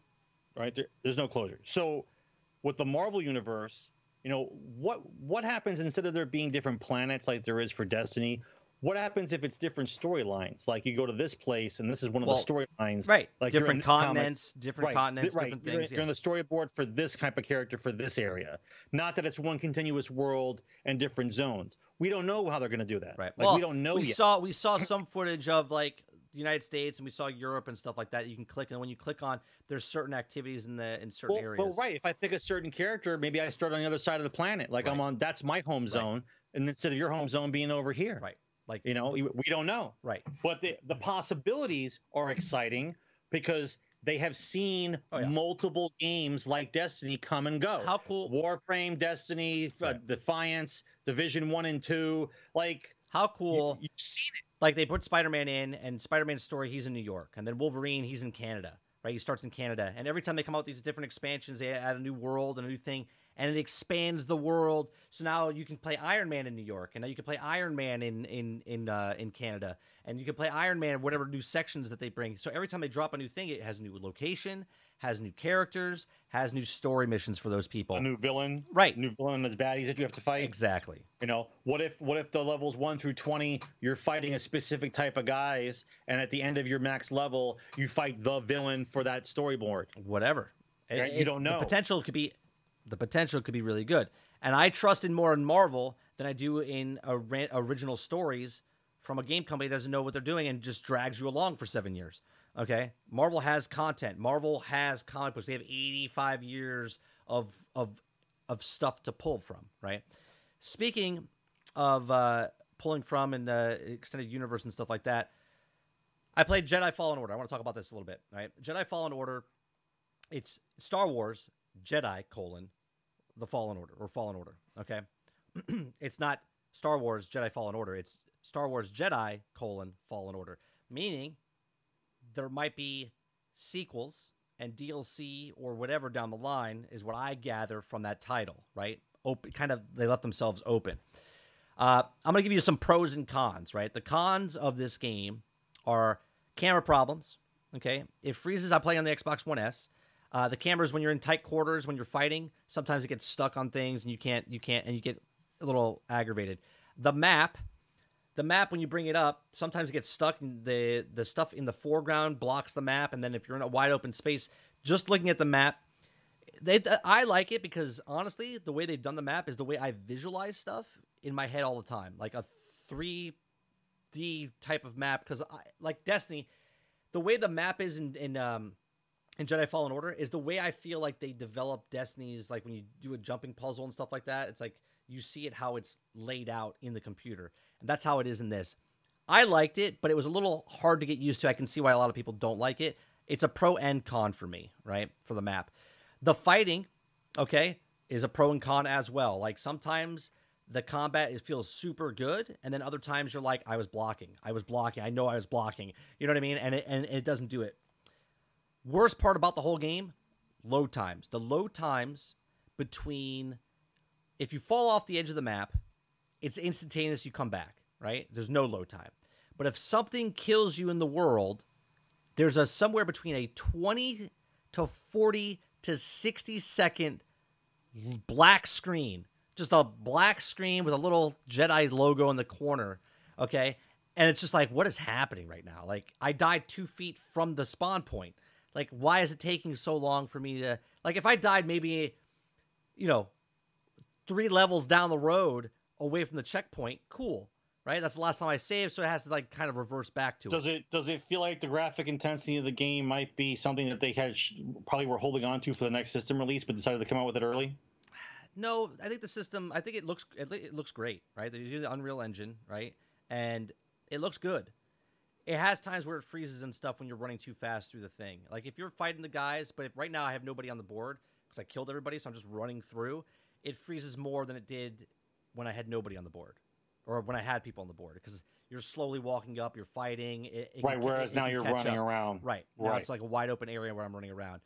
Right. There, there's no closure. So, with the Marvel universe, you know what what happens instead of there being different planets like there is for Destiny? What happens if it's different storylines? Like you go to this place and this is one of Well, the storylines. Right. Like different this comic- continents, different Right, continents, right. different You're, things. you're on the storyboard for this type of character for this area. Not that it's one continuous world and different zones. We don't know how they're going to do that. Right. Like well, we don't know we yet. saw we saw some footage of like the United States and we saw Europe and stuff like that. You can click and when you click on there's certain activities in the in certain well, areas. well, right. If I pick a certain character, maybe I start on the other side of the planet. Like I'm on that's my home zone, and instead of your home zone being over here. Right. Like You know, we don't know. right. But the the possibilities are exciting because they have seen Oh, yeah. multiple games like Destiny come and go. How cool Warframe, Destiny, uh, Defiance, Division One and Two. Like how you, cool you've seen it. like they put Spider-Man in and Spider-Man's story he's in New York and then Wolverine he's in Canada. Right? He starts in Canada and every time they come out with these different expansions they add a new world and a new thing and it expands the world. So now you can play Iron Man in New York and now you can play Iron Man in in in uh, in Canada and you can play Iron Man in whatever new sections that they bring. So every time they drop a new thing it has new location, has new characters, has new story missions for those people. A new villain, Right. New villain and his baddies that you have to fight. Exactly. You know, what if what if the levels one through twenty you're fighting a specific type of guys, and at the end of your max level you fight the villain for that storyboard? whatever. It- you don't know. The potential could be, the potential could be really good, and I trust in more in Marvel than I do in ori- original stories from a game company that doesn't know what they're doing and just drags you along for seven years. Okay, Marvel has content. Marvel has comic books. They have eighty-five years of of of stuff to pull from. Right. Speaking of uh, pulling from and uh, extended universe and stuff like that, I played Jedi Fallen Order. I want to talk about this a little bit. Right, Jedi Fallen Order it's Star Wars Jedi colon the Fallen Order or Fallen Order. Okay, (clears throat) it's not Star Wars Jedi Fallen Order. It's Star Wars Jedi colon Fallen Order, meaning there might be sequels and DLC or whatever down the line is what I gather from that title. Right, open kind of they left themselves open. Uh, I'm gonna give you some pros and cons. Right, the cons of this game are camera problems. Okay, it freezes. I play on the Xbox One S. Uh, the cameras when you're in tight quarters when you're fighting, sometimes it gets stuck on things and you can't you can't and you get a little aggravated. The map, the map when you bring it up, sometimes it gets stuck. And the the stuff in the foreground blocks the map, and then if you're in a wide open space, just looking at the map, they I like it because honestly, the way they've done the map is the way I visualize stuff in my head all the time, like a three D type of map. Because I like Destiny, the way the map is in, in um in Jedi Fallen Order is the way I feel like they develop Destiny's like when you do a jumping puzzle and stuff like that. It's like you see it how it's laid out in the computer. And that's how it is in this. I liked it, but it was a little hard to get used to. I can see why a lot of people don't like it. It's a pro and con for me, right? For the map. The fighting, okay, is a pro and con as well. Like sometimes the combat it feels super good, and then other times you're like, I was blocking. I was blocking. I know I was blocking. You know what I mean? And it, and it doesn't do it. Worst part about the whole game, load times. The load times between if you fall off the edge of the map, it's instantaneous. You come back, right? There's no load time. But if something kills you in the world, there's a somewhere between a 20 to 40 to 60 second black screen, just a black screen with a little Jedi logo in the corner. Okay. And it's just like, what is happening right now? Like, I died two feet from the spawn point. Like, why is it taking so long for me to like if I died maybe, you know, three levels down the road away from the checkpoint, cool. Right? That's the last time I saved, so it has to like kind of reverse back to does it. it. Does it feel like the graphic intensity of the game might be something that they had probably were holding on to for the next system release, but decided to come out with it early? No, I think the system. I think it looks it, it looks great, right? They use the Unreal Engine, right, and it looks good it has times where it freezes and stuff when you're running too fast through the thing. Like if you're fighting the guys, but if right now I have nobody on the board because I killed everybody, so I'm just running through, it freezes more than it did when I had nobody on the board or when I had people on the board because you're slowly walking up, you're fighting. It, it right. Can, whereas it, now you're running up. around. Right. Now right. it's like a wide open area where I'm running around.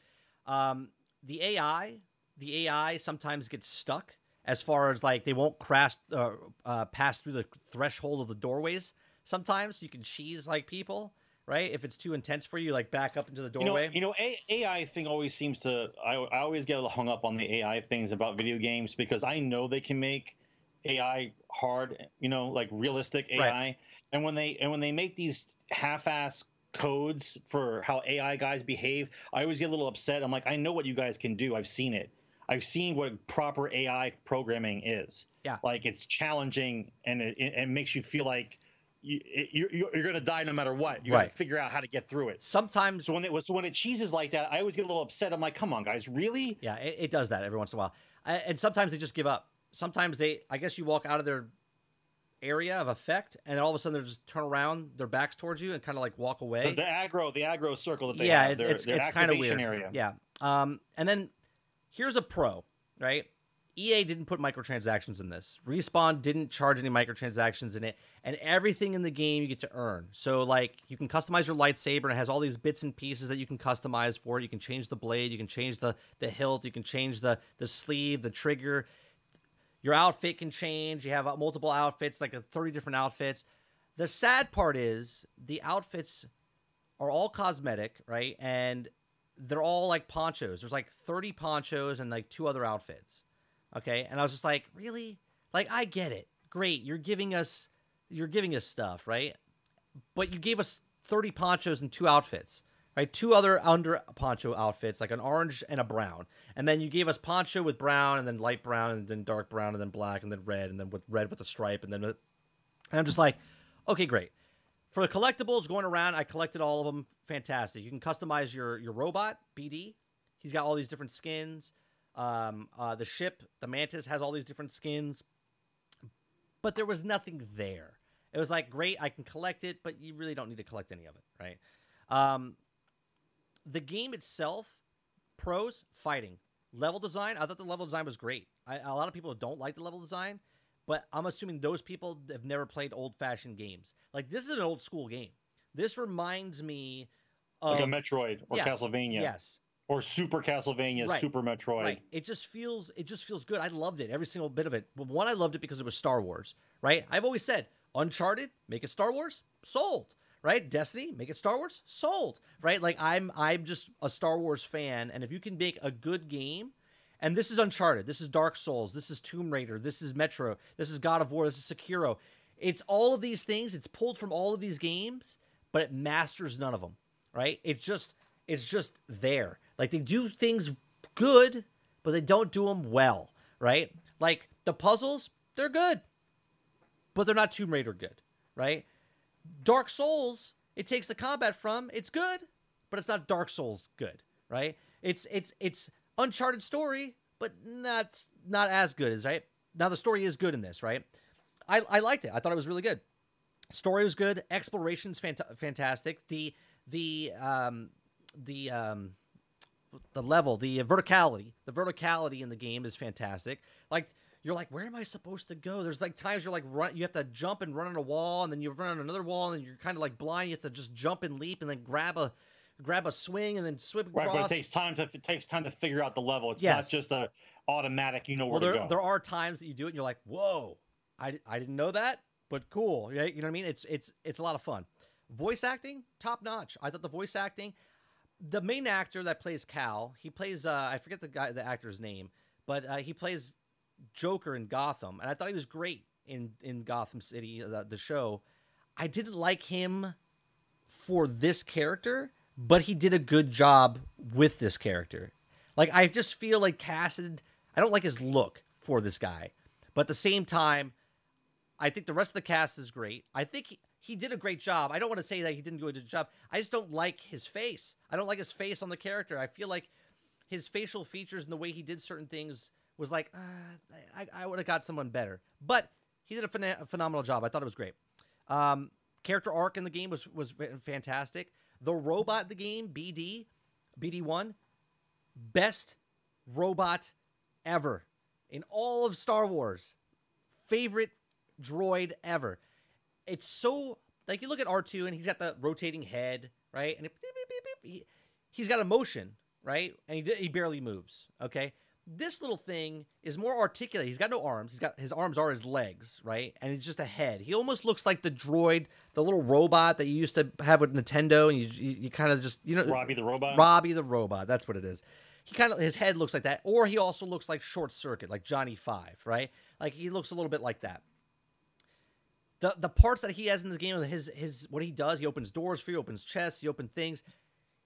Um, the AI, the AI sometimes gets stuck as far as like they won't crash, uh, uh, pass through the threshold of the doorways sometimes you can cheese like people right? If it's too intense for you, like back up into the doorway. You know, you know AI thing always seems to. I, I always get hung up on the AI things about video games because I know they can make AI hard, you know, like realistic AI. Right. And when they and when they make these half-ass codes for how AI guys behave, I always get a little upset. I'm like, I know what you guys can do. I've seen it. I've seen what proper AI programming is. Yeah. Like it's challenging and it, it, it makes you feel like you, you, are going to die no matter what. You got to figure out how to get through it. Sometimes, so when it so when it cheeses like that, I always get a little upset. I'm like, come on, guys, really? Yeah, it, it does that every once in a while, I, and sometimes they just give up. Sometimes they, I guess, you walk out of their area of effect, and then all of a sudden they just turn around, their backs towards you, and kind of like walk away. The, the aggro, the aggro circle that they yeah, have. it's their, it's, it's kind of weird. Area. Yeah. Um, and then here's a pro, right? EA didn't put microtransactions in this. Respawn didn't charge any microtransactions in it, and everything in the game you get to earn. So like you can customize your lightsaber and it has all these bits and pieces that you can customize for it. You can change the blade, you can change the the hilt, you can change the the sleeve, the trigger. Your outfit can change. You have uh, multiple outfits, like 30 different outfits. The sad part is the outfits are all cosmetic, right? And they're all like ponchos. There's like 30 ponchos and like two other outfits. Okay, and I was just like, really? Like, I get it. Great, you're giving us, you're giving us stuff, right? But you gave us 30 ponchos and two outfits, right? Two other under poncho outfits, like an orange and a brown, and then you gave us poncho with brown, and then light brown, and then dark brown, and then black, and then red, and then with red with a stripe, and then, and I'm just like, okay, great. For the collectibles going around, I collected all of them. Fantastic. You can customize your your robot, BD. He's got all these different skins. Um, uh, the ship, the Mantis, has all these different skins, but there was nothing there. It was like, great, I can collect it, but you really don't need to collect any of it, right? Um, the game itself, pros, fighting. Level design, I thought the level design was great. I, a lot of people don't like the level design, but I'm assuming those people have never played old fashioned games. Like, this is an old school game. This reminds me of. Like a Metroid or yeah, Castlevania. Yes or Super Castlevania, right. Super Metroid. Right. It just feels it just feels good. I loved it, every single bit of it. But one, I loved it because it was Star Wars. Right. I've always said Uncharted, make it Star Wars, sold. Right. Destiny, make it Star Wars, sold. Right. Like I'm I'm just a Star Wars fan, and if you can make a good game. And this is Uncharted. This is Dark Souls. This is Tomb Raider. This is Metro. This is God of War. This is Sekiro. it's all of these things. It's pulled from all of these games, but it masters none of them. Right? It's just it's just there. Like they do things good, but they don't do them well. Right? Like the puzzles, they're good, but they're not Tomb Raider good. Right? Dark Souls, it takes the combat from. It's good, but it's not Dark Souls good. Right? It's it's it's Uncharted story, but not not as good as right. Now the story is good in this, right? I, I liked it. I thought it was really good. Story was good. Exploration's fant- fantastic. The the um the um the level, the verticality, the verticality in the game is fantastic. Like you're like, where am I supposed to go? There's like times you're like run, you have to jump and run on a wall, and then you run on another wall, and you're kind of like blind. You have to just jump and leap, and then grab a grab a swing, and then swim across. Right, but it takes time to it takes time to figure out the level. It's Yes. not just a automatic. You know well, where there to go. there are times that you do it, and you're like, whoa, I, I didn't know that, but cool. Right? You know what I mean? It's it's it's a lot of fun. Voice acting, top notch. I thought the voice acting, the main actor that plays Cal, he plays uh, I forget the guy the actor's name, but uh, he plays Joker in Gotham, and I thought he was great in in Gotham City, uh, the, the show. I didn't like him for this character, but he did a good job with this character. Like I just feel like Cassidy, I don't like his look for this guy, but at the same time, I think the rest of the cast is great. I think he, he did a great job. I don't want to say that he didn't do a good job. I just don't like his face. I don't like his face on the character. I feel like his facial features and the way he did certain things was like, uh, I, I would have got someone better. But he did a, phena- a phenomenal job. I thought it was great. Um, character arc in the game was was fantastic. The robot in the game, BD, BD1, best robot ever in all of Star Wars. Favorite droid ever. It's so like you look at R2 and he's got the rotating head, right? And it, beep, beep, beep. He, he's got emotion, right? And he, he barely moves, okay? This little thing is more articulate. He's got no arms. He's got his arms are his legs, right? And it's just a head. He almost looks like the droid, the little robot that you used to have with Nintendo, and you you, you kind of just you know Robbie the robot. Robbie the robot. That's what it is. He kind of his head looks like that, or he also looks like Short Circuit, like Johnny Five, right? Like he looks a little bit like that. The the parts that he has in the game, his his what he does, he opens doors for you, opens chests, he opens things.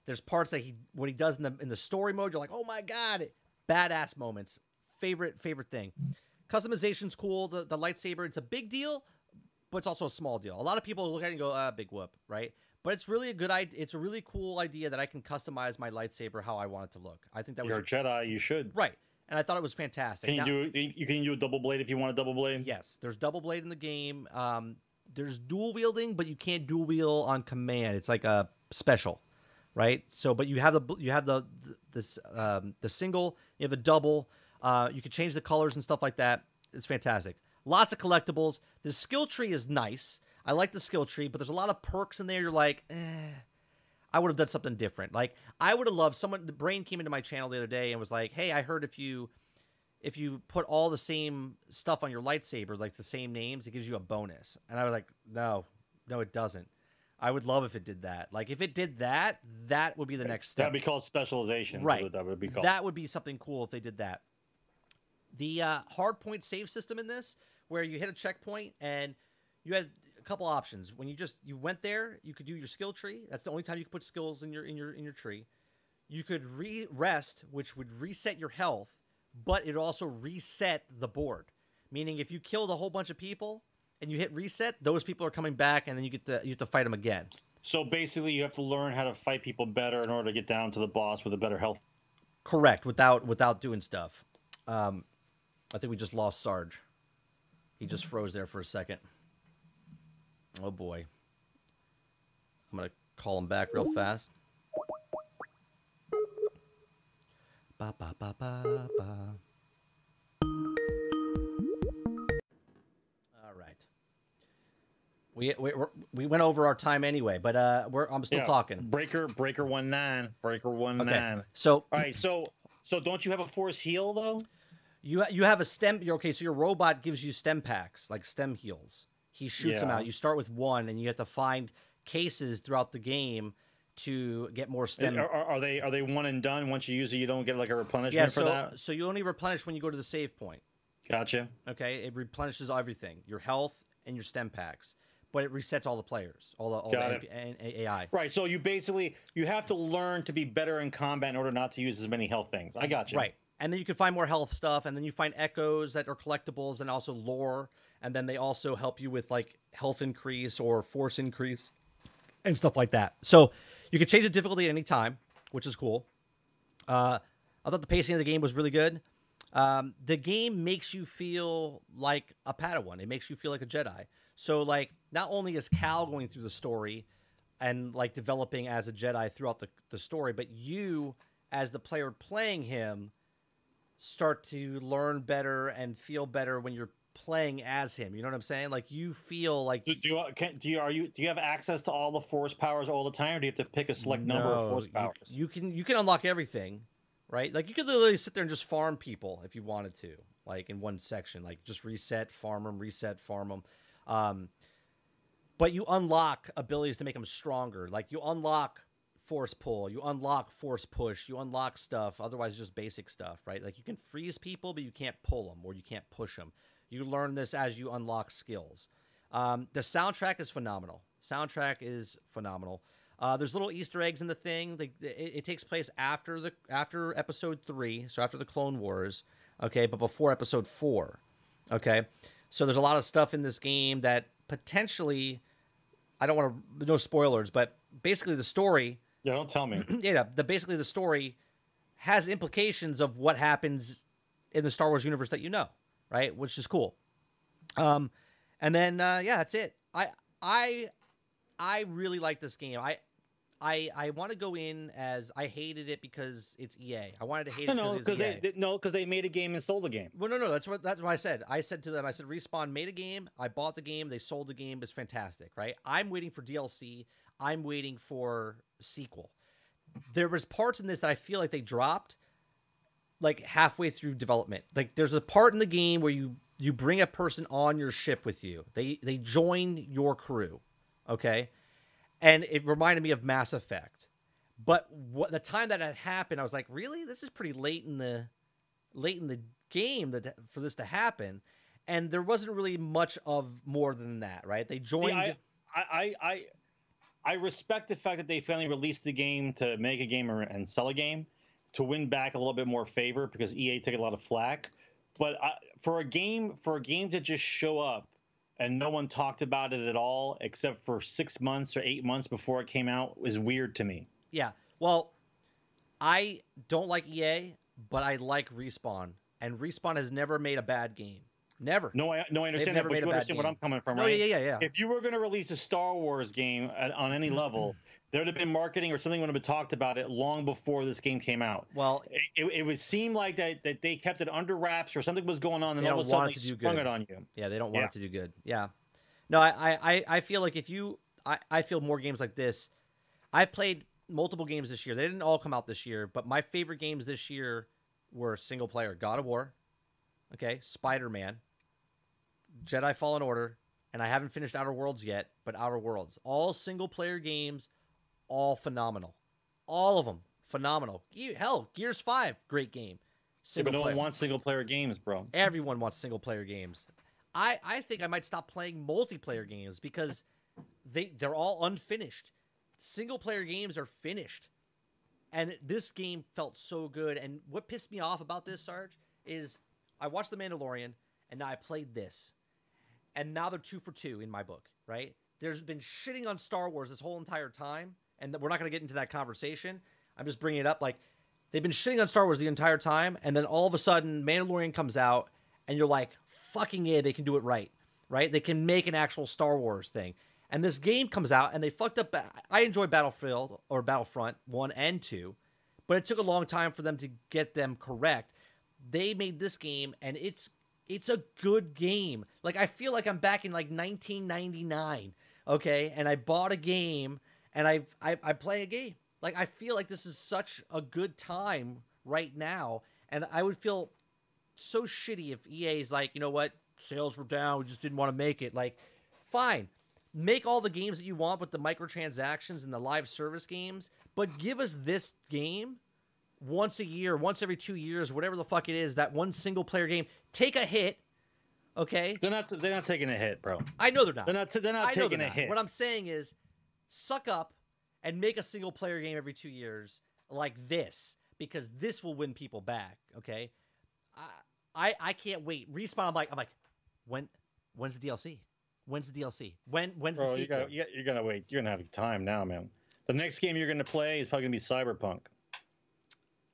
There's parts that he what he does in the in the story mode. You're like, oh my god, badass moments. Favorite favorite thing. Customization's cool. The the lightsaber, it's a big deal, but it's also a small deal. A lot of people look at it and go, ah, big whoop, right? But it's really a good idea. It's a really cool idea that I can customize my lightsaber how I want it to look. I think that was You're a Jedi. You should. right, and I thought it was fantastic. Can you Now- do? You can do a double blade if you want a double blade. Yes, there's double blade in the game. Um, there's dual wielding, but you can't dual wield on command. It's like a special, right? So, but you have the you have the the- this um, the single, you have a double. Uh, you can change the colors and stuff like that. It's fantastic. Lots of collectibles. The skill tree is nice. I like the skill tree, but there's a lot of perks in there. You're like, eh. I would have done something different. Like I would have loved someone. The brain came into my channel the other day and was like, "Hey, I heard if you if you put all the same stuff on your lightsaber, like the same names, it gives you a bonus." And I was like, "No, no, it doesn't." I would love if it did that. Like if it did that, that would be the next step. That'd be called specialization. Right. That would be called. That would be something cool if they did that. The uh, hard point save system in this, where you hit a checkpoint and you had a couple options. When you just you went there, you could do your skill tree. That's the only time you could put skills in your in your in your tree. You could re rest, which would reset your health, but it also reset the board. Meaning, if you killed a whole bunch of people and you hit reset, those people are coming back, and then you get to you have to fight them again. so basically, you have to learn how to fight people better in order to get down to the boss with a better health. Correct, without without doing stuff. Um, I think we just lost Sarge. He just froze there for a second. Oh boy. I'm gonna call him back real fast. Ba ba ba ba ba. All right. We, we we're- we went over our time anyway, but uh, we're I'm still Yeah, talking. Breaker, breaker one nine, breaker one Okay. nine. So All right, so so don't you have a force heal though? You you have a stim. You're okay. So your robot gives you stim packs, like stim heals. He shoots them out. You start with one, and you have to find cases throughout the game to get more stim. Are, are they are they one and done? Once you use it, you don't get like a replenishment yeah. for So that. so you only replenish when you go to the save point. Gotcha. Okay, it replenishes everything: your health, and your stim packs, but it resets all the players, all the, all Got the AI. Right. So you basically you have to learn to be better in combat in order not to use as many health things. I got you. Right. And then you can find more health stuff, and then you find echoes that are collectibles and also lore, and then they also help you with like health increase or force increase and stuff like that. So you can change the difficulty at any time, which is cool. Uh, I thought the pacing of the game was really good. Um, the game makes you feel like a Padawan. It makes you feel like a Jedi. So like, not only is Cal going through the story and like developing as a Jedi throughout the, the story, but you as the player playing him start to learn better and feel better when you're playing as him. You know what I'm saying? Like you feel like Do, do you can, do you are you do you have access to all the force powers all the time, or do you have to pick a select number of No, force you- powers? You, can you can unlock everything, right? Like you could literally sit there and just farm people if you wanted to, like in one section, like just reset, farm them, reset, farm them. Um, but you unlock abilities to make them stronger. Like you unlock force pull, you unlock force push, you unlock stuff. Otherwise, just basic stuff, right? Like you can freeze people, but you can't pull them or you can't push them. You learn this as you unlock skills. Um, the soundtrack is phenomenal. Soundtrack is phenomenal. Uh, there's little Easter eggs in the thing. It, it takes place after the after episode three, so after the Clone Wars, okay, but before episode four, okay. So there's a lot of stuff in this game that potentially, I don't want to no spoilers, but basically the story yeah, don't tell me. (clears throat) yeah, the basically the story has implications of what happens in the Star Wars universe that you know, right? Which is cool. Um, and then uh, yeah, that's it. I I I really like this game. I I I want to go in as I hated it because it's EA. I wanted to hate no, it because because it's (laughs) EA. they, they no, because they made a game and sold the game. Well, no, no, that's what that's what I said. I said to them, I said, respawn made a game. I bought the game. They sold the game. It's fantastic, right? I'm waiting for DLC. I'm waiting for sequel. There was parts in this that I feel like they dropped, like halfway through development. Like there's a part in the game where you you bring a person on your ship with you. They they join your crew, okay, and it reminded me of Mass Effect. But what the time that had happened, I was like, really, this is pretty late in the late in the game that for this to happen, and there wasn't really much of more than that, right? They See, joined. I, I, I, I respect the fact that they finally released the game to make a game or- and sell a game to win back a little bit more favor because EA took a lot of flack. But I, for a game, for a game to just show up and no one talked about it at all except for six months or eight months before it came out is weird to me. Yeah. Well, I don't like EA, but I like Respawn, and Respawn has never made a bad game. Never. No, I no, I understand never that, but you understand what game. I'm coming from, No, right? yeah, yeah, yeah. If you were going to release a Star Wars game at, on any level, there would have been marketing or something would have been talked about it long before this game came out. Well, It, it, it would seem like that, that they kept it under wraps or something was going on, and They all of a sudden want they to do sprung good. it on you. yeah, they don't want Yeah. it to do good. Yeah. No, I, I, I- I feel like if you, I, I feel more games like this. I've played multiple games this year. They didn't all come out this year, but my favorite games this year were single player God of War, okay, Spider Man, Jedi Fallen Order, and I haven't finished Outer Worlds yet, but Outer Worlds. All single player games, all phenomenal. All of them phenomenal. Hell, Gears 5, great game. Yeah, but no player. one wants single player games, bro. Everyone wants single player games. I, I think I might stop playing multiplayer games because they they're all unfinished. Single player games are finished. And this game felt so good. And what pissed me off about this, Sarge, is I watched The Mandalorian and now I played this. And now they're two for two in my book, right? There's been shitting on Star Wars this whole entire time. And we're not going to get into that conversation. I'm just bringing it up. Like, they've been shitting on Star Wars the entire time. And then all of a sudden, Mandalorian comes out and you're like, fucking yeah, they can do it right, right? They can make an actual Star Wars thing. And this game comes out and they fucked up. I enjoy Battlefield or Battlefront 1 and 2, but it took a long time for them to get them correct. They made this game and it's it's a good game. Like I feel like I'm back in like 1999, okay? And I bought a game and I I, I play a game. Like I feel like this is such a good time right now, and I would feel so shitty if EA is like, you know what, sales were down, we just didn't want to make it. Like, fine, make all the games that you want with the microtransactions and the live service games, but give us this game once a year, once every two years, whatever the fuck it is, that one single player game. Take a hit, Okay, They're not. They're not taking a hit, bro. I know they're not. They're not. They're not I taking they're a not. hit. What I'm saying is, suck up and make a single player game every two years like this because this will win people back. Okay, I I, I can't wait. Respawn. I'm like I'm like, when when's the DLC? When's the DLC? When when's the Bro, you sequel? got, you got, you're gonna wait. You're gonna have time now, man. The next game you're gonna play is probably gonna be Cyberpunk.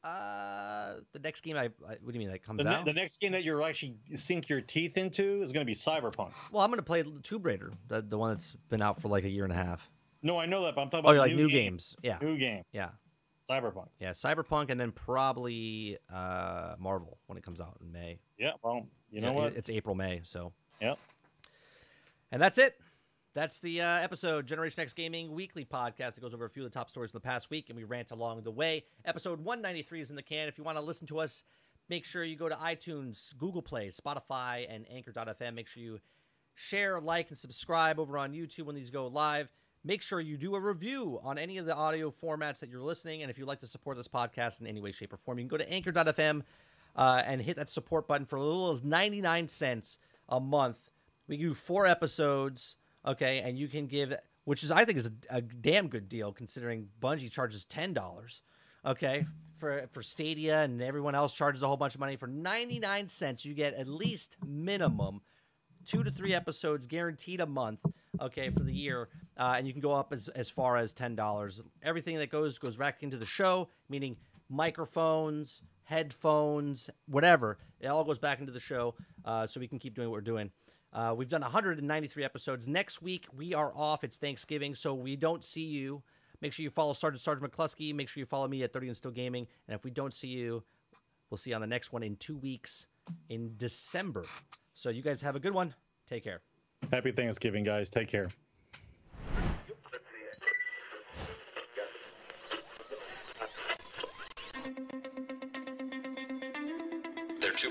Uh, the next game I, I what do you mean that comes The, out? the next game that you're actually sink your teeth into is gonna be Cyberpunk. well, I'm gonna play Tomb Raider, the, the one that's been out for like a year and a half. No, I know that, but I'm talking Oh, about you're like new, new game. games. Yeah, New game, yeah, Cyberpunk. yeah. Cyberpunk, and then probably uh Marvel when it comes out in May. Yeah, well, you know Yeah, what? It's April, May, so. Yep. And that's it. That's the uh, episode, Generation X Gaming Weekly Podcast that goes over a few of the top stories of the past week, and we rant along the way. Episode 193 is in the can. If you want to listen to us, make sure you go to iTunes, Google Play, Spotify, and Anchor.fm. Make sure you share, like, and subscribe over on YouTube when these go live. Make sure you do a review on any of the audio formats that you're listening. And if you'd like to support this podcast in any way, shape, or form, you can go to Anchor.fm uh, and hit that support button for as little as 99 cents a month. We do four episodes, okay, and you can give, which is I think is a, a damn good deal considering Bungie charges ten dollars, okay, for for Stadia and everyone else charges a whole bunch of money. For 99 cents, you get at least minimum two to three episodes guaranteed a month okay for the year uh, and you can go up as, as far as $10 everything that goes goes back into the show meaning microphones headphones whatever. It all goes back into the show uh, so we can keep doing what we're doing. Uh, we've done 193 episodes. Next week we are off. It's thanksgiving so we don't see you. Make sure you follow sergeant sergeant mccluskey. Make sure you follow me at 30 and still gaming. And if we don't see you we'll see you on the next one in two weeks in december. So you guys have a good one. Take care. Happy Thanksgiving, guys. Take care.